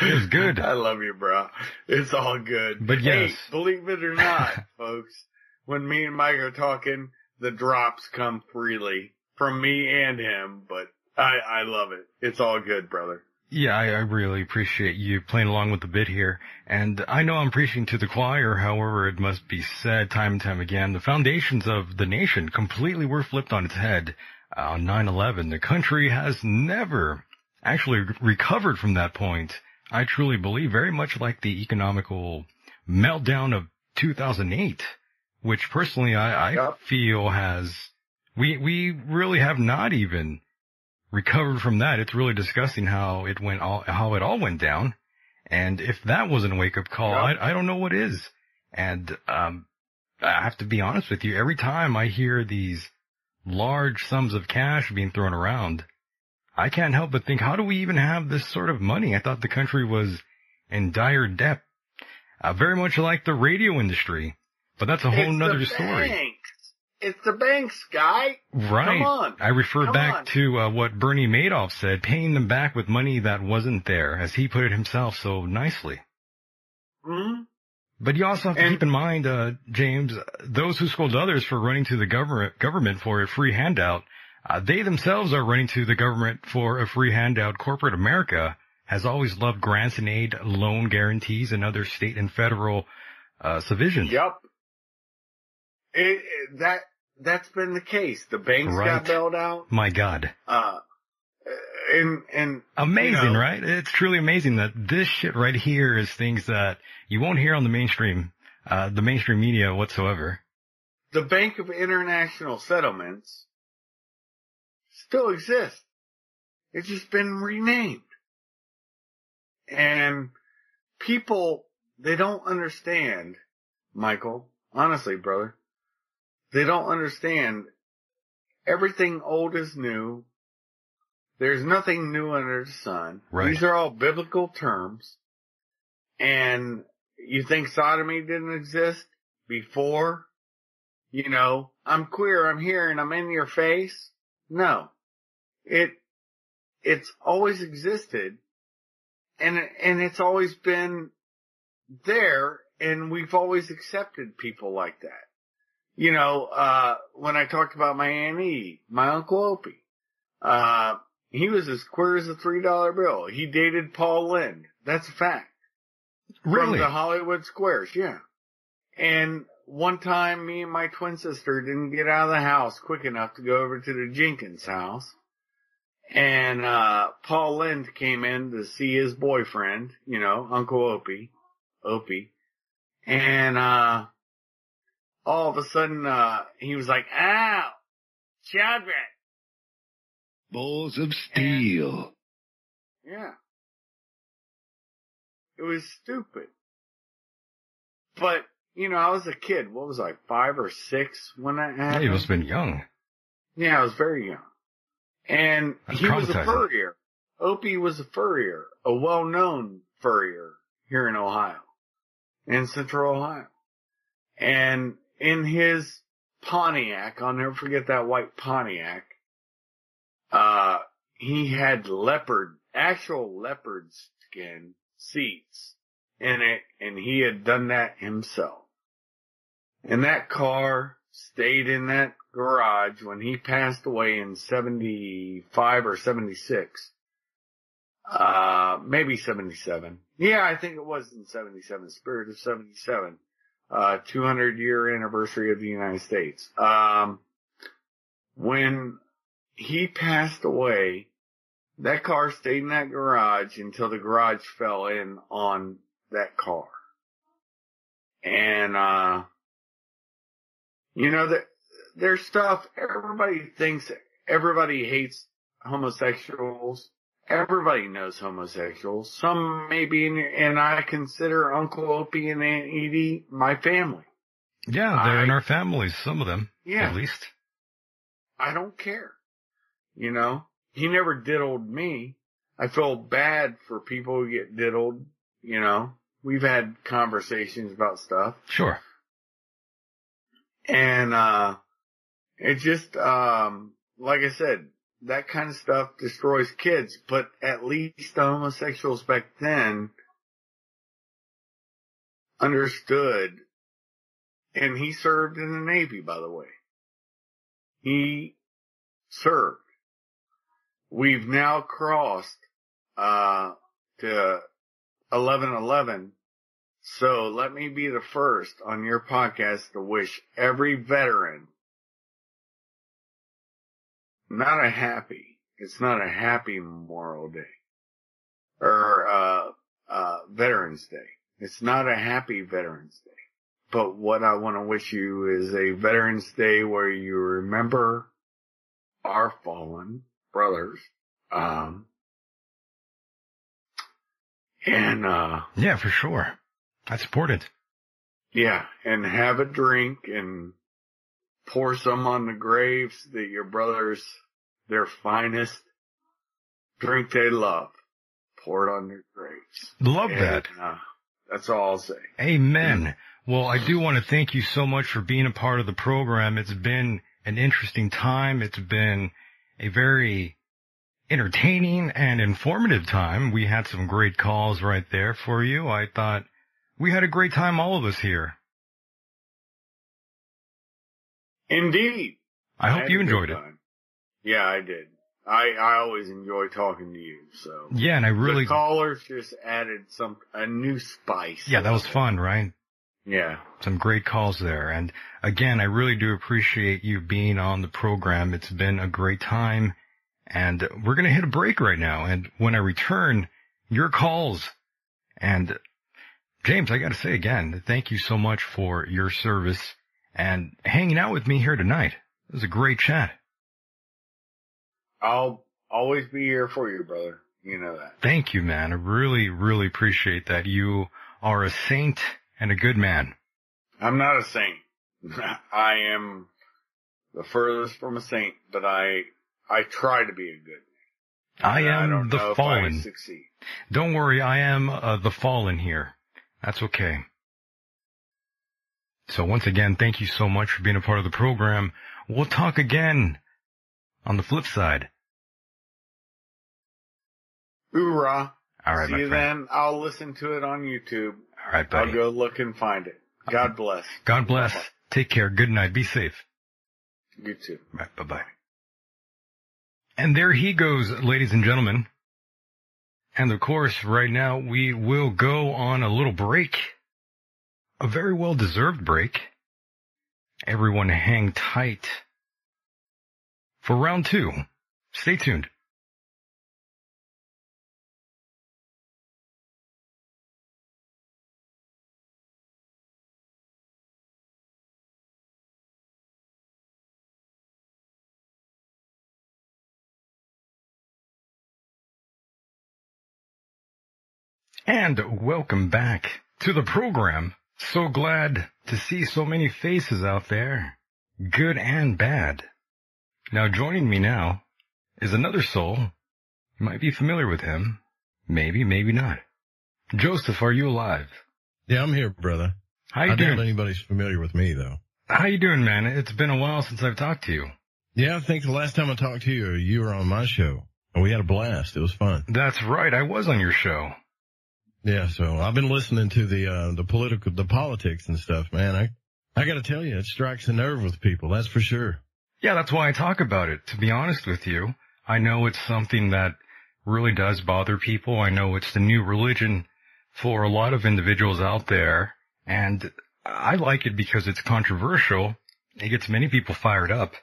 it's good. I love you, bro. It's all good. But yes. Hey, believe it or not, *laughs* folks, when me and Mike are talking, the drops come freely from me and him, but I, I love it. It's all good, brother. Yeah, I, I really appreciate you playing along with the bit here. And I know I'm preaching to the choir, however, it must be said time and time again, the foundations of the nation completely were flipped on its head uh, on 9-11. The country has never actually recovered from that point. I truly believe very much like the economical meltdown of 2008, which personally I, I Yep. feel has, we, we really have not even recovered from that. It's really disgusting how it went all, how it all went down. And if that wasn't a wake up call, Yep. I, I don't know what is. And, um, I have to be honest with you. Every time I hear these large sums of cash being thrown around, I can't help but think, how do we even have this sort of money? I thought the country was in dire debt, uh, very much like the radio industry, but that's a whole It's nother the story. It's the banks, guy. Right. Come on. I refer Come back on. to uh, what Bernie Madoff said, paying them back with money that wasn't there, as he put it himself so nicely. hmm But you also have to And- keep in mind, uh, James, those who scold others for running to the government, government for a free handout, uh, they themselves are running to the government for a free handout. Corporate America has always loved grants and aid, loan guarantees, and other state and federal uh. Yep. It- that, that's been the case. The banks Right. got bailed out. My God. Uh, and and Amazing, you know, right? It's truly amazing that this shit right here is things that you won't hear on the mainstream, uh, the mainstream media whatsoever. The Bank of International Settlements still exists. It's just been renamed. And people, they don't understand, Michael, honestly, brother, they don't understand everything old is new. There's nothing new under the sun. Right. These are all biblical terms. And you think sodomy didn't exist before? You know, I'm queer, I'm here, and I'm in your face? No. It, it's always existed. And, and it's always been there, and we've always accepted people like that. You know, uh, when I talked about my Aunt my Uncle Opie, uh, he was as queer as a three dollar bill. He dated Paul Lynde. That's a fact. Really? From the Hollywood Squares, yeah. And one time me and my twin sister didn't get out of the house quick enough to go over to the Jenkins house. And, uh, Paul Lynde came in to see his boyfriend, you know, Uncle Opie, Opie. And, uh, all of a sudden, uh, he was like, ow, children. Balls of steel. Yeah. It was stupid. But, you know, I was a kid. What was I, five or six when that Yeah, happened? he must have been young. Yeah, I was very young. And That's he was a furrier. Opie was a furrier, a well-known furrier here in Ohio, in central Ohio. And in his Pontiac, I'll never forget that white Pontiac, uh, he had leopard, actual leopard skin seats in it, and he had done that himself. And that car stayed in that garage when he passed away in 75 or 76. Uh, maybe 77. Yeah, I think it was in 77, Spirit of 77. Uh, 200 year anniversary of the United States. Um, when he passed away, that car stayed in that garage until the garage fell in on that car. And, uh, you know, that there's stuff, everybody thinks, everybody hates homosexuals. Everybody knows homosexuals. Some maybe, and I consider Uncle Opie and Aunt Edie my family. Yeah, they're in our families, some of them, Yeah. at least. I don't care. You know, he never diddled me. I feel bad for people who get diddled. You know, we've had conversations about stuff Sure. and, uh, it just, um, like I said, that kind of stuff destroys kids, but at least the homosexuals back then understood and he served in the Navy, by the way. He served. We've now crossed, uh, to 1111. So let me be the first on your podcast to wish every veteran not a happy, it's not a happy Memorial Day or, uh, uh, Veterans Day. It's not a happy Veterans Day. But what I want to wish you is a Veterans Day where you remember our fallen brothers. Um, and, uh, Yeah, for sure. I support it. yeah, and have a drink and pour some on the graves that your brothers, their finest drink they love, pour it on their graves. Love And, that. uh, that's all I'll say. Amen. Well, I do want to thank you so much for being a part of the program. It's been an interesting time. It's been a very entertaining and informative time. We had some great calls right there for you. I thought we had a great time, all of us here. Indeed. I hope you enjoyed it. time. Yeah, I did. I, I always enjoy talking to you, so. Yeah, and I really, the callers just added some, a new spice. yeah, that was fun, right? Yeah. Some great calls there. And again, I really do appreciate you being on the program. It's been a great time. And we're going to hit a break right now. And when I return, your calls. And James, I got to say again, thank you so much for your service and hanging out with me here tonight. It was a great chat. I'll always be here for you, brother. You know that. Thank you, man. I really, really appreciate that. You are a saint and a good man. I'm not a saint. *laughs* I am the furthest from a saint, but I I try to be a good man. I am don't the I fallen. Don't worry, I am uh, the fallen here. That's okay. So once again, thank you so much for being a part of the program. We'll talk again on the flip side. Hoorah! All right, See you then. I'll listen to it on YouTube. All right, buddy. I'll go look and find it. God uh, bless. God bless. Take care. Good night. Be safe. You too. Right, bye bye. And there he goes, ladies and gentlemen. And of course, right now we will go on a little break. A very well deserved break. Everyone hang tight for round two. Stay tuned. And welcome back to the program. So glad to see so many faces out there, good and bad. Now joining me now is another soul. You might be familiar with him. Maybe, maybe not. Joseph, are you alive? Yeah, I'm here, brother. How I you doubt doing? anybody's familiar with me though. How you doing, man? It's been a while since I've talked to you. Yeah, I think the last time I talked to you, you were on my show and we had a blast. It was fun. That's right. I was on your show. Yeah, so I've been listening to the, uh, the political, the politics and stuff, man. I, I gotta tell you, it strikes a nerve with people. That's for sure. Yeah, that's why I talk about it. To be honest with you, I know it's something that really does bother people. I know it's the new religion for a lot of individuals out there. And I like it because it's controversial. It gets many people fired up.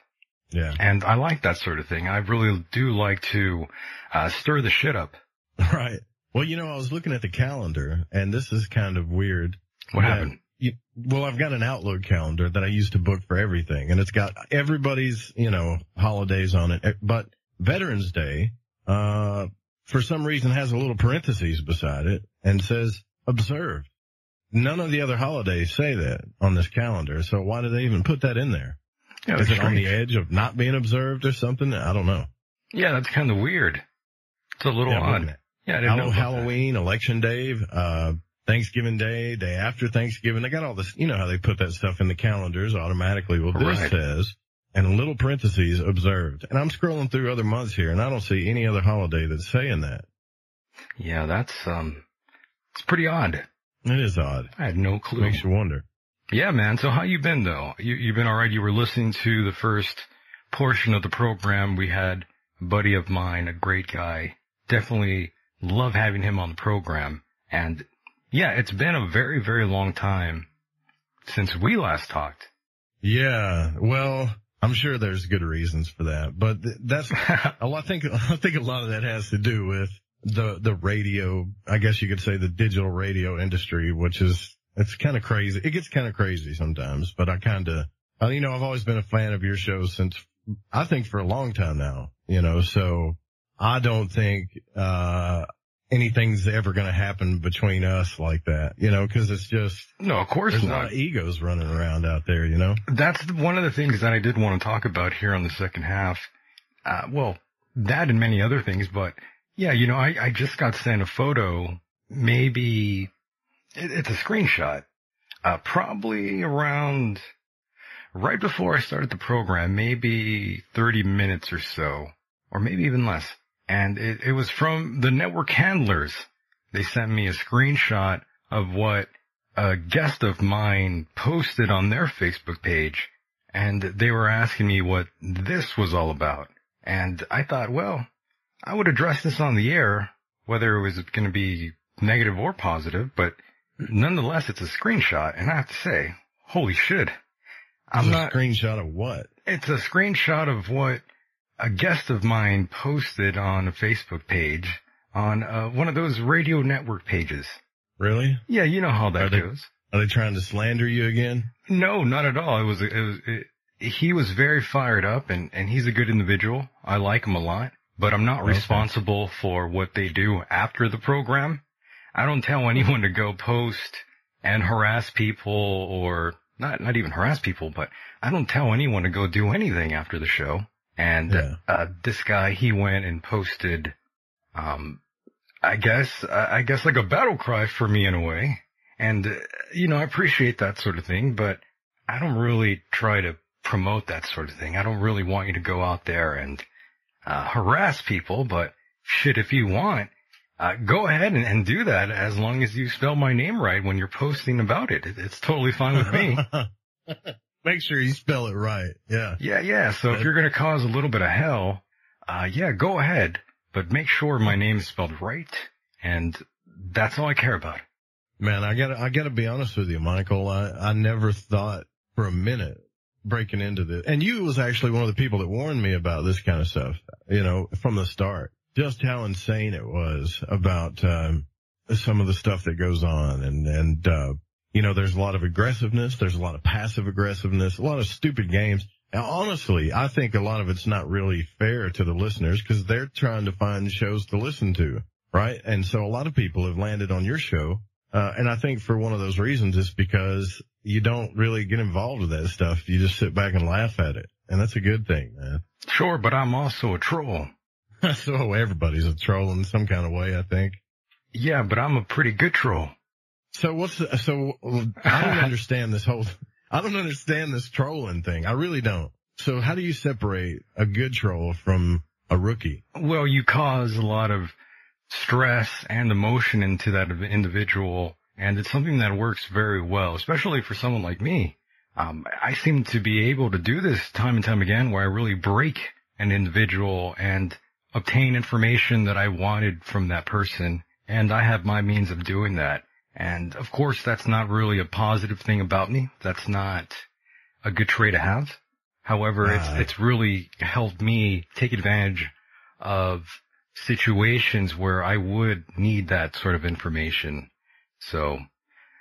Yeah. And I like that sort of thing. I really do like to uh, stir the shit up. *laughs* Right. Well, you know, I was looking at the calendar and this is kind of weird. What happened? You, well, I've got an Outlook calendar that I use to book for everything and it's got everybody's, you know, holidays on it. But Veterans Day, uh, for some reason has a little parentheses beside it and says observed. None of the other holidays say that on this calendar. So why do they even put that in there? Yeah, Is it on the edge of not being observed or something? I don't know. Yeah, that's kind of weird. It's a little Yeah, odd. Yeah, I didn't know Hallow- that. Halloween, election day, uh, Thanksgiving day, day after Thanksgiving. They got all this, you know how they put that stuff in the calendars automatically. Well, this Right. says, and little parentheses observed. And I'm scrolling through other months here and I don't see any other holiday that's saying that. Yeah, that's, um, it's pretty odd. It is odd. I had no clue. Makes you wonder. Yeah, man. So how you been though? You you've been all right. You were listening to the first portion of the program. We had a buddy of mine, a great guy. Definitely love having him on the program. And yeah, it's been a very very long time since we last talked. Yeah. Well, I'm sure there's good reasons for that, but that's, *laughs* I think, *laughs* I think a lot of that has to do with the, the radio, I guess you could say the digital radio industry, which is, it's kind of crazy. It gets kind of crazy sometimes, but I kind of, uh, you know, I've always been a fan of your show since, I think for a long time now, you know, so I don't think, uh, anything's ever going to happen between us like that, you know, cause it's just, no, of course there's a lot not. of egos running around out there, you know? That's one of the things that I did want to talk about here on the second half. Uh, well, that and many other things, but yeah, you know, I, I just got sent a photo, maybe it, it's a screenshot, uh, probably around right before I started the program, maybe 30 minutes or so, or maybe even less. And it, it was from the network handlers. They sent me a screenshot of what a guest of mine posted on their Facebook page and they were asking me what this was all about. And I thought, well, I would address this on the air, whether it was going to be negative or positive, but nonetheless, it's a screenshot. And I have to say, holy shit. I'm It's a not, screenshot of what? it's a screenshot of what a guest of mine posted on a Facebook page on uh, one of those radio network pages. Really? Yeah, you know how that Are they- goes. Are they trying to slander you again? No, not at all. It was, it was, it, he was very fired up and, and he's a good individual. I like him a lot, but I'm not Okay. responsible for what they do after the program. I don't tell anyone to go post and harass people or not, not even harass people, but I don't tell anyone to go do anything after the show. And, Yeah. uh, this guy, he went and posted, um, I guess, I guess like a battle cry for me in a way. And, uh, you know, I appreciate that sort of thing, but I don't really try to promote that sort of thing. I don't really want you to go out there and, uh, harass people, but shit, if you want, uh, go ahead and, and do that as long as you spell my name right when you're posting about it. It- It's totally fine with me. *laughs* Make sure you spell it right. Yeah. yeah, yeah. So if you're going to cause a little bit of hell, uh, yeah, go ahead, but make sure my name is spelled right. And that's all I care about. Man, I gotta, I gotta be honest with you, Michael. I, I never thought for a minute breaking into this. And you was actually one of the people that warned me about this kind of stuff, you know, from the start. Just how insane it was about, um, some of the stuff that goes on and, and, uh, you know, there's a lot of aggressiveness. There's a lot of passive aggressiveness, a lot of stupid games. Now, honestly, I think a lot of it's not really fair to the listeners because they're trying to find shows to listen to, right? And so a lot of people have landed on your show uh, and I think for one of those reasons is because you don't really get involved with that stuff. You just sit back and laugh at it. And that's a good thing, man. Sure, but I'm also a troll. *laughs* so everybody's a troll in some kind of way, I think. Yeah, but I'm a pretty good troll. So what's the, so I don't *laughs* understand this whole, I don't understand this trolling thing. I really don't. So how do you separate a good troll from a rookie? Well, you cause a lot of stress and emotion into that individual, and it's something that works very well, especially for someone like me. Um, I seem to be able to do this time and time again where I really break an individual and obtain information that I wanted from that person, and I have my means of doing that. And of course, that's not really a positive thing about me. That's not a good trait to have. However, Ah. it's, it's really helped me take advantage of situations where I would need that sort of information. So,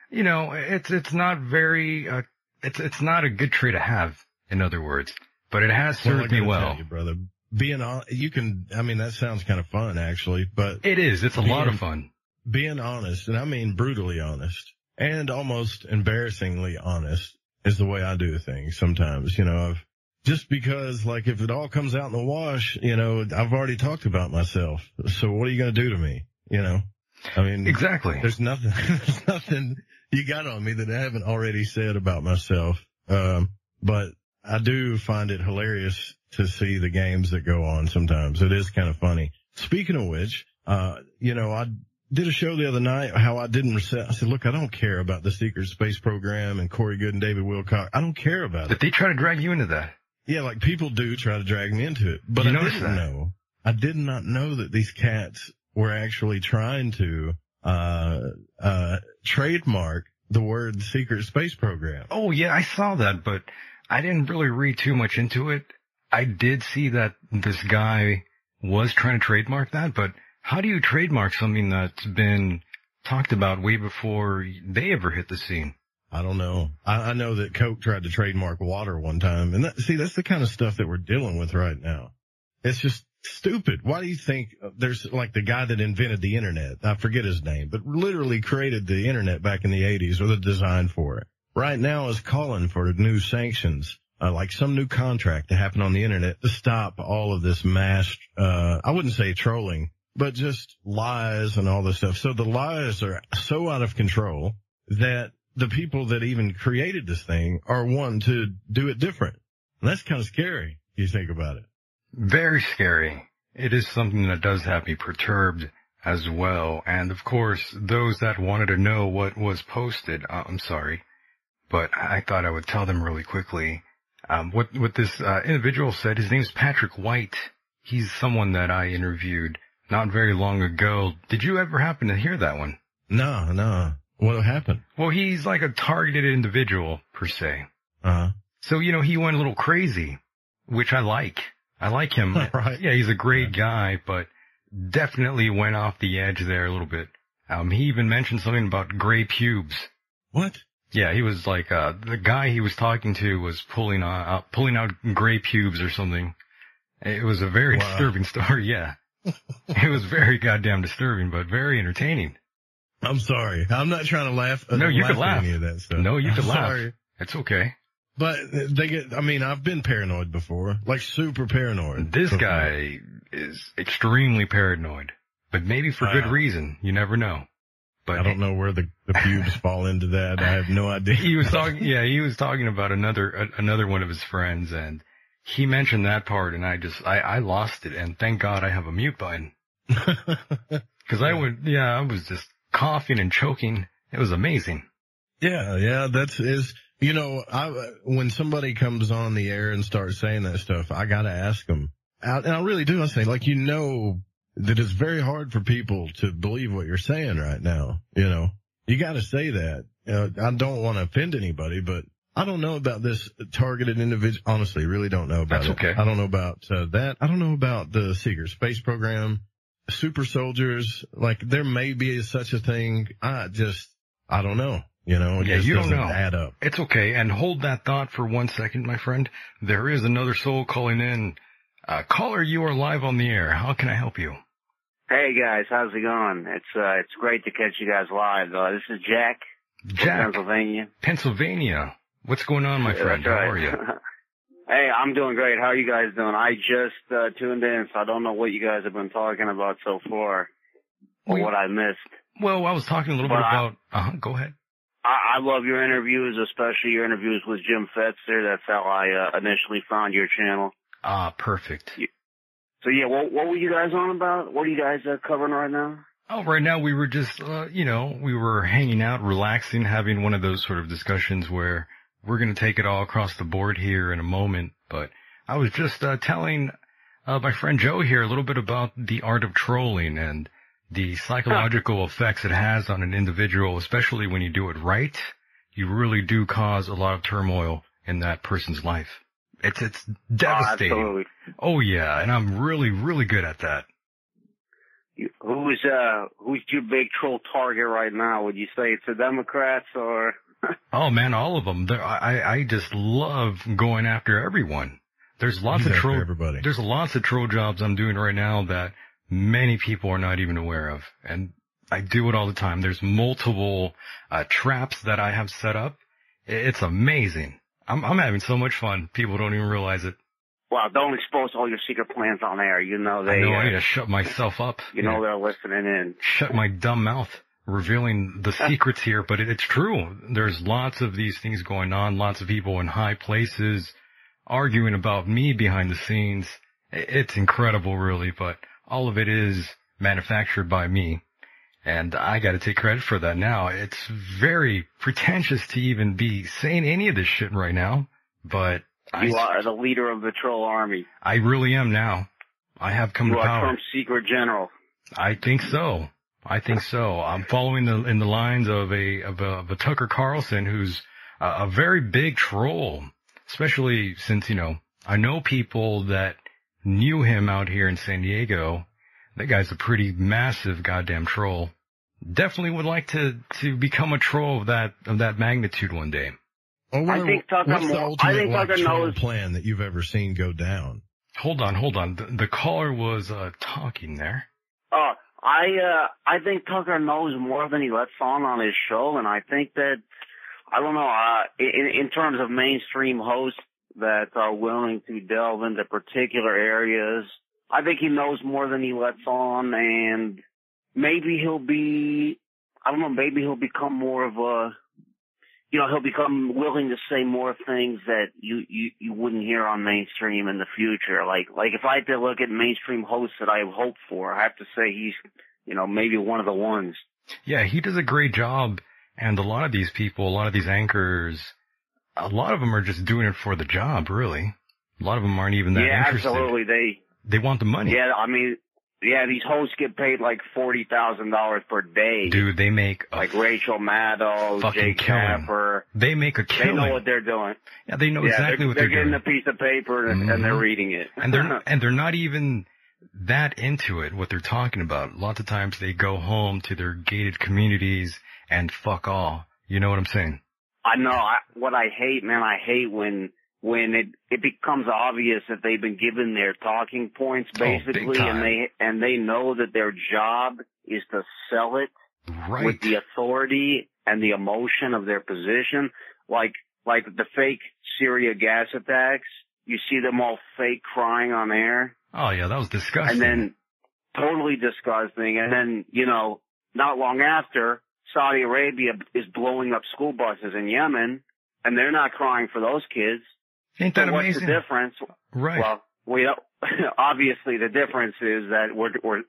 you know, it's, it's not very, uh, it's, it's not a good trait to have, in other words, but it has Well, served me well. you, brother, being on, you can, I mean, that sounds kind of fun actually, but It is. It's a lot of fun. Being honest, and I mean brutally honest, and almost embarrassingly honest is the way I do things sometimes, you know, I've, just because like if it all comes out in the wash, you know, I've already talked about myself. So what are you going to do to me? You know, I mean, Exactly. there's nothing, *laughs* there's nothing you got on me that I haven't already said about myself. Um, but I do find it hilarious to see the games that go on sometimes. It is kind of funny. Speaking of which, uh, you know, I did a show the other night how I didn't reset. I said, look, I don't care about the secret space program and Corey Goode and David Wilcock. I don't care about it. Did they try to drag you into that? Yeah, like people do try to drag me into it, but You I didn't that? know. I did not know that these cats were actually trying to, uh, uh, trademark the word secret space program. Oh yeah, I saw that, but I didn't really read too much into it. I did see that this guy was trying to trademark that, but how do you trademark something that's been talked about way before they ever hit the scene? I don't know. I, I know that Coke tried to trademark water one time, and that, see, that's the kind of stuff that we're dealing with right now. It's just stupid. Why do you think uh, there's like the guy that invented the internet? I forget his name, but literally created the internet back in the 80s or the design for it. Right now is calling for new sanctions, uh, like some new contract to happen on the internet to stop all of this mass, uh, I wouldn't say trolling, but just lies and all this stuff. So the lies are so out of control that the people that even created this thing are wanting to do it different. And that's kind of scary. if You think about it. Very scary. It is something that does have me perturbed as well. And of course, those that wanted to know what was posted, uh, I'm sorry, but I thought I would tell them really quickly. Um, what, what this uh, individual said, his name is Patrick White. He's someone that I interviewed not very long ago. Did you ever happen to hear that one? No, no. What happened? Well, he's like a targeted individual per se. Uh huh. So, you know, he went a little crazy, which I like. I like him. *laughs* Right. Yeah, he's a great guy, but definitely went off the edge there a little bit. Um, he even mentioned something about gray pubes. What? Yeah, he was like, uh, the guy he was talking to was pulling out, uh, pulling out gray pubes or something. It was a very *laughs* Wow. disturbing story, yeah. It was very goddamn disturbing, but very entertaining. I'm sorry. I'm not trying to laugh. uh, No, you can at laugh. Any of that stuff. No, you I'm can laugh. Sorry. It's okay. But they get, I mean, I've been paranoid before, like super paranoid. This before. guy is extremely paranoid, but maybe for good Wow. reason. You never know. But I don't know where the, the pubes fall into that. I have no *laughs* idea. he was talking, yeah, he was talking about another, another one of his friends and he mentioned that part and I just, I, I lost it and thank God I have a mute button. *laughs* Cause I would, yeah, I was just coughing and choking. It was amazing. yeah, yeah, that's is, you know, I, when somebody comes on the air and starts saying that stuff, I gotta ask them. I, and I really do. I say, like, you know, that it's very hard for people to believe what you're saying right now. You know, you gotta say that. You know, I don't want to offend anybody, but I don't know about this targeted individual. Honestly, really don't know about That's it. okay. I don't know about uh, that. I don't know about the secret space program, super soldiers. Like there may be such a thing. I just, I don't know. You know, it Yeah, just you don't doesn't know. add up. It's okay. And hold that thought for one second, my friend. There is another soul calling in. Uh, caller, you are live on the air. How can I help you? Hey guys, how's it going? It's uh, it's great to catch you guys live. Uh, this is Jack, Jack, Pennsylvania. Pennsylvania. What's going on, my friend? that's How are you? *laughs* hey, I'm doing great. How are you guys doing? I just uh, tuned in, so I don't know what you guys have been talking about so far, or what I missed. Well, I was talking a little bit Well, I- about, uh go ahead. I, I love your interviews, especially your interviews with Jim Fetzer. That's how I uh, initially found your channel. Ah, perfect. So yeah, what, what were you guys on about? What are you guys uh, covering right now? Oh, right now we were just, uh, you know, we were hanging out, relaxing, having one of those sort of discussions where we're going to take it all across the board here in a moment. But I was just uh, telling uh, my friend Joe here a little bit about the art of trolling and the psychological effects it has on an individual, especially when you do it right. You really do cause a lot of turmoil in that person's life. It's it's Oh, devastating. absolutely. Oh yeah, and I'm really really good at that. Who's uh who's your big troll target right now? Would you say it's the Democrats or? Oh man, all of them. There, I I just love going after everyone. There's lots He's of troll. everybody. There's lots of troll jobs I'm doing right now that many people are not even aware of, and I do it all the time. There's multiple uh, traps that I have set up. It's amazing. I'm I'm having so much fun. People don't even realize it. Well, don't expose all your secret plans on air. You know they. I they. know uh, I need to shut myself up. you know Yeah. they're listening in. shut my dumb mouth revealing the *laughs* secrets here, but it, it's true. There's lots of these things going on, lots of people in high places arguing about me behind the scenes. It's incredible really, but all of it is manufactured by me. And I gotta take credit for that now. It's very pretentious to even be saying any of this shit right now, but You I, are the leader of the troll army. I really am now. I have come You to are power. Trump's secret general. I think so. I think so. I'm following the, in the lines of a, of a, of a Tucker Carlson who's a, a very big troll, especially since, you know, I know people that knew him out here in San Diego. That guy's a pretty massive goddamn troll. Definitely would like to, to become a troll of that, of that magnitude one day. Well, I think Tucker what's the Mo- I ultimate think Tucker troll knows- plan that you've ever seen go down? Hold on, hold on. The, the caller was, uh, talking there. Oh, I uh I think Tucker knows more than he lets on on his show, and I think that I don't know. Uh, in in terms of mainstream hosts that are willing to delve into particular areas, I think he knows more than he lets on, and maybe he'll be. I don't know. Maybe he'll become more of a. You know, he'll become willing to say more things that you, you, you wouldn't hear on mainstream in the future. Like, like if I had to look at mainstream hosts that I have hoped for, I have to say he's, you know, maybe one of the ones. Yeah, he does a great job. And a lot of these people, a lot of these anchors, a lot of them are just doing it for the job, really. A lot of them aren't even that yeah, interested. absolutely. They, They want the money. yeah, I mean, yeah, these hosts get paid like forty thousand dollars per day. Dude, they make a like Rachel Maddow, Jake killing. Tapper. They make a killing. They know what they're doing. yeah, they know yeah, exactly they're, what they're, doing. they're, getting doing. a piece of paper and, and they're Mhm. reading it. and they're not, *laughs* and they're not even that into it what they're talking about lots of times they go home to their gated communities and fuck all you know what i'm saying I know. I, what I hate, man, I hate when when it it becomes obvious that they've been given their talking points Oh, basically, time. and they and they know that their job is to sell it right with the authority and the emotion of their position, like like the fake Syria gas attacks. You see them all fake crying on air, oh yeah that was disgusting and then totally disgusting. And then you know, not long after, Saudi Arabia is blowing up school buses in Yemen, and they're not crying for those kids. Ain't So that what's amazing the difference? right Well, we don't, *laughs* obviously the difference is that we're, we're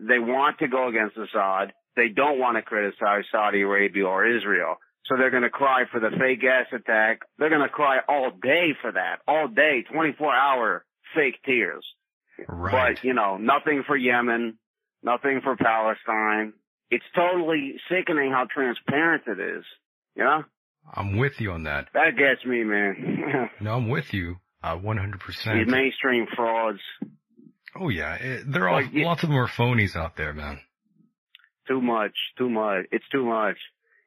they want to go against Assad. They don't want to criticize Saudi Arabia or Israel. So they're going to cry for the fake gas attack. They're going to cry all day for that, all day, 24 hour fake tears. right But you know, nothing for Yemen, nothing for Palestine. It's totally sickening how transparent it is. You know, i'm with you on that that gets me, man. *laughs* no i'm with you uh 100% These mainstream frauds. oh yeah it, they're all Like, yeah. lots of them are phonies out there man Too much, too much. It's too much.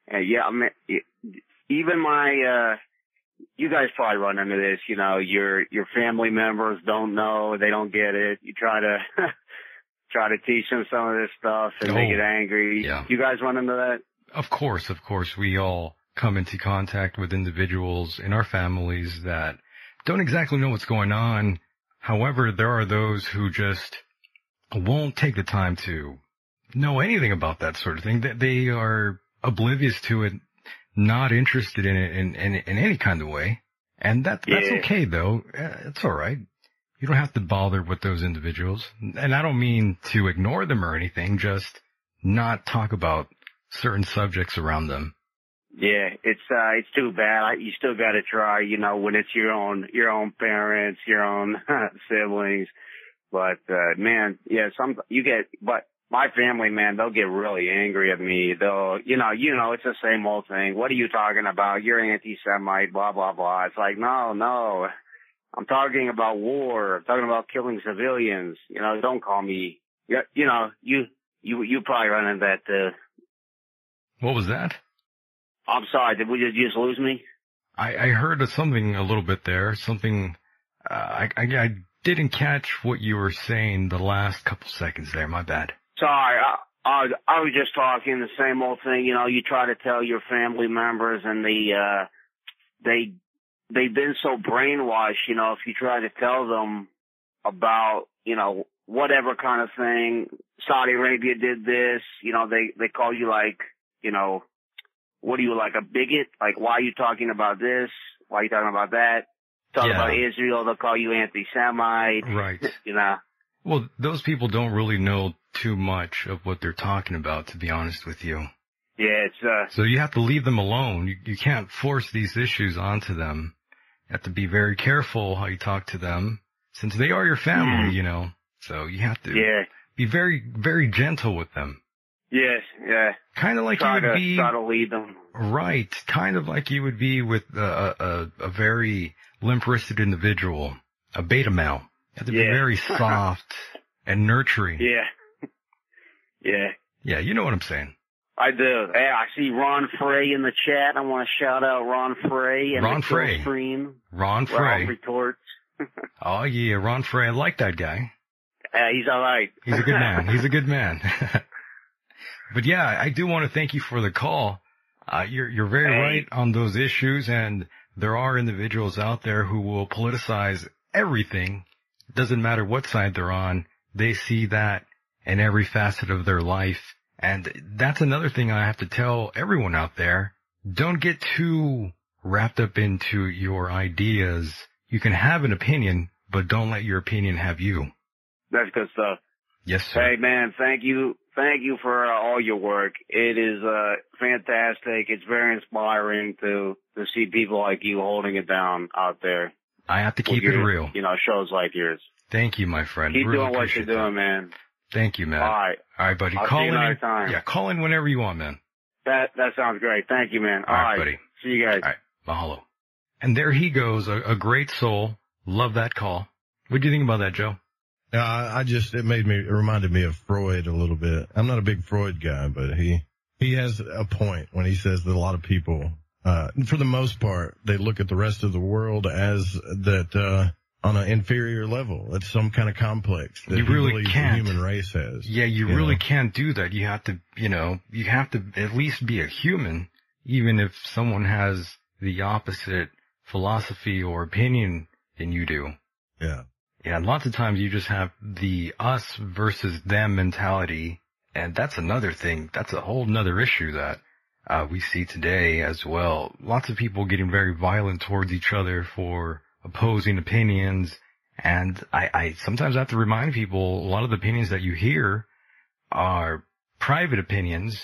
And yeah, I mean, it- even my, uh, you guys probably run into this, you know, your, your family members don't know, they don't get it. You try to, *laughs* try to teach them some of this stuff and they Oh, get angry. yeah. You guys run into that? Of course, of course, we all come into contact with individuals in our families that don't exactly know what's going on. However, there are those who just won't take the time to know anything about that sort of thing. That they are oblivious to it, not interested in it in, in, in any kind of way. And that, that's Yeah. okay though. Uh, It's alright. You don't have to bother with those individuals. And I don't mean to ignore them or anything, just not talk about certain subjects around them. Yeah, it's uh it's too bad. You still got to try, you know, when it's your own your own parents, your own *laughs* siblings. But uh man, yeah, some you get but my family, man, they'll get really angry at me. They'll, you know, you know, it's the same old thing. What are you talking about? You're anti-Semite, blah blah blah. It's like, no, no, I'm talking about war. I'm talking about killing civilians. You know, don't call me. You, you know, you you you probably run into that too. What was that? I'm sorry. Did we just, you just lose me? I, I heard of something a little bit there, something, uh, I, I, I didn't catch what you were saying the last couple seconds there, my bad. Sorry, I, I, I was just talking the same old thing. You know, you try to tell your family members, and the uh, they they've been so brainwashed. You know, if you try to tell them about you know whatever kind of thing, Saudi Arabia did this. You know, they they call you like you know, what are you like a bigot? Like, why are you talking about this? Why are you talking about that? Talk Yeah. about Israel, they'll call you anti-Semite. Right. You know. Well, those people don't really know too much of what they're talking about, to be honest with you. Yeah, it's uh So you have to leave them alone. You, you can't force these issues onto them. You have to be very careful how you talk to them, since they are your family, Mhm. you know. So you have to yeah. be very, very gentle with them. Yes, yeah. Kind of like try you would to be try to lead them. Right, kind of like you would be with a, a, a- very limp-wristed individual, a beta male. You have to be Yeah. very *laughs* soft and nurturing. Yeah, yeah. Yeah, you know what I'm saying. I do. Hey, I see Ron Frey in the chat. I want to shout out Ron Frey and Ron the Frey. Stream. Ron Frey. retorts. *laughs* Oh yeah, Ron Frey. I like that guy. Uh, he's all right. He's a good man. *laughs* He's a good man. But yeah, I do want to thank you for the call. Uh, you're, you're very Hey. right on those issues and there are individuals out there who will politicize everything. Doesn't matter what side they're on. They see that in every facet of their life. And that's another thing I have to tell everyone out there. Don't get too wrapped up into your ideas. You can have an opinion, but don't let your opinion have you. That's good stuff. Yes, sir. Hey, man, thank you. Thank you for uh, all your work. It is uh, fantastic. It's very inspiring to to see people like you holding it down out there. I have to keep it real. You know, shows like yours. Thank you, my friend. Keep Really doing what you're appreciate that. doing, man. Thank you, man. All right. All right, buddy. I'll call in. time. Yeah, call in whenever you want, man. That that sounds great. Thank you, man. All right, buddy. See you guys. All right. Mahalo. And there he goes, a, a great soul. Love that call. What do you think about that, Joe? Uh, I just, it made me, it reminded me of Freud a little bit. I'm not a big Freud guy, but he, he has a point when he says that a lot of people, uh, for the most part, they look at the rest of the world as that, uh, on an inferior level. It's some kind of complex that You really the human race has. Yeah, you, You really know? can't do that. You have to, you know, you have to at least be a human, even if someone has the opposite philosophy or opinion than you do. Yeah. Yeah, lots of times you just have the us versus them mentality, and that's another thing. That's a whole nother issue that uh, we see today as well. Lots of people getting very violent towards each other for opposing opinions, and I, I sometimes have to remind people a lot of the opinions that you hear are private opinions,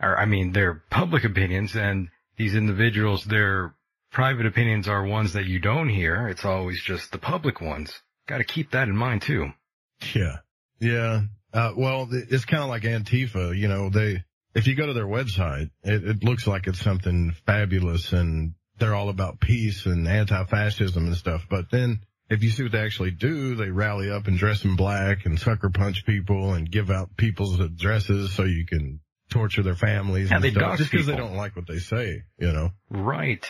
or I mean they're public opinions, and these individuals, their private opinions are ones that you don't hear. It's always just the public ones. Got to keep that in mind too. Yeah. Yeah. Uh, well, it's kind of like Antifa, you know, they, if you go to their website, it, it looks like it's something fabulous and they're all about peace and anti-fascism and stuff. But then if you see what they actually do, they rally up and dress in black and sucker punch people and give out people's addresses so you can torture their families Yeah, and they stuff just because they don't like what they say, you know? Right.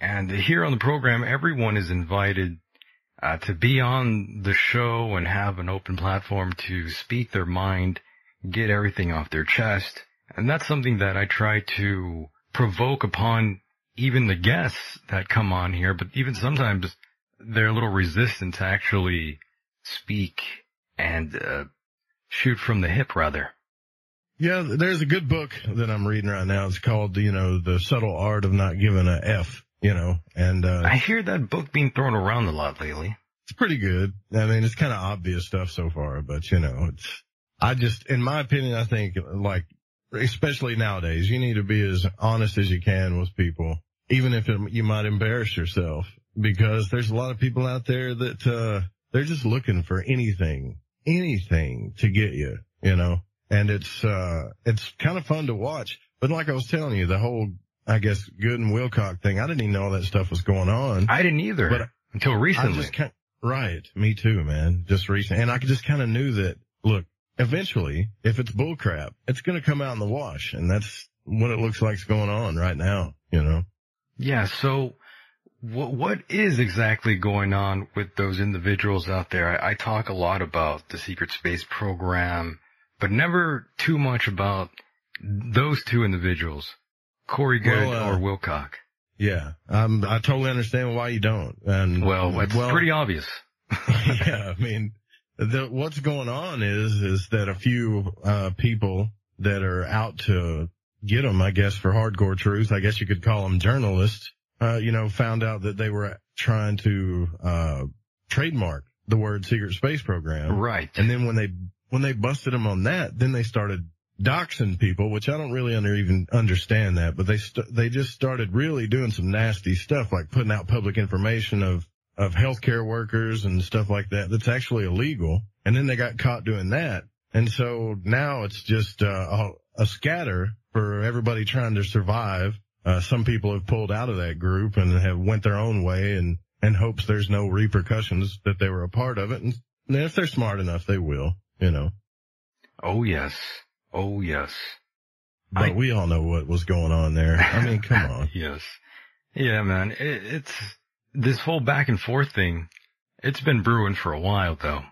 And here on the program, everyone is invited uh, to be on the show and have an open platform to speak their mind, get everything off their chest. And that's something that I try to provoke upon even the guests that come on here, but even sometimes they're a little resistant to actually speak and uh, shoot from the hip rather. Yeah, there's a good book that I'm reading right now. It's called, you know, The Subtle Art of Not Giving a F, you know, and, uh, I hear that book being thrown around a lot lately. it's pretty good. I mean, it's kind of obvious stuff so far, but you know, it's, I just, in my opinion, I think like, especially nowadays, you need to be as honest as you can with people, even if it, you might embarrass yourself because there's a lot of people out there that, uh, they're just looking for anything, anything to get you, you know, and it's, uh, it's kind of fun to watch. But like I was telling you, the whole, I guess, Goode and Wilcock thing, I didn't even know all that stuff was going on. I didn't either But until I recently. just kind right. Me too, man. Just recent. And I just kind of knew that, look, eventually, if it's bullcrap, it's going to come out in the wash. And that's what it looks like's going on right now, you know? Yeah. So what, what is exactly going on with those individuals out there? I, I talk a lot about the secret space program, but never too much about those two individuals, Corey Goode Well, uh, or Wilcock. Yeah. Um, I totally understand why you don't. And Well, it's pretty obvious. *laughs* yeah, I mean, the, what's going on is, is that a few, uh, people that are out to get them, I guess, for hardcore truth, I guess you could call them journalists, uh, you know, found out that they were trying to, uh, trademark the word secret space program. Right. And then when they, when they busted them on that, then they started doxing people, which I don't really under, even understand that, but they, st- they just started really doing some nasty stuff, like putting out public information of, of healthcare workers and stuff like that. That's actually illegal. And then they got caught doing that. And so now it's just, uh, a, a scatter for everybody trying to survive. Uh, some people have pulled out of that group and have went their own way and, and hopes there's no repercussions that they were a part of it. And if they're smart enough, they will, you know. Oh yes. Oh yes. But I- we all know what was going on there. I mean, *laughs* come on. yes. Yeah, man. It, it's this whole back and forth thing. It's been brewing for a while though.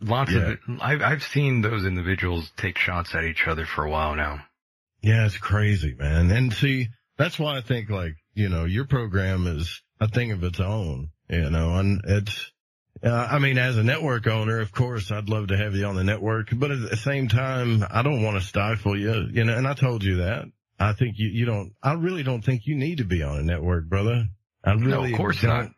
Lots Yeah. of. I've, I've seen those individuals take shots at each other for a while now. Yeah, it's crazy, man. And see, that's why I think like, you know, your program is a thing of its own, you know, and it's, uh, I mean, as a network owner, of course, I'd love to have you on the network, but at the same time, I don't want to stifle you, you know, and I told you that. I think you, you don't, I really don't think you need to be on a network, brother. I really, No, of course don't,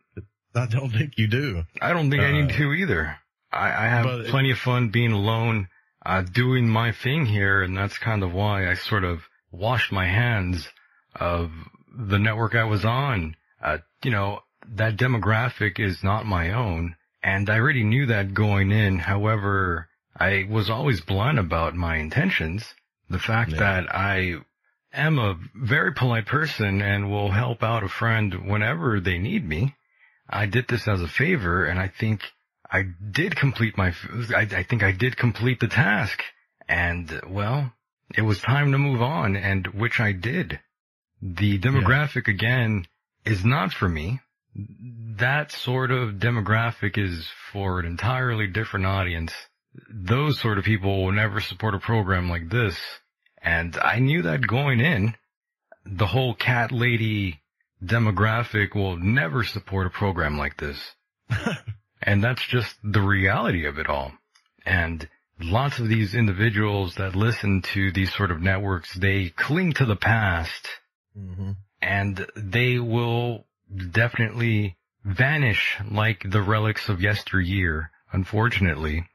I don't think you do. I don't think I need Uh, to either. I, I have but- plenty of fun being alone, uh, doing my thing here, and that's kind of why I sort of washed my hands of the network I was on. Uh, you know, that demographic is not my own, and I already knew that going in. However, I was always blunt about my intentions. The fact Yeah. that I am a very polite person and will help out a friend whenever they need me. I did this as a favor and I think I did complete my, I, I think I did complete the task. And well, it was time to move on and which I did. The demographic again is not for me. That sort of demographic is for an entirely different audience. Those sort of people will never support a program like this. And I knew that going in, the whole cat lady demographic will never support a program like this. *laughs* and that's just the reality of it all. And lots of these individuals that listen to these sort of networks, they cling to the past hmm and they will definitely vanish like the relics of yesteryear. Unfortunately,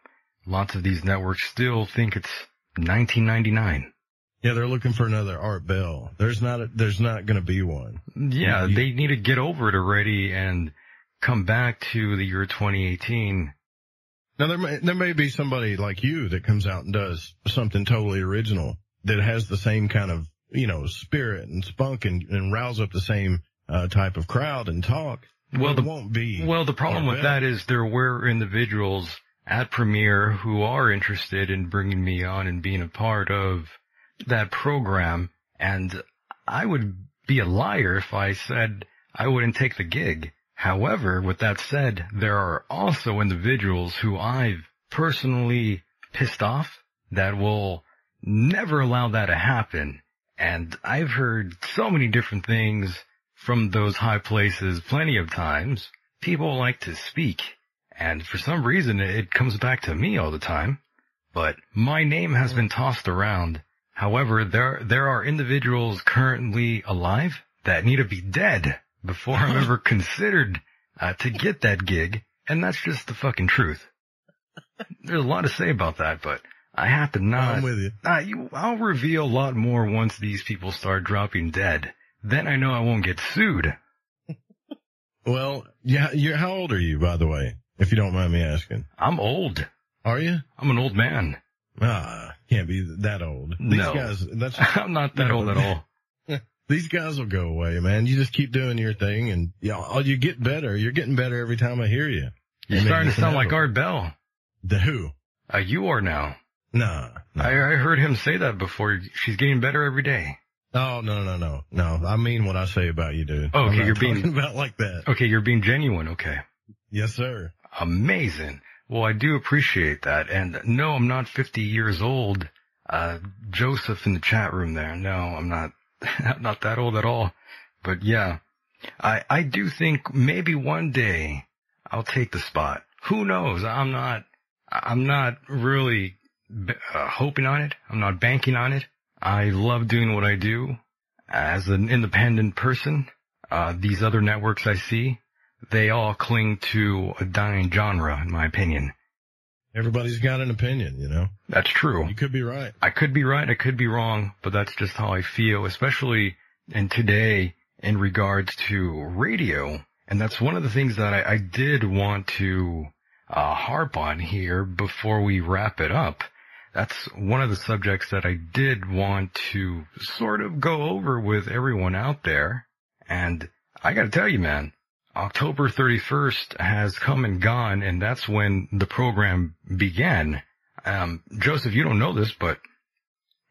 lots of these networks still think it's 1999. Yeah, they're looking for another Art Bell. There's not a, there's not going to be one. Yeah, You- they need to get over it already and come back to the year 2018. Now there may, there may be somebody like you that comes out and does something totally original that has the same kind of, you know, spirit and spunk and, and rouse up the same uh, type of crowd and talk. Well, the- won't be. Well, the problem with that is there were individuals at Premiere who are interested in bringing me on and being a part of that program. And I would be a liar if I said I wouldn't take the gig. However, with that said, there are also individuals who I've personally pissed off that will never allow that to happen. And I've heard so many different things from those high places plenty of times. People like to speak. And for some reason it comes back to me all the time. But my name has been tossed around. However, there, there are individuals currently alive that need to be dead before I'm ever *laughs* considered uh, to get that gig. And that's just the fucking truth. There's a lot to say about that, but I have to not. I'm with you. Uh, you, I'll reveal a lot more once these people start dropping dead. Then I know I won't get sued. *laughs* Well, yeah, you're, how old are you, by the way? If you don't mind me asking. I'm old. Are you? I'm an old man. Ah, can't be that old. These No. guys, that's, *laughs* I'm not that old at all. *laughs* these guys will go away, man. You just keep doing your thing and yeah, you, you get better. You're getting better every time I hear you. You're I mean, starting to sound like. Art Bell. The who? Uh, you are now. Nah. nah. I, I heard him say that before. She's getting better every day. Oh, no, no, no, no. I mean what I say about you, dude. Oh, okay, you're being- *laughs* about like that. Okay, you're being genuine. Okay. Yes, sir. Amazing. Well, I do appreciate that. And no, I'm not 50 years old. Uh, Joseph in the chat room there. No, I'm not, *laughs* not that old at all. But yeah, I, I do think maybe one day I'll take the spot. Who knows? I'm not, I'm not really uh, hoping on it. I'm not banking on it. I love doing what I do as an independent person. Uh, these other networks I see, they all cling to a dying genre, in my opinion. Everybody's got an opinion, you know. That's true. You could be right. I could be right, I could be wrong, but that's just how I feel, especially in today in regards to radio. And that's one of the things that I, I did want to uh, harp on here before we wrap it up. That's one of the subjects that I did want to sort of go over with everyone out there. And I gotta tell you, man, October 31st has come and gone, and that's when the program began. Um, Joseph, you don't know this, but,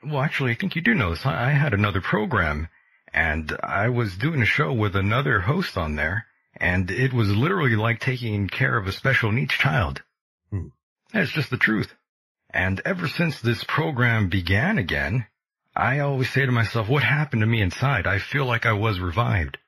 well, actually, I think you do know this. I, I had another program, and I was doing a show with another host on there, and it was literally like taking care of a special needs child. Hmm. That's just the truth. And ever since this program began again, I always say to myself, what happened to me inside? I feel like I was revived.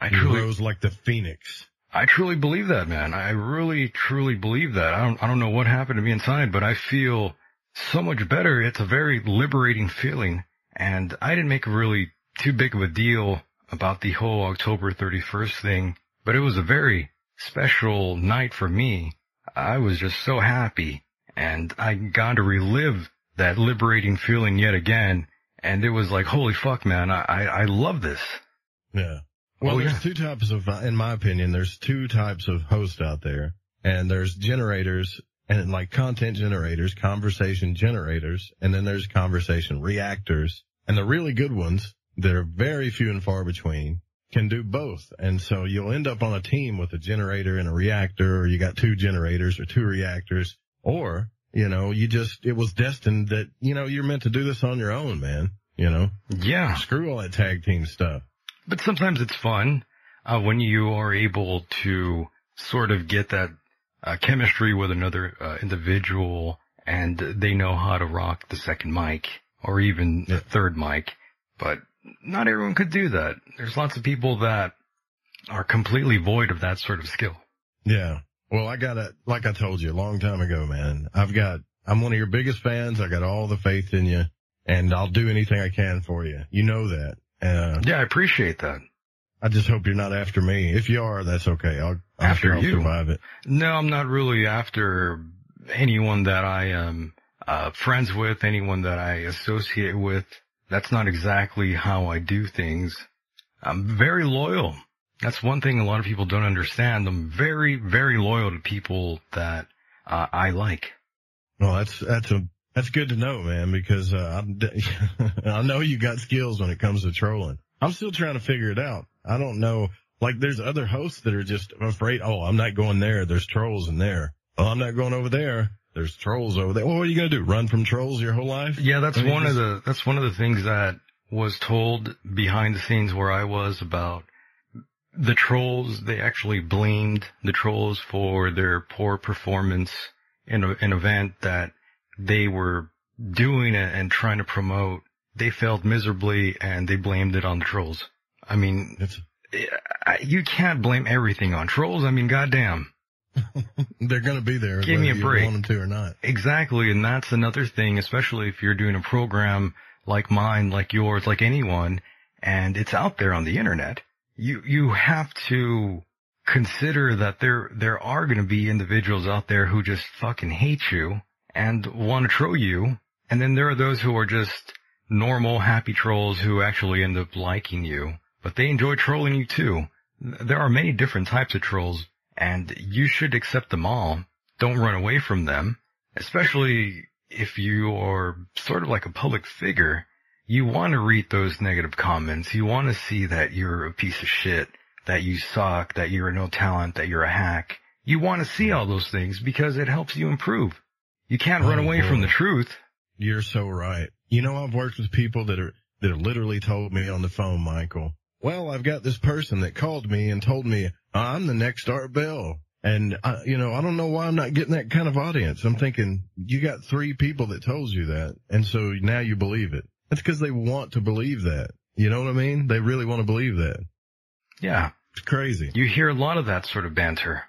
I You truly, rose like the phoenix. I truly believe that, man. I really, truly believe that. I don't, I don't know what happened to me inside, but I feel so much better. It's a very liberating feeling. And I didn't make a really too big of a deal about the whole October 31st thing, but it was a very special night for me. I was just so happy and I got to relive that liberating feeling yet again. And it was like, holy fuck, man. I, I, I love this. Yeah. Oh, well, Oh, there's yeah. two types of, in my opinion, there's two types of hosts out there, and there's generators and like content generators, conversation generators, and then there's conversation reactors. And the really good ones, that are very few and far between, can do both. And so you'll end up on a team with a generator and a reactor, or you got two generators or two reactors, or, you know, you just, it was destined that, you know, you're meant to do this on your own, man. You know? Yeah. Screw all that tag team stuff. But sometimes it's fun, uh, when you are able to sort of get that, uh, chemistry with another, uh, individual and they know how to rock the second mic or even the third mic. But not everyone could do that. There's lots of people that are completely void of that sort of skill. Yeah. Well, I got it, like I told you a long time ago, man. I've got, I'm one of your biggest fans. I got all the faith in you and I'll do anything I can for you. You know that. Uh, Yeah, I appreciate that. I just hope you're not after me. If you are, that's okay. I'll, I'm After I'll you. survive it. No, I'm not really after anyone that I am uh, friends with, anyone that I associate with. That's not exactly how I do things. I'm very loyal. That's one thing a lot of people don't understand. I'm very, very loyal to people that uh, I like. Well, that's, that's a, that's good to know, man, because, uh, I'm, *laughs* I know you got skills when it comes to trolling. I'm still trying to figure it out. I don't know. Like there's other hosts that are just afraid, oh, I'm not going there. There's trolls in there. Oh, I'm not going over there. There's trolls over there. Well, what are you going to do? Run from trolls your whole life? Yeah, that's I mean, one of the that's one of the things that was told behind the scenes where I was about the trolls. They actually blamed the trolls for their poor performance in a, an event that they were doing and and trying to promote. They failed miserably and they blamed it on the trolls. I mean, It's, you can't blame everything on trolls. I mean, goddamn. *laughs* they're going to be there. Give me a break. Want them to or not. Exactly, and that's another thing, especially if you're doing a program like mine, like yours, like anyone, and it's out there on the internet. You you have to consider that there there are going to be individuals out there who just fucking hate you and want to troll you, and then there are those who are just normal, happy trolls who actually end up liking you, but they enjoy trolling you too. There are many different types of trolls, and you should accept them all. Don't run away from them especially if you are sort of like a public figure, you want to read those negative comments. You want to see that you're a piece of shit, that you suck, that you're no talent, that you're a hack. You want to see all those things because it helps you improve. You can't run Oh, away from the truth. You're so right. You know, I've worked with people that are, that have literally told me on the phone, Michael, well, I've got this person that called me and told me I'm the next Art Bell. And I, you know, I don't know why I'm not getting that kind of audience. I'm thinking you got three people that told you that. And so now you believe it. That's because they want to believe that. You know what I mean? They really want to believe that. Yeah. It's crazy. You hear a lot of that sort of banter.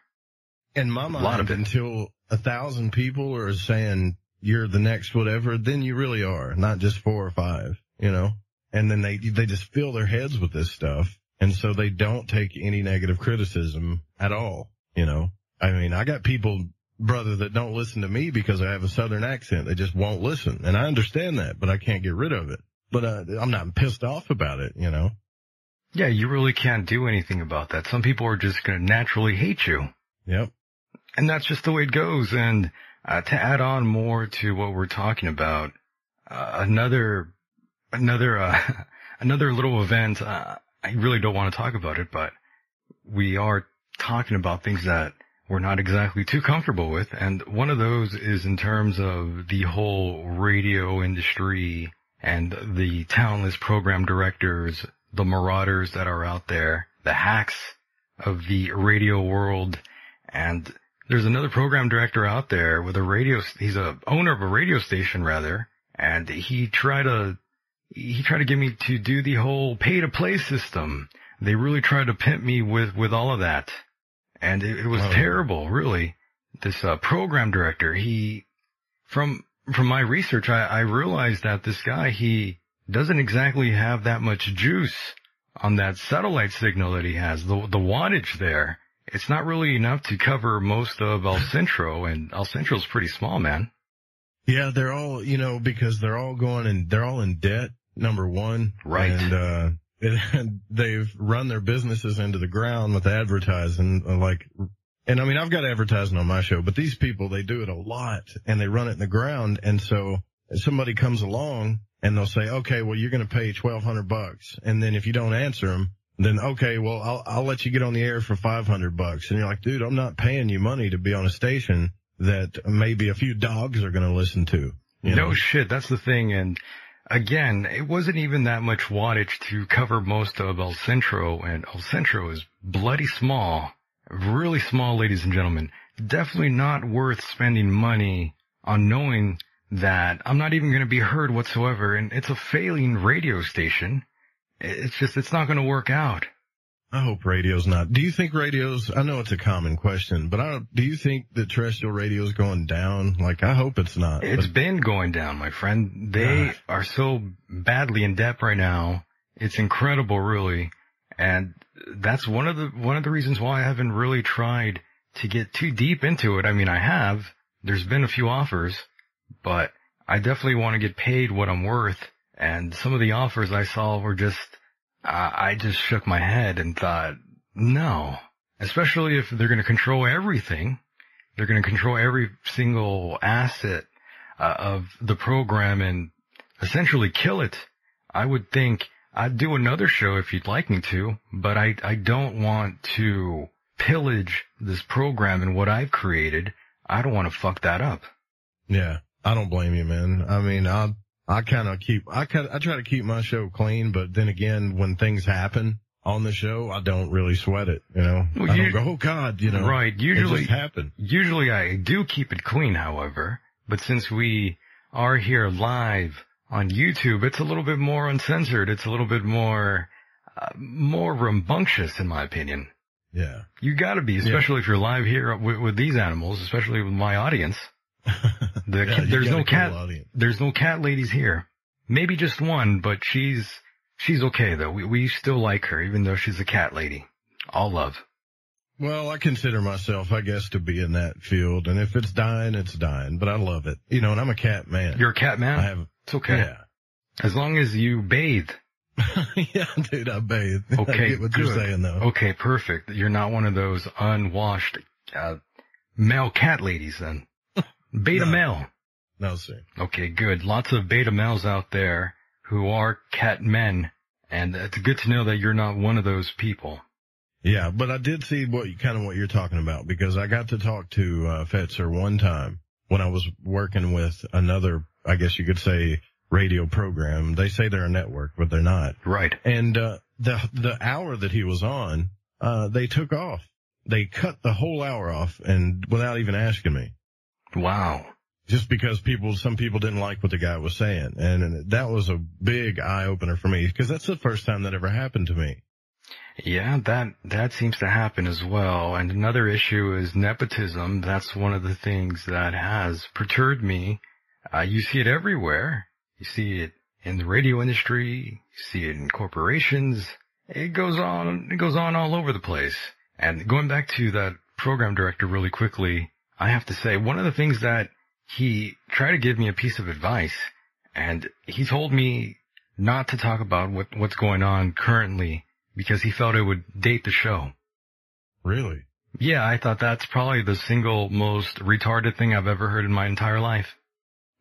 In my mind, a lot of it. until a thousand people are saying you're the next whatever, then you really are, not just four or five, you know? And then they, they just fill their heads with this stuff. And so they don't take any negative criticism at all, you know? I mean, I got people, brother, that don't listen to me because I have a southern accent. They just won't listen. And I understand that, but I can't get rid of it. But, uh, I'm not pissed off about it, you know? Yeah, you really can't do anything about that. Some people are just going to naturally hate you. Yep. And that's just the way it goes. And uh, to add on more to what we're talking about, uh, another, another, uh, *laughs* another little event. Uh, I really don't want to talk about it, but we are talking about things that we're not exactly too comfortable with. And one of those is in terms of the whole radio industry and the talentless program directors, the marauders that are out there, the hacks of the radio world. And there's another program director out there with a radio, he's a owner of a radio station rather, and he tried to, he tried to get me to do the whole pay to play system. They really tried to pimp me with, with all of that. And it, it was Oh. terrible, really. This, uh, program director, he, from, from my research, I, I realized that this guy, he doesn't exactly have that much juice on that satellite signal that he has, the, the wattage there. It's not really enough to cover most of El *laughs* Centro, and El Centro's pretty small, man. Yeah, they're all, you know, because they're all going and they're all in debt, number one. Right. And, uh, *laughs* they've run their businesses into the ground with advertising, uh, like And I mean, I've got advertising on my show, but these people, they do it a lot and they run it in the ground. And so somebody comes along and they'll say, okay, well, you're going to pay 1200 bucks. And then if you don't answer them, then okay, well, I'll, I'll let you get on the air for 500 bucks. And you're like, dude, I'm not paying you money to be on a station that maybe a few dogs are going to listen to. You no know? shit, that's the thing. And again, it wasn't even that much wattage to cover most of El Centro, and El Centro is bloody small, really small, ladies and gentlemen. Definitely not worth spending money on knowing that I'm not even going to be heard whatsoever, and it's a failing radio station. It's just, it's not going to work out. I hope radio's not. Do you think radio's, I know it's a common question, but I don't, do you think that terrestrial radio's going down? Like, I hope it's not. It's but- been going down, my friend. They are so badly in debt right now. It's incredible, really. And that's one of the, one of the reasons why I haven't really tried to get too deep into it. I mean, I have. There's been a few offers, but I definitely want to get paid what I'm worth. And some of the offers I saw were just, I just shook my head and thought, no. Especially if they're going to control everything. They're going to control every single asset uh, of the program and essentially kill it. I would think I'd do another show if you'd like me to, but I, I don't want to pillage this program and what I've created. I don't want to fuck that up. Yeah, I don't blame you, man. I mean, I I kind of keep I kind I try to keep my show clean, but then again, when things happen on the show, I don't really sweat it. You know, Well, I you- don't go, oh God, you know, Right, usually- just happened. Usually I do keep it clean, however, but since we are here live on YouTube, it's a little bit more uncensored. It's a little bit more, uh, more rambunctious in my opinion. Yeah, You gotta be, especially if you're live here with, with these animals, especially with my audience. *laughs* The, Yeah, there's no cat, there's no cat ladies here. Maybe just one, but she's, she's okay though. We, we still like her, even though she's a cat lady. All love. Well, I consider myself, I guess, to be in that field, and if it's dying, it's dying. But I love it, you know. And I'm a cat man. You're a cat man? I have, it's okay. yeah, As long as you bathe. *laughs* yeah, dude. I bathe. *laughs* Okay, I get what you're saying, though. Okay, perfect. You're not one of those unwashed, uh, male cat ladies then. Beta No. male. No, sir. Okay, good. Lots of beta males out there who are cat men, and it's good to know that you're not one of those people. Yeah, but I did see what you kind of what you're talking about because I got to talk to uh, Fetzer one time when I was working with another, I guess you could say, radio program. They say they're a network, but they're not. Right. And uh, the the hour that he was on, uh, they took off. They cut the whole hour off, and without even asking me, Wow. just because people, some people didn't like what the guy was saying, and that was a big eye opener for me because that's the first time that ever happened to me. Yeah, that, that seems to happen as well. And another issue is nepotism. That's one of the things that has perturbed me. Uh, you see it everywhere. You see it in the radio industry. You see it in corporations. It goes on, it goes on all over the place. And going back to that program director really quickly, I have to say one of the things that he tried to give me a piece of advice and he told me not to talk about what, what's going on currently because he felt it would date the show. Really? Yeah, I thought that's probably the single most retarded thing I've ever heard in my entire life.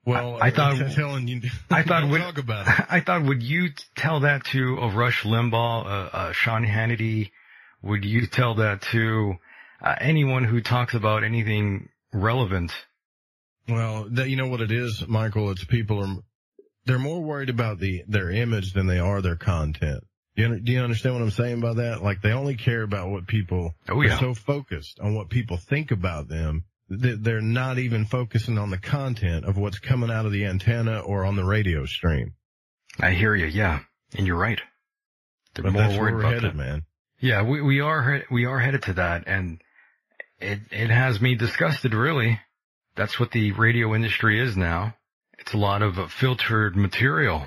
Well, I- I thought- *laughs* telling you, I thought don't talk about *laughs* it. I thought, would you tell that to a Rush Limbaugh, uh, uh, Sean Hannity? Would you tell that to uh, anyone who talks about anything relevant? Well, that, you know what it is, Michael? It's people are, they're more worried about the, their image than they are their content. Do you, do you understand what I'm saying by that? Like they only care about what people Oh are yeah. so focused on what people think about them that they're not even focusing on the content of what's coming out of the antenna or on the radio stream. I hear you. Yeah. And you're right. They're But more that's worried where we're about headed, that. man. Yeah, we, we are, we are headed to that and it, it has me disgusted really. That's what the radio industry is now. It's a lot of uh, filtered material.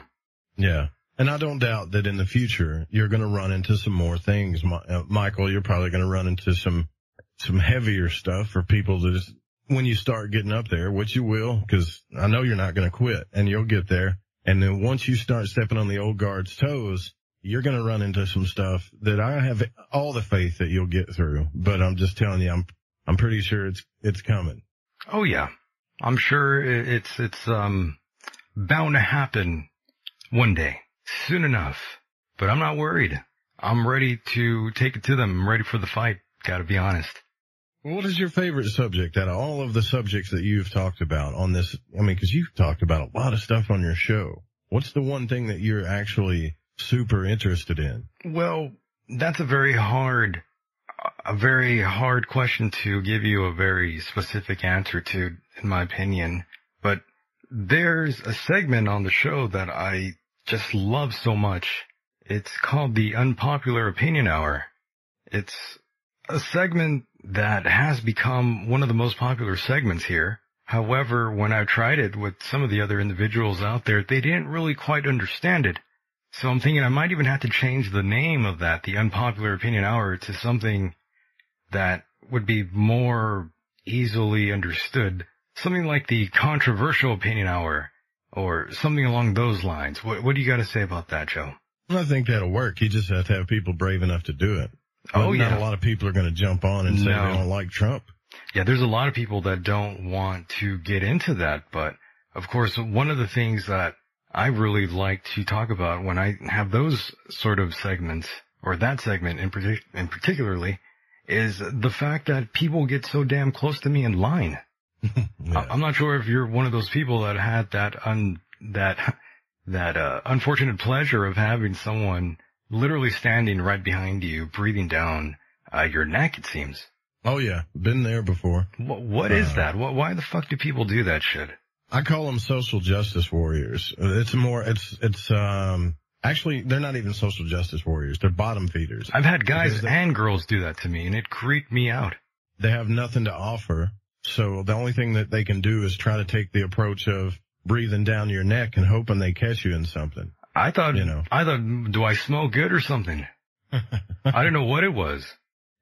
Yeah. And I don't doubt that in the future you're going to run into some more things, uh, Michael. You're probably going to run into some some heavier stuff for people to just when you start getting up there, which you will, because I know you're not going to quit, and you'll get there. And then once you start stepping on the old guard's toes, you're going to run into some stuff that I have all the faith that you'll get through. But I'm just telling you, I'm I'm pretty sure it's, it's coming. Oh yeah. I'm sure it's, it's, um, bound to happen one day, soon enough. But I'm not worried. I'm ready to take it to them. I'm ready for the fight. Gotta be honest. What is your favorite subject out of all of the subjects that you've talked about on this? I mean, cause you've talked about a lot of stuff on your show. What's the one thing that you're actually super interested in? Well, that's a very hard, a very hard question to give you a very specific answer to, in my opinion. But there's a segment on the show that I just love so much. It's called the Unpopular Opinion Hour. It's a segment that has become one of the most popular segments here. However, when I tried it with some of the other individuals out there, they didn't really quite understand it. So I'm thinking I might even have to change the name of that, the Unpopular Opinion Hour, to something that would be more easily understood. Something like the Controversial Opinion Hour, or something along those lines. What, what do you got to say about that, Joe? I think that'll work. You just have to have people brave enough to do it. Oh, but Oh, yeah. Not a lot of people are going to jump on and say No. they don't like Trump. Yeah, there's a lot of people that don't want to get into that, but of course, one of the things that I really like to talk about when I have those sort of segments, or that segment in, partic- in particularly, is the fact that people get so damn close to me in line. *laughs* Yeah. I'm not sure if you're one of those people that had that un, that, that, uh, unfortunate pleasure of having someone literally standing right behind you, breathing down, uh, your neck, it seems. Oh yeah, been there before. What, what is Uh, that? What, why the fuck do people do that shit? I call them social justice warriors. It's more, it's, it's, um, actually, they're not even social justice warriors. They're bottom feeders. I've had guys they- and girls do that to me and it creeped me out. They have nothing to offer. So the only thing that they can do is try to take the approach of breathing down your neck and hoping they catch you in something. I thought, You know. I thought, do I smell good or something? *laughs* I don't know what it was.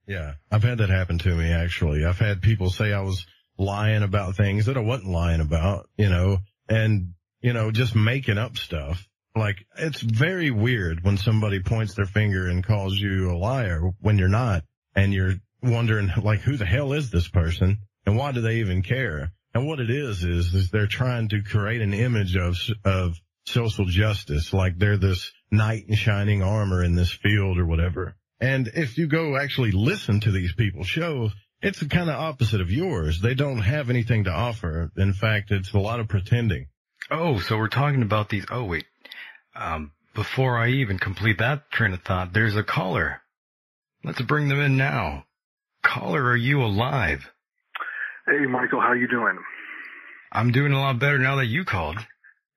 Yeah, I've had that happen to me actually. I've had people say I was lying about things that I wasn't lying about, you know, and, you know, just making up stuff. Like, it's very weird when somebody points their finger and calls you a liar when you're not, and you're wondering, like, who the hell is this person? And why do they even care? And what it is, is, is they're trying to create an image of, of social justice, like they're this knight in shining armor in this field or whatever. And if you go actually listen to these people's shows, it's the kind of opposite of yours. They don't have anything to offer. In fact, it's a lot of pretending. Oh, so we're talking about these. Oh, wait. Um, before I even complete that train of thought, there's a caller. Let's bring them in now. Caller, are you alive? Hey, Michael, how you doing? I'm doing a lot better now that you called.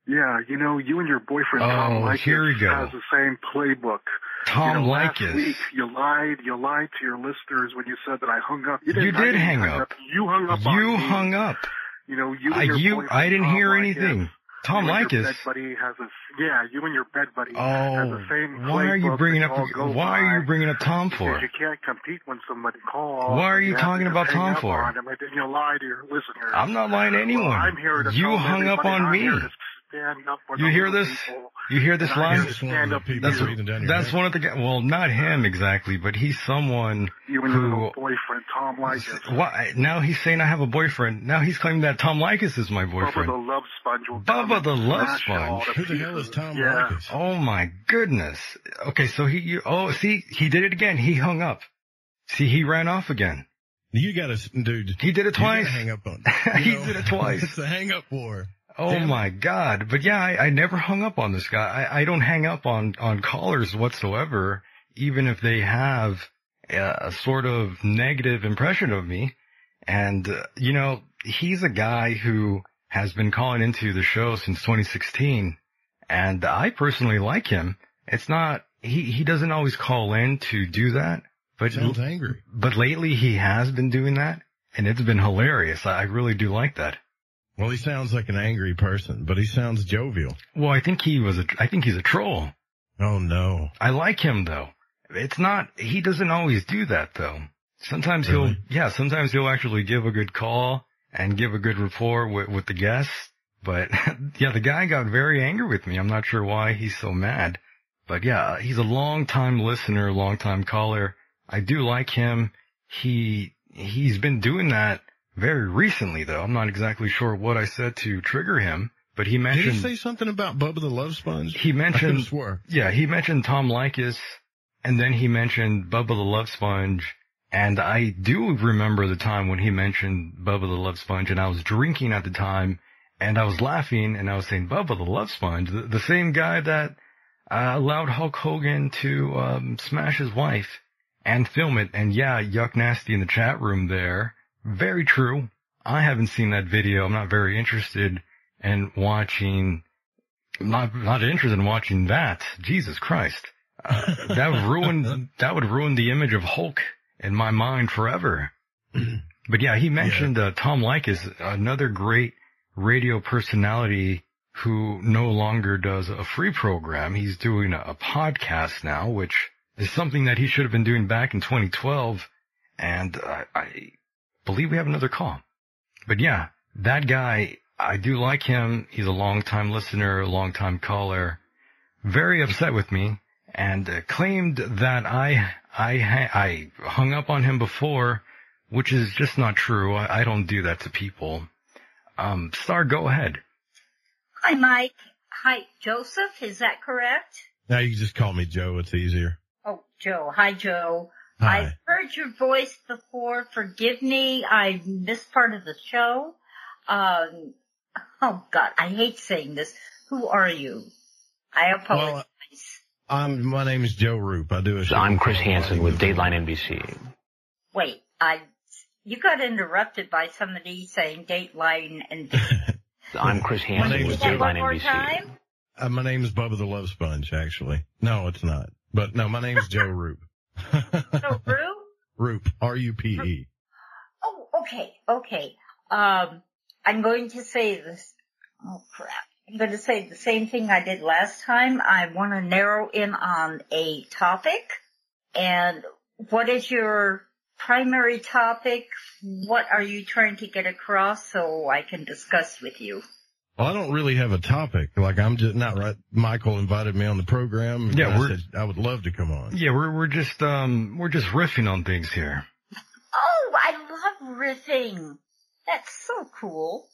Yeah, you know, you and your boyfriend Tom Oh, Likus here we go. has the same playbook. Tom you know, Likus. week you lied, you lied to your listeners when you said that I hung up. You, didn't, You did didn't hang up. You hung up You me. hung up. You know, you I, you, I didn't Tom hear Likus, anything. Tom you Likus. bed buddy has a yeah. You and your bed buddy oh, has Oh, the same why are you bringing up? Why are you bringing up Tom for? You can't compete when somebody calls. Why are and you talking about Tom for? and then lie to your listeners. I'm not lying to anyone. Well, I'm here to You hung up on me. Here to stand up for You the hear this? people. You hear this And I'm line? stand up to That's you. down your that's neck. one of the guys. Well, not him exactly, but he's someone You and your who. little boyfriend, Tom Likus. Why, now he's saying I have a boyfriend. Now he's claiming that Tom Likus is my boyfriend. Bubba boyfriend. the Love Sponge will Bubba the Love smash you all Sponge? to Who the hell is. Tom yeah. Likus? Oh my goodness. Okay, so he. You, oh, see, he did it again. He hung up. See, he ran off again. You gotta, dude. He did it you twice. hang up on. *laughs* He you know, did it twice. *laughs* It's a hang up war. Oh Damn my god. But yeah, I, I never hung up on this guy. I, I don't hang up on, on callers whatsoever, even if they have a, a sort of negative impression of me. And, uh, you know, he's a guy who has been calling into the show since 2016 and I personally like him. It's not, he, he doesn't always call in to do that, but, Sounds angry. but lately he has been doing that and it's been hilarious. I really do like that. Well, he sounds like an angry person, but he sounds jovial. Well, I think he was a, I think he's a troll. Oh no. I like him though. It's not, he doesn't always do that though. Sometimes Really? he'll, yeah, sometimes he'll actually give a good call and give a good rapport with, with the guests. But *laughs* yeah, the guy got very angry with me. I'm not sure why he's so mad. But yeah, he's a long time listener, long time caller. I do like him. He, he's been doing that very recently though. I'm not exactly sure what I said to trigger him, but he mentioned. Did he say something about Bubba the Love Sponge? he I mentioned could've swore. yeah, he mentioned Tom Likus and then he mentioned Bubba the Love Sponge. And I do remember the time when he mentioned Bubba the Love Sponge and I was drinking at the time and I was laughing and I was saying Bubba the Love Sponge, the, the same guy that uh, allowed Hulk Hogan to um, smash his wife and film it. And yeah, Yuck Nasty in the chat room there. Very true. I haven't seen that video. I'm not very interested in watching, not, not interested in watching that. Jesus Christ. Uh, that would *laughs* ruin, that would ruin the image of Hulk in my mind forever. *clears throat* but yeah, he mentioned uh, Tom Likus, another great radio personality who no longer does a free program. He's doing a, a podcast now, which is something that he should have been doing back in 2012. And I, I believe we have another call. But yeah, that guy, I do like him. He's a long time listener, a long time caller. Very upset with me and uh, claimed that I, I, I hung up on him before, which is just not true. I, I don't do that to people. Um, Star, go ahead. Hi, Mike. Hi, Joseph. Is that correct? Now you can just call me Joe. It's easier. Oh, Joe. Hi, Joe. Hi. I've heard your voice before. Forgive me. I missed part of the show. Um, oh God, I hate saying this. Who are you? I apologize. I'm, my name is Joe Rupe. I do a show. I'm Chris called Hansen with Dateline NBC. Wait, I, you got interrupted by somebody saying Dateline and *laughs* I'm Chris My Hansen name with is one Dateline more NBC. time. Uh, my name is Bubba the Love Sponge, actually. No, it's not. But no, my name's Joe *laughs* Rupe. So, Rue? Rupe. R-U-P-E. Oh, okay, okay. Um, I'm going to say this. Oh crap. I'm going to say the same thing I did last time. I want to narrow in on a topic. And what is your primary topic? What are you trying to get across so I can discuss with you? Well, I don't really have a topic. Like I'm just not right. Michael invited me on the program. and Yeah, I we're- said I would love to come on. Yeah, we're, we're just, um, we're just riffing on things here. Oh, I love riffing. That's so cool.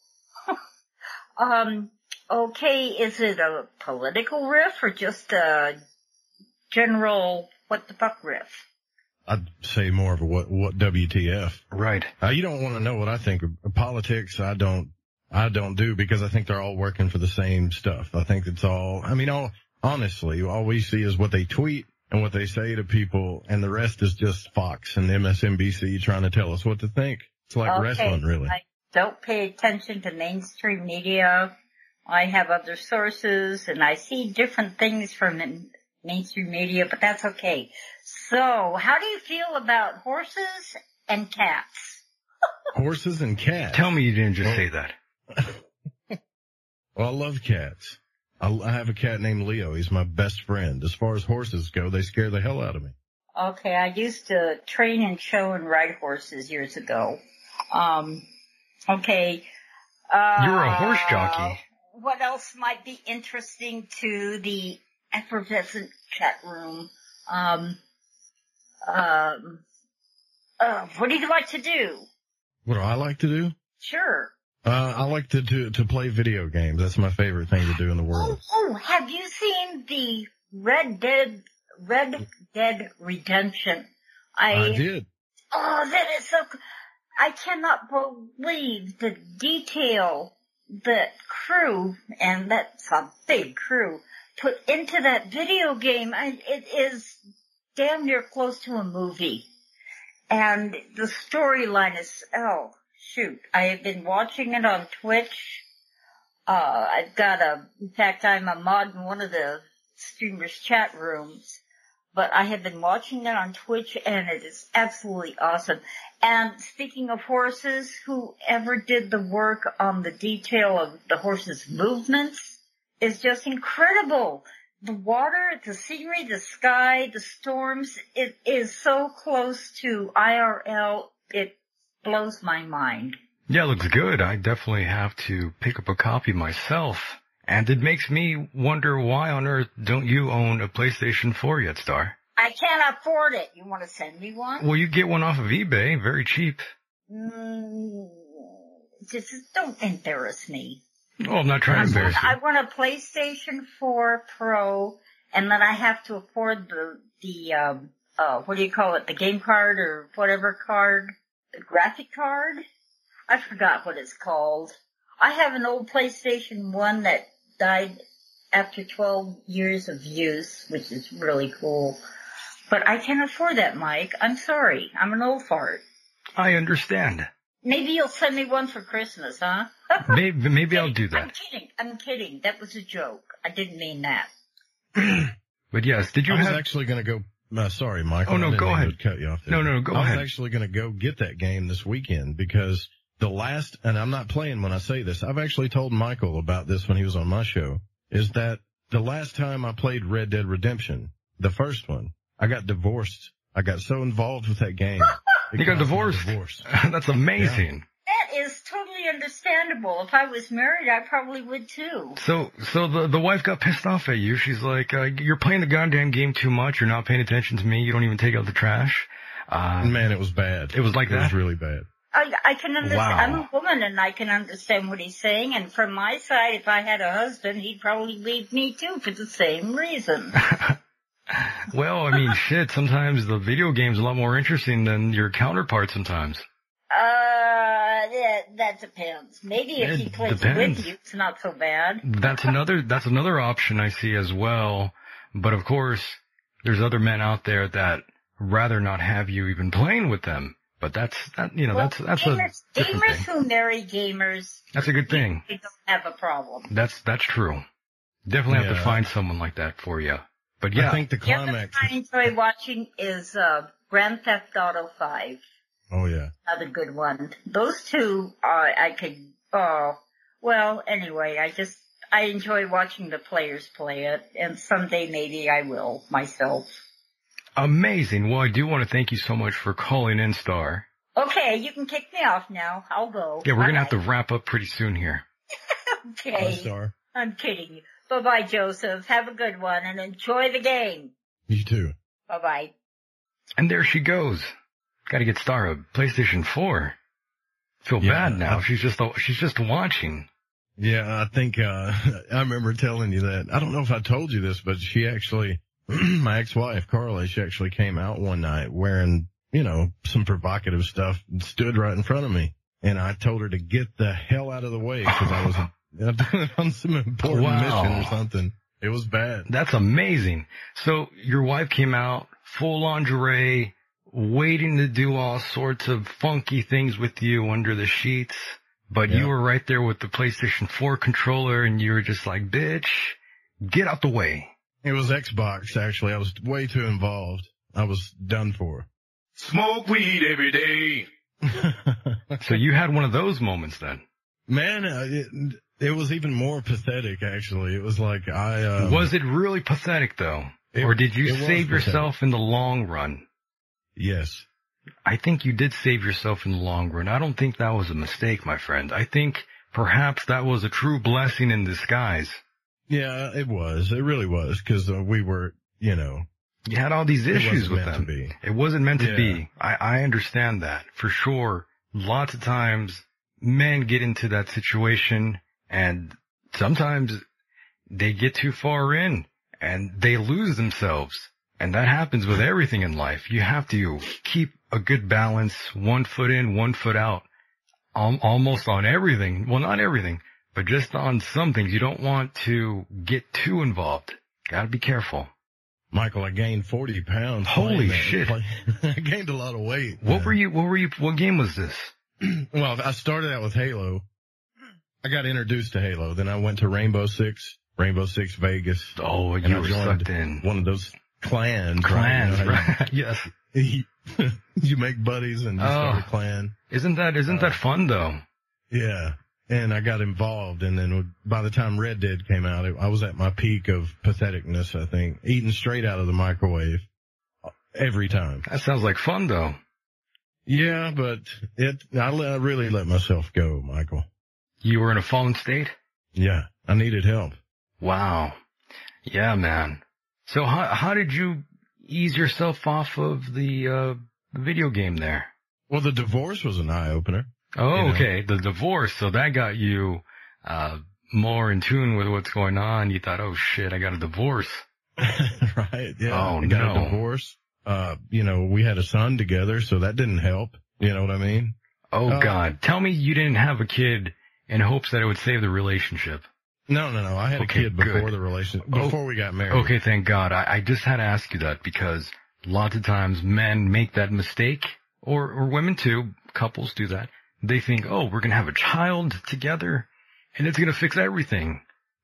*laughs* um, okay, is it a political riff or just a general what the fuck riff? I'd say more of a what, what WTF. Right. Uh, you don't want to know what I think of of politics. I don't, I don't do because I think they're all working for the same stuff. I think it's all, I mean, all, honestly, all we see is what they tweet and what they say to people and the rest is just Fox and MSNBC trying to tell us what to think. It's like okay, wrestling really. I don't pay attention to mainstream media. I have other sources and I see different things from mainstream media, but that's okay. So, how do you feel about horses and cats? *laughs* Horses and cats. Tell me you didn't just Well- say that. *laughs* Well, I love cats. I, I have a cat named Leo. He's my best friend. As far as horses go, they scare the hell out of me. Okay, I used to train and show and ride horses years ago. Um, okay. Uh, You're a horse jockey. What else might be interesting to the effervescent chat room? Um, um, uh, what do you like to do? What do I like to do? Sure. Uh, I like to, to, to play video games. That's my favorite thing to do in the Oh, world. oh, have you seen the Red Dead, Red Dead Redemption? I did. Oh, that is so. I cannot believe the detail that crew, and that's a big crew, put into that video game. I, it is damn near close to a movie. And the storyline is, oh, shoot. I have been watching it on Twitch. Uh, I've got a, in fact, I'm a mod in one of the streamers chat rooms but I have been watching it on Twitch and it is absolutely awesome. And speaking of horses, whoever did the work on the detail of the horses' movements is just incredible. The water, the scenery, the sky, the storms, it is so close to IRL, it blows my mind. Yeah, it looks good. I definitely have to pick up a copy myself. And it makes me wonder why on earth don't you own a PlayStation 4 yet, Star? I can't afford it. You want to send me one? Well, you get one off of eBay, very cheap. Mm, just don't embarrass me. Oh, I'm not trying to embarrass you. I want a PlayStation 4 Pro, and then I have to afford the the um uh what do you call it? The game card or whatever card, graphic card. I forgot what it's called. I have an old PlayStation 1 that died after 12 years of use, which is really cool. But I can't afford that, Mike. I'm sorry. I'm an old fart. I understand. Maybe you'll send me one for Christmas, huh? *laughs* Maybe, maybe I'll do that. I'm kidding. I'm kidding. That was a joke. I didn't mean that. *clears throat* But yes, did you I was have? actually going to go. Uh, sorry, Michael. Oh, no, go ahead. Cut you off. There. No, no, go I ahead. was actually going to go get that game this weekend because the last, and I'm not playing when I say this. I've actually told Michael about this when he was on my show. Is that the last time I played Red Dead Redemption, the first one, I got divorced. I got so involved with that game. *laughs* You got me divorced. *laughs* That's amazing. That is totally understandable. If I was married, I probably would too. So, so the the wife got pissed off at you. She's like, uh, "You're playing the goddamn game too much. You're not paying attention to me. You don't even take out the trash." Uh, Man, it was bad. It was like It was that? really bad. I, I can understand. Wow. I'm a woman and I can understand what he's saying. And from my side, if I had a husband, he'd probably leave me too for the same reason. *laughs* well, I mean, shit. Sometimes the video game's a lot more interesting than your counterpart. Sometimes. Uh, that, that depends. Maybe if It he plays depends. with you, it's not so bad. That's another. That's another option I see as well. But of course, there's other men out there that rather not have you even playing with them. But that's that. You know, Well, that's that's gamers, a different gamers thing. who marry gamers, That's a good thing. they don't have a problem. That's that's true. Definitely have to find someone like that for you. But yeah, I yeah, think the The other climax. I enjoy watching is uh, Grand Theft Auto 5. Oh yeah. Another good one. Those two, uh, I could, oh, well, anyway, I just, I enjoy watching the players play it, and someday maybe I will myself. amazing. Well, I do want to thank you so much for calling in, Star. Okay, you can kick me off now. I'll go. Yeah, we're gonna have to wrap up pretty soon here. *laughs* Bye, Okay. Star. I'm kidding you. Bye bye, Joseph. Have a good one and enjoy the game. You too. Bye bye. And there she goes. Got to get Star a PlayStation 4. Feel Yeah, bad now. I- she's just she's just watching. Yeah, I think, uh, *laughs* I remember telling you that. I don't know if I told you this, but she actually, *clears throat* my ex-wife, Carla, she actually came out one night wearing, you know, some provocative stuff and stood right in front of me. And I told her to get the hell out of the way because I was *laughs* *laughs* on some important Wow. mission or something. It was bad. That's amazing. So your wife came out full lingerie, waiting to do all sorts of funky things with you under the sheets. But Yeah. you were right there with the PlayStation 4 controller and you were just like, bitch, get out the way. It was Xbox, actually. I was way too involved. I was done for. Smoke weed every day. *laughs* So you had one of those moments then. Man, uh, it, it was even more pathetic, actually. It was like I, uh, was it really pathetic though? It- or did you it was save pathetic. yourself in the long run? Yes. I think you did save yourself in the long run. I don't think that was a mistake, my friend. I think perhaps that was a true blessing in disguise. Yeah, it was. It really was because uh, we were, you know, You had all these issues with them. to. It wasn't meant to Yeah. be. I, I understand that for sure. Lots of times men get into that situation and sometimes they get too far in and they lose themselves. And that happens with everything in life. You have to keep a good balance, one foot in, one foot out, al- almost on everything. Well, not everything, but just on some things. You don't want to get too involved. Gotta be careful. Michael, I gained 40 pounds. Holy shit. *laughs* I gained a lot of weight. What man. were you, what were you, what game was this? *clears throat* Well, I started out with Halo. I got introduced to Halo. Then I went to Rainbow Six, Rainbow Six Vegas. Oh, you were sucked in. One of those clans. Clans, right? You know right? *laughs* yes. You, *laughs* you make buddies and you start Oh. a clan. Isn't that, isn't Uh, that fun though? Yeah. And I got involved and then by the time Red Dead came out, it, I was at my peak of patheticness, I think. Eating straight out of the microwave. Every time. That sounds like fun though. Yeah, but it, I, I really let myself go, Michael. You were in a fallen state? Yeah. I needed help. Wow. Yeah, man. So how, how did you ease yourself off of the, uh, video game there? Well, the divorce was an eye opener. Oh, You know. okay. The divorce. So that got you, uh, more in tune with what's going on. You thought, oh shit, I got a divorce. *laughs* right? Yeah. Oh, I got no. a divorce. Uh, you know, we had a son together, so that didn't help. You know what I mean? Oh Uh, God. Tell me you didn't have a kid in hopes that it would save the relationship. No, no, no. I had Okay, a kid before good. the relationship, Oh, before we got married. Okay, thank God. I, I just had to ask you that because lots of times men make that mistake, or, or women too, couples do that. They think, oh, we're gonna have a child together, and it's gonna fix everything.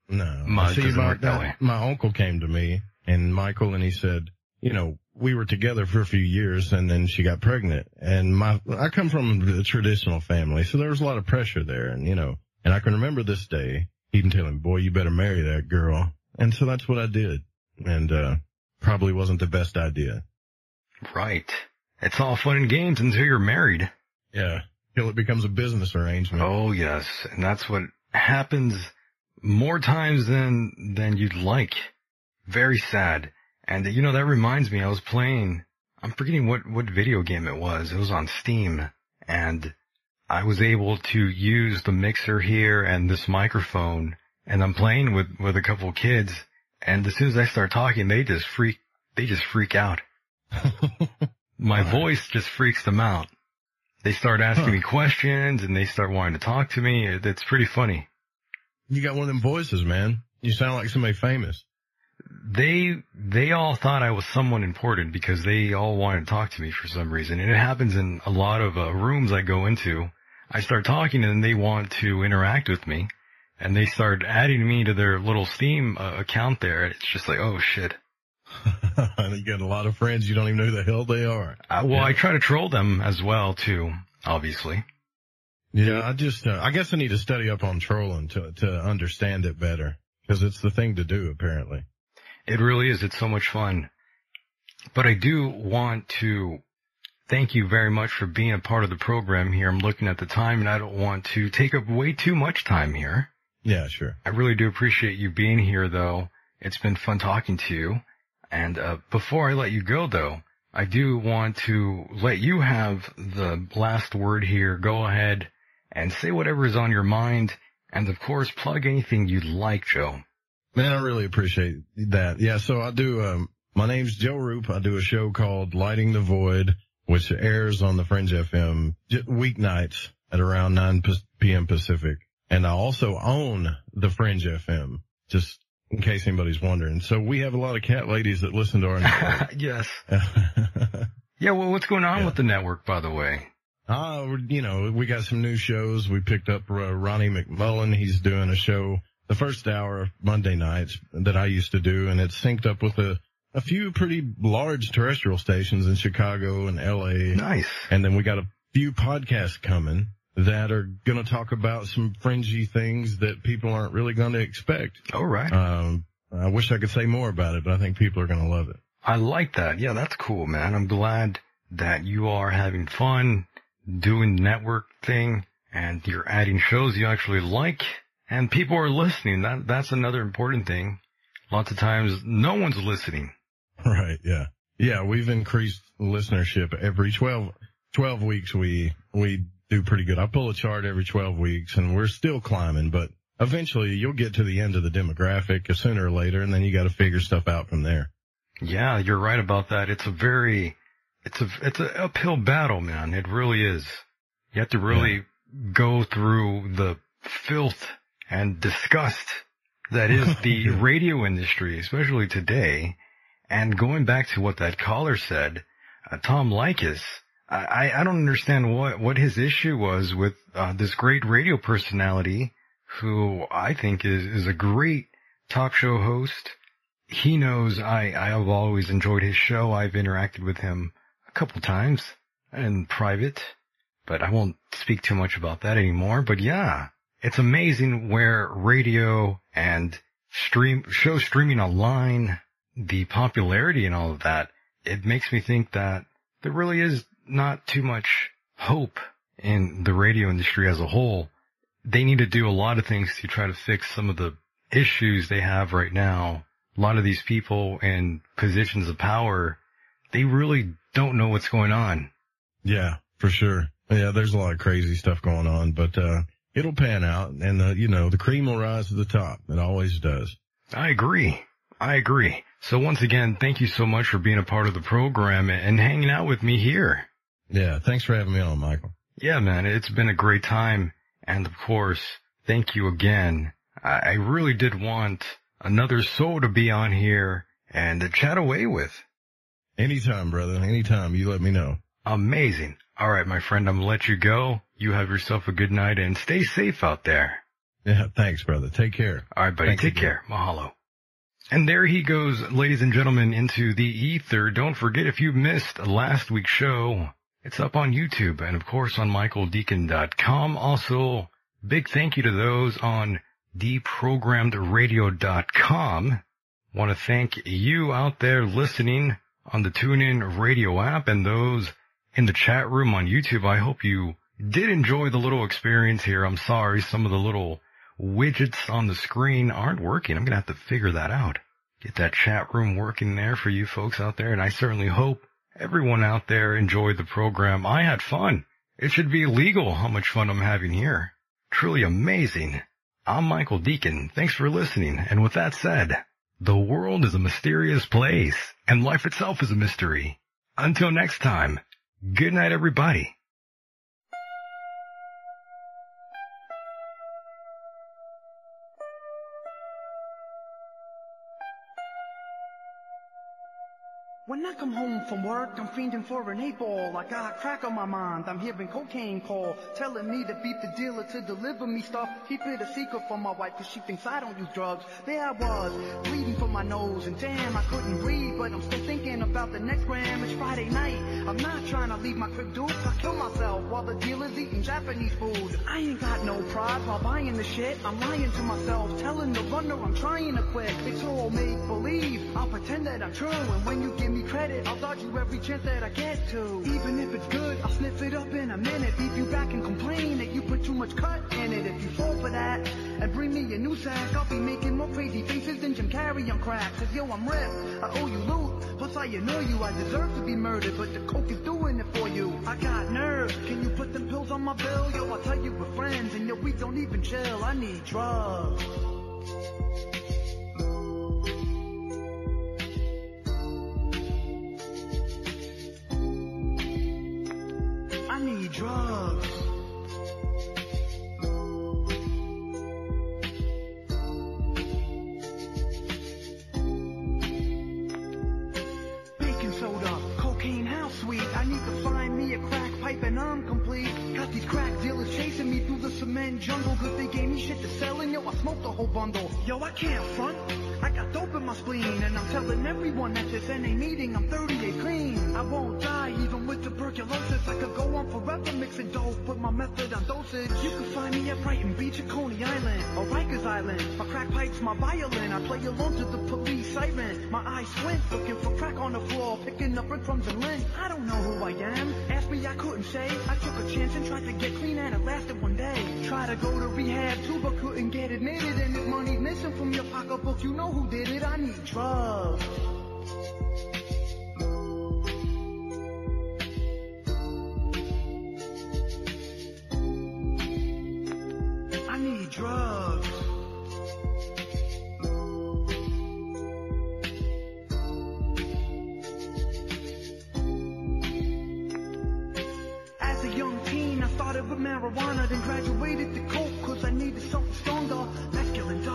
No. My- See, my, that my uncle came to me and Michael and he said, you know, we were together for a few years and then she got pregnant and my, I come from a traditional family, so there was a lot of pressure there and you know, and I can remember this day, even telling, boy, you better marry that girl. And so that's what I did. And, uh, probably wasn't the best idea. Right. It's all fun and games until you're married. Yeah. Till it becomes a business arrangement. Oh yes, and that's what happens more times than than you'd like. Very sad. And you know that reminds me, I was playing. I'm forgetting what what video game it was. It was on Steam, and I was able to use the mixer here and this microphone, and I'm playing with with a couple kids. And as soon as I start talking, they just freak. They just freak out. *laughs* My voice just freaks them out. They start asking Huh. me questions and they start wanting to talk to me. It- It's pretty funny. You got one of them voices, man. You sound like somebody famous. They, they all thought I was someone important because they all wanted to talk to me for some reason. And it happens in a lot of uh, rooms I go into. I start talking and they want to interact with me and they start adding me to their little Steam uh, account there. It's just like, oh shit. *laughs* you got a lot of friends. You don't even know who the hell they are. Uh, well, I try to troll them as well too, obviously. Yeah, I just, uh, I guess I need to study up on trolling to, to understand it better. Cause it's the thing to do, apparently. It really is. It's so much fun. But I do want to thank you very much for being a part of the program here. I'm looking at the time and I don't want to take up way too much time here. Yeah, sure. I really do appreciate you being here though. It's been fun talking to you. And, uh, before I let you go though, I do want to let you have the last word here. Go ahead and say whatever is on your mind. And of course, plug anything you'd like, Joe. Man, I really appreciate that. Yeah, so I do, um, my name's Joe Rupe. I do a show called Lighting the Void, which airs on the Fringe FM weeknights at around 9 p.m. Pacific. And I also own the Fringe FM, just in case anybody's wondering. So we have a lot of cat ladies that listen to our network. *laughs* yes. *laughs* Yeah, well, what's going on with the network, by the way? Uh, you know, we got some new shows. We picked up uh, Ronnie McMullen. He's doing a show the first hour of Monday nights that I used to do, and it's synced up with a, a few pretty large terrestrial stations in Chicago and LA. Nice. And then we got a few podcasts coming that are going to talk about some fringy things that people aren't really going to expect. All right. Um, I wish I could say more about it, but I think people are going to love it. I like that. Yeah, that's cool, man. I'm glad that you are having fun doing the network thing and you're adding shows you actually like and people are listening. That, that's another important thing. Lots of times no one's listening. *laughs* Right. Yeah. Yeah. We've increased listenership every 12, 12 weeks. We, we do pretty good. I pull a chart every 12 weeks and we're still climbing, but eventually you'll get to the end of the demographic sooner or later and then you got to figure stuff out from there. Yeah, you're right about that. It's a very, it's a, it's an uphill battle, man. It really is. You have to really go through the filth and disgust that is *laughs* the radio industry, especially today. And going back to what that caller said, uh, Tom Likus, I, I don't understand what, what his issue was with, uh, this great radio personality who I think is, is a great talk show host. He knows I, I have always enjoyed his show. I've interacted with him a couple times in private, but I won't speak too much about that anymore. But yeah, it's amazing where radio and stream, show streaming online, the popularity and all of that, it makes me think that there really is not too much hope in the radio industry as a whole. They need to do a lot of things to try to fix some of the issues they have right now. A lot of these people in positions of power they really don't know what's going on. Yeah, for sure. Yeah, there's a lot of crazy stuff going on, but, uh, it'll pan out and, uh, you know, the cream will rise to the top. It always does. I agree. I agree. So once again, thank you so much for being a part of the program and hanging out with me here. Yeah, thanks for having me on, Michael. Yeah, man, it's been a great time. And of course, thank you again. I really did want another soul to be on here and to chat away with. Anytime, brother. Anytime. You let me know. Amazing. All right, my friend, I'm gonna let you go. You have yourself a good night and stay safe out there. Yeah, thanks, brother. Take care. All right, buddy. Thanks Take again. care. Mahalo. And there he goes, ladies and gentlemen, into the ether. Don't forget if you missed last week's show, it's up on YouTube and of course on michaeldecon.com. Also, big thank you to those on deprogrammedradio.com. Want to thank you out there listening on the TuneIn radio app and those in the chat room on YouTube. I hope you did enjoy the little experience here. I'm sorry some of the little widgets on the screen aren't working. I'm going to have to figure that out. Get that chat room working there for you folks out there. And I certainly hope everyone out there enjoyed the program. I had fun. It should be illegal how much fun I'm having here. Truly amazing. I'm Michael Deacon. Thanks for listening. And with that said, the world is a mysterious place and life itself is a mystery. Until next time, good night everybody. Come home from work, I'm fiending for an eight ball. I got crack on my mind. I'm hearing cocaine call, telling me to beat the dealer to deliver me stuff. Keep it a secret from my wife, cause she thinks I don't use drugs. There I was, bleeding from my nose, and damn, I couldn't breathe, but I'm still thinking about the next gram. It's Friday night. I'm not trying to leave my crib, dude. I kill myself while the dealer's eating Japanese food. I ain't got no pride while buying the shit. I'm lying to myself, telling the runner I'm trying to quit. It's all make believe. I'll pretend that I'm true, and when you give me credit, I'll dodge you every chance that I get to. Even if it's good, I'll sniff it up in a minute. Leave you back and complain that you put too much cut in it. If you fall for that, and bring me a new sack, I'll be making more crazy faces than Jim Carrey on crack. Cause yo, I'm ripped, I owe you loot. Plus I know you, I deserve to be murdered, but the coke is doing it for you. I got nerves, can you put them pills on my bill? Yo, I'll tell you we're friends, and yo, we don't even chill. I need drugs. Need drugs. Baking soda, cocaine, how sweet. I need to find me a crack pipe and I'm complete. Got these crack dealers chasing me through the cement jungle. Cause they gave me shit to sell and yo, I smoked the whole bundle. Yo, I can't front. I got dope in my spleen and I'm telling everyone at this NA meeting I'm 30 days clean. I won't die even tuberculosis. I could go on forever mixing dope, put my method on dosage. You can find me at Brighton Beach or Coney Island or Rikers Island. My crack pipe's my violin. I play alone to the police siren. My eyes squint, looking for crack on the floor, picking up breadcrumbs and lint. I don't know who I am. Ask me, I couldn't say. I took a chance and tried to get clean and it lasted one day. Tried to go to rehab too, but couldn't get admitted. And if money's missing from your pocketbook, you know who did it. I need drugs. Drugs. As a young teen, I started with marijuana, then graduated to coke, cause I needed something stronger.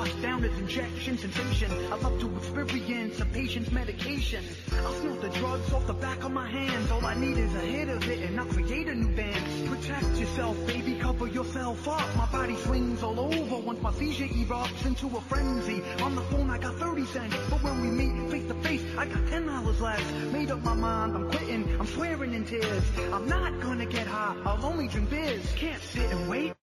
Dust, downers, injection, sensation. I love to experience a patient's medication. I'll snort the drugs off the back of my hands. All I need is a hit of it, and I'll create a new band. Protect yourself, baby, cover yourself up. My body swings all over once my seizure erupts into a frenzy. On the phone, I got 30 cents, but when we meet face to face, I got $10 left. Made up my mind, I'm quitting, I'm swearing in tears. I'm not gonna get high, I'll only drink beers. Can't sit and wait.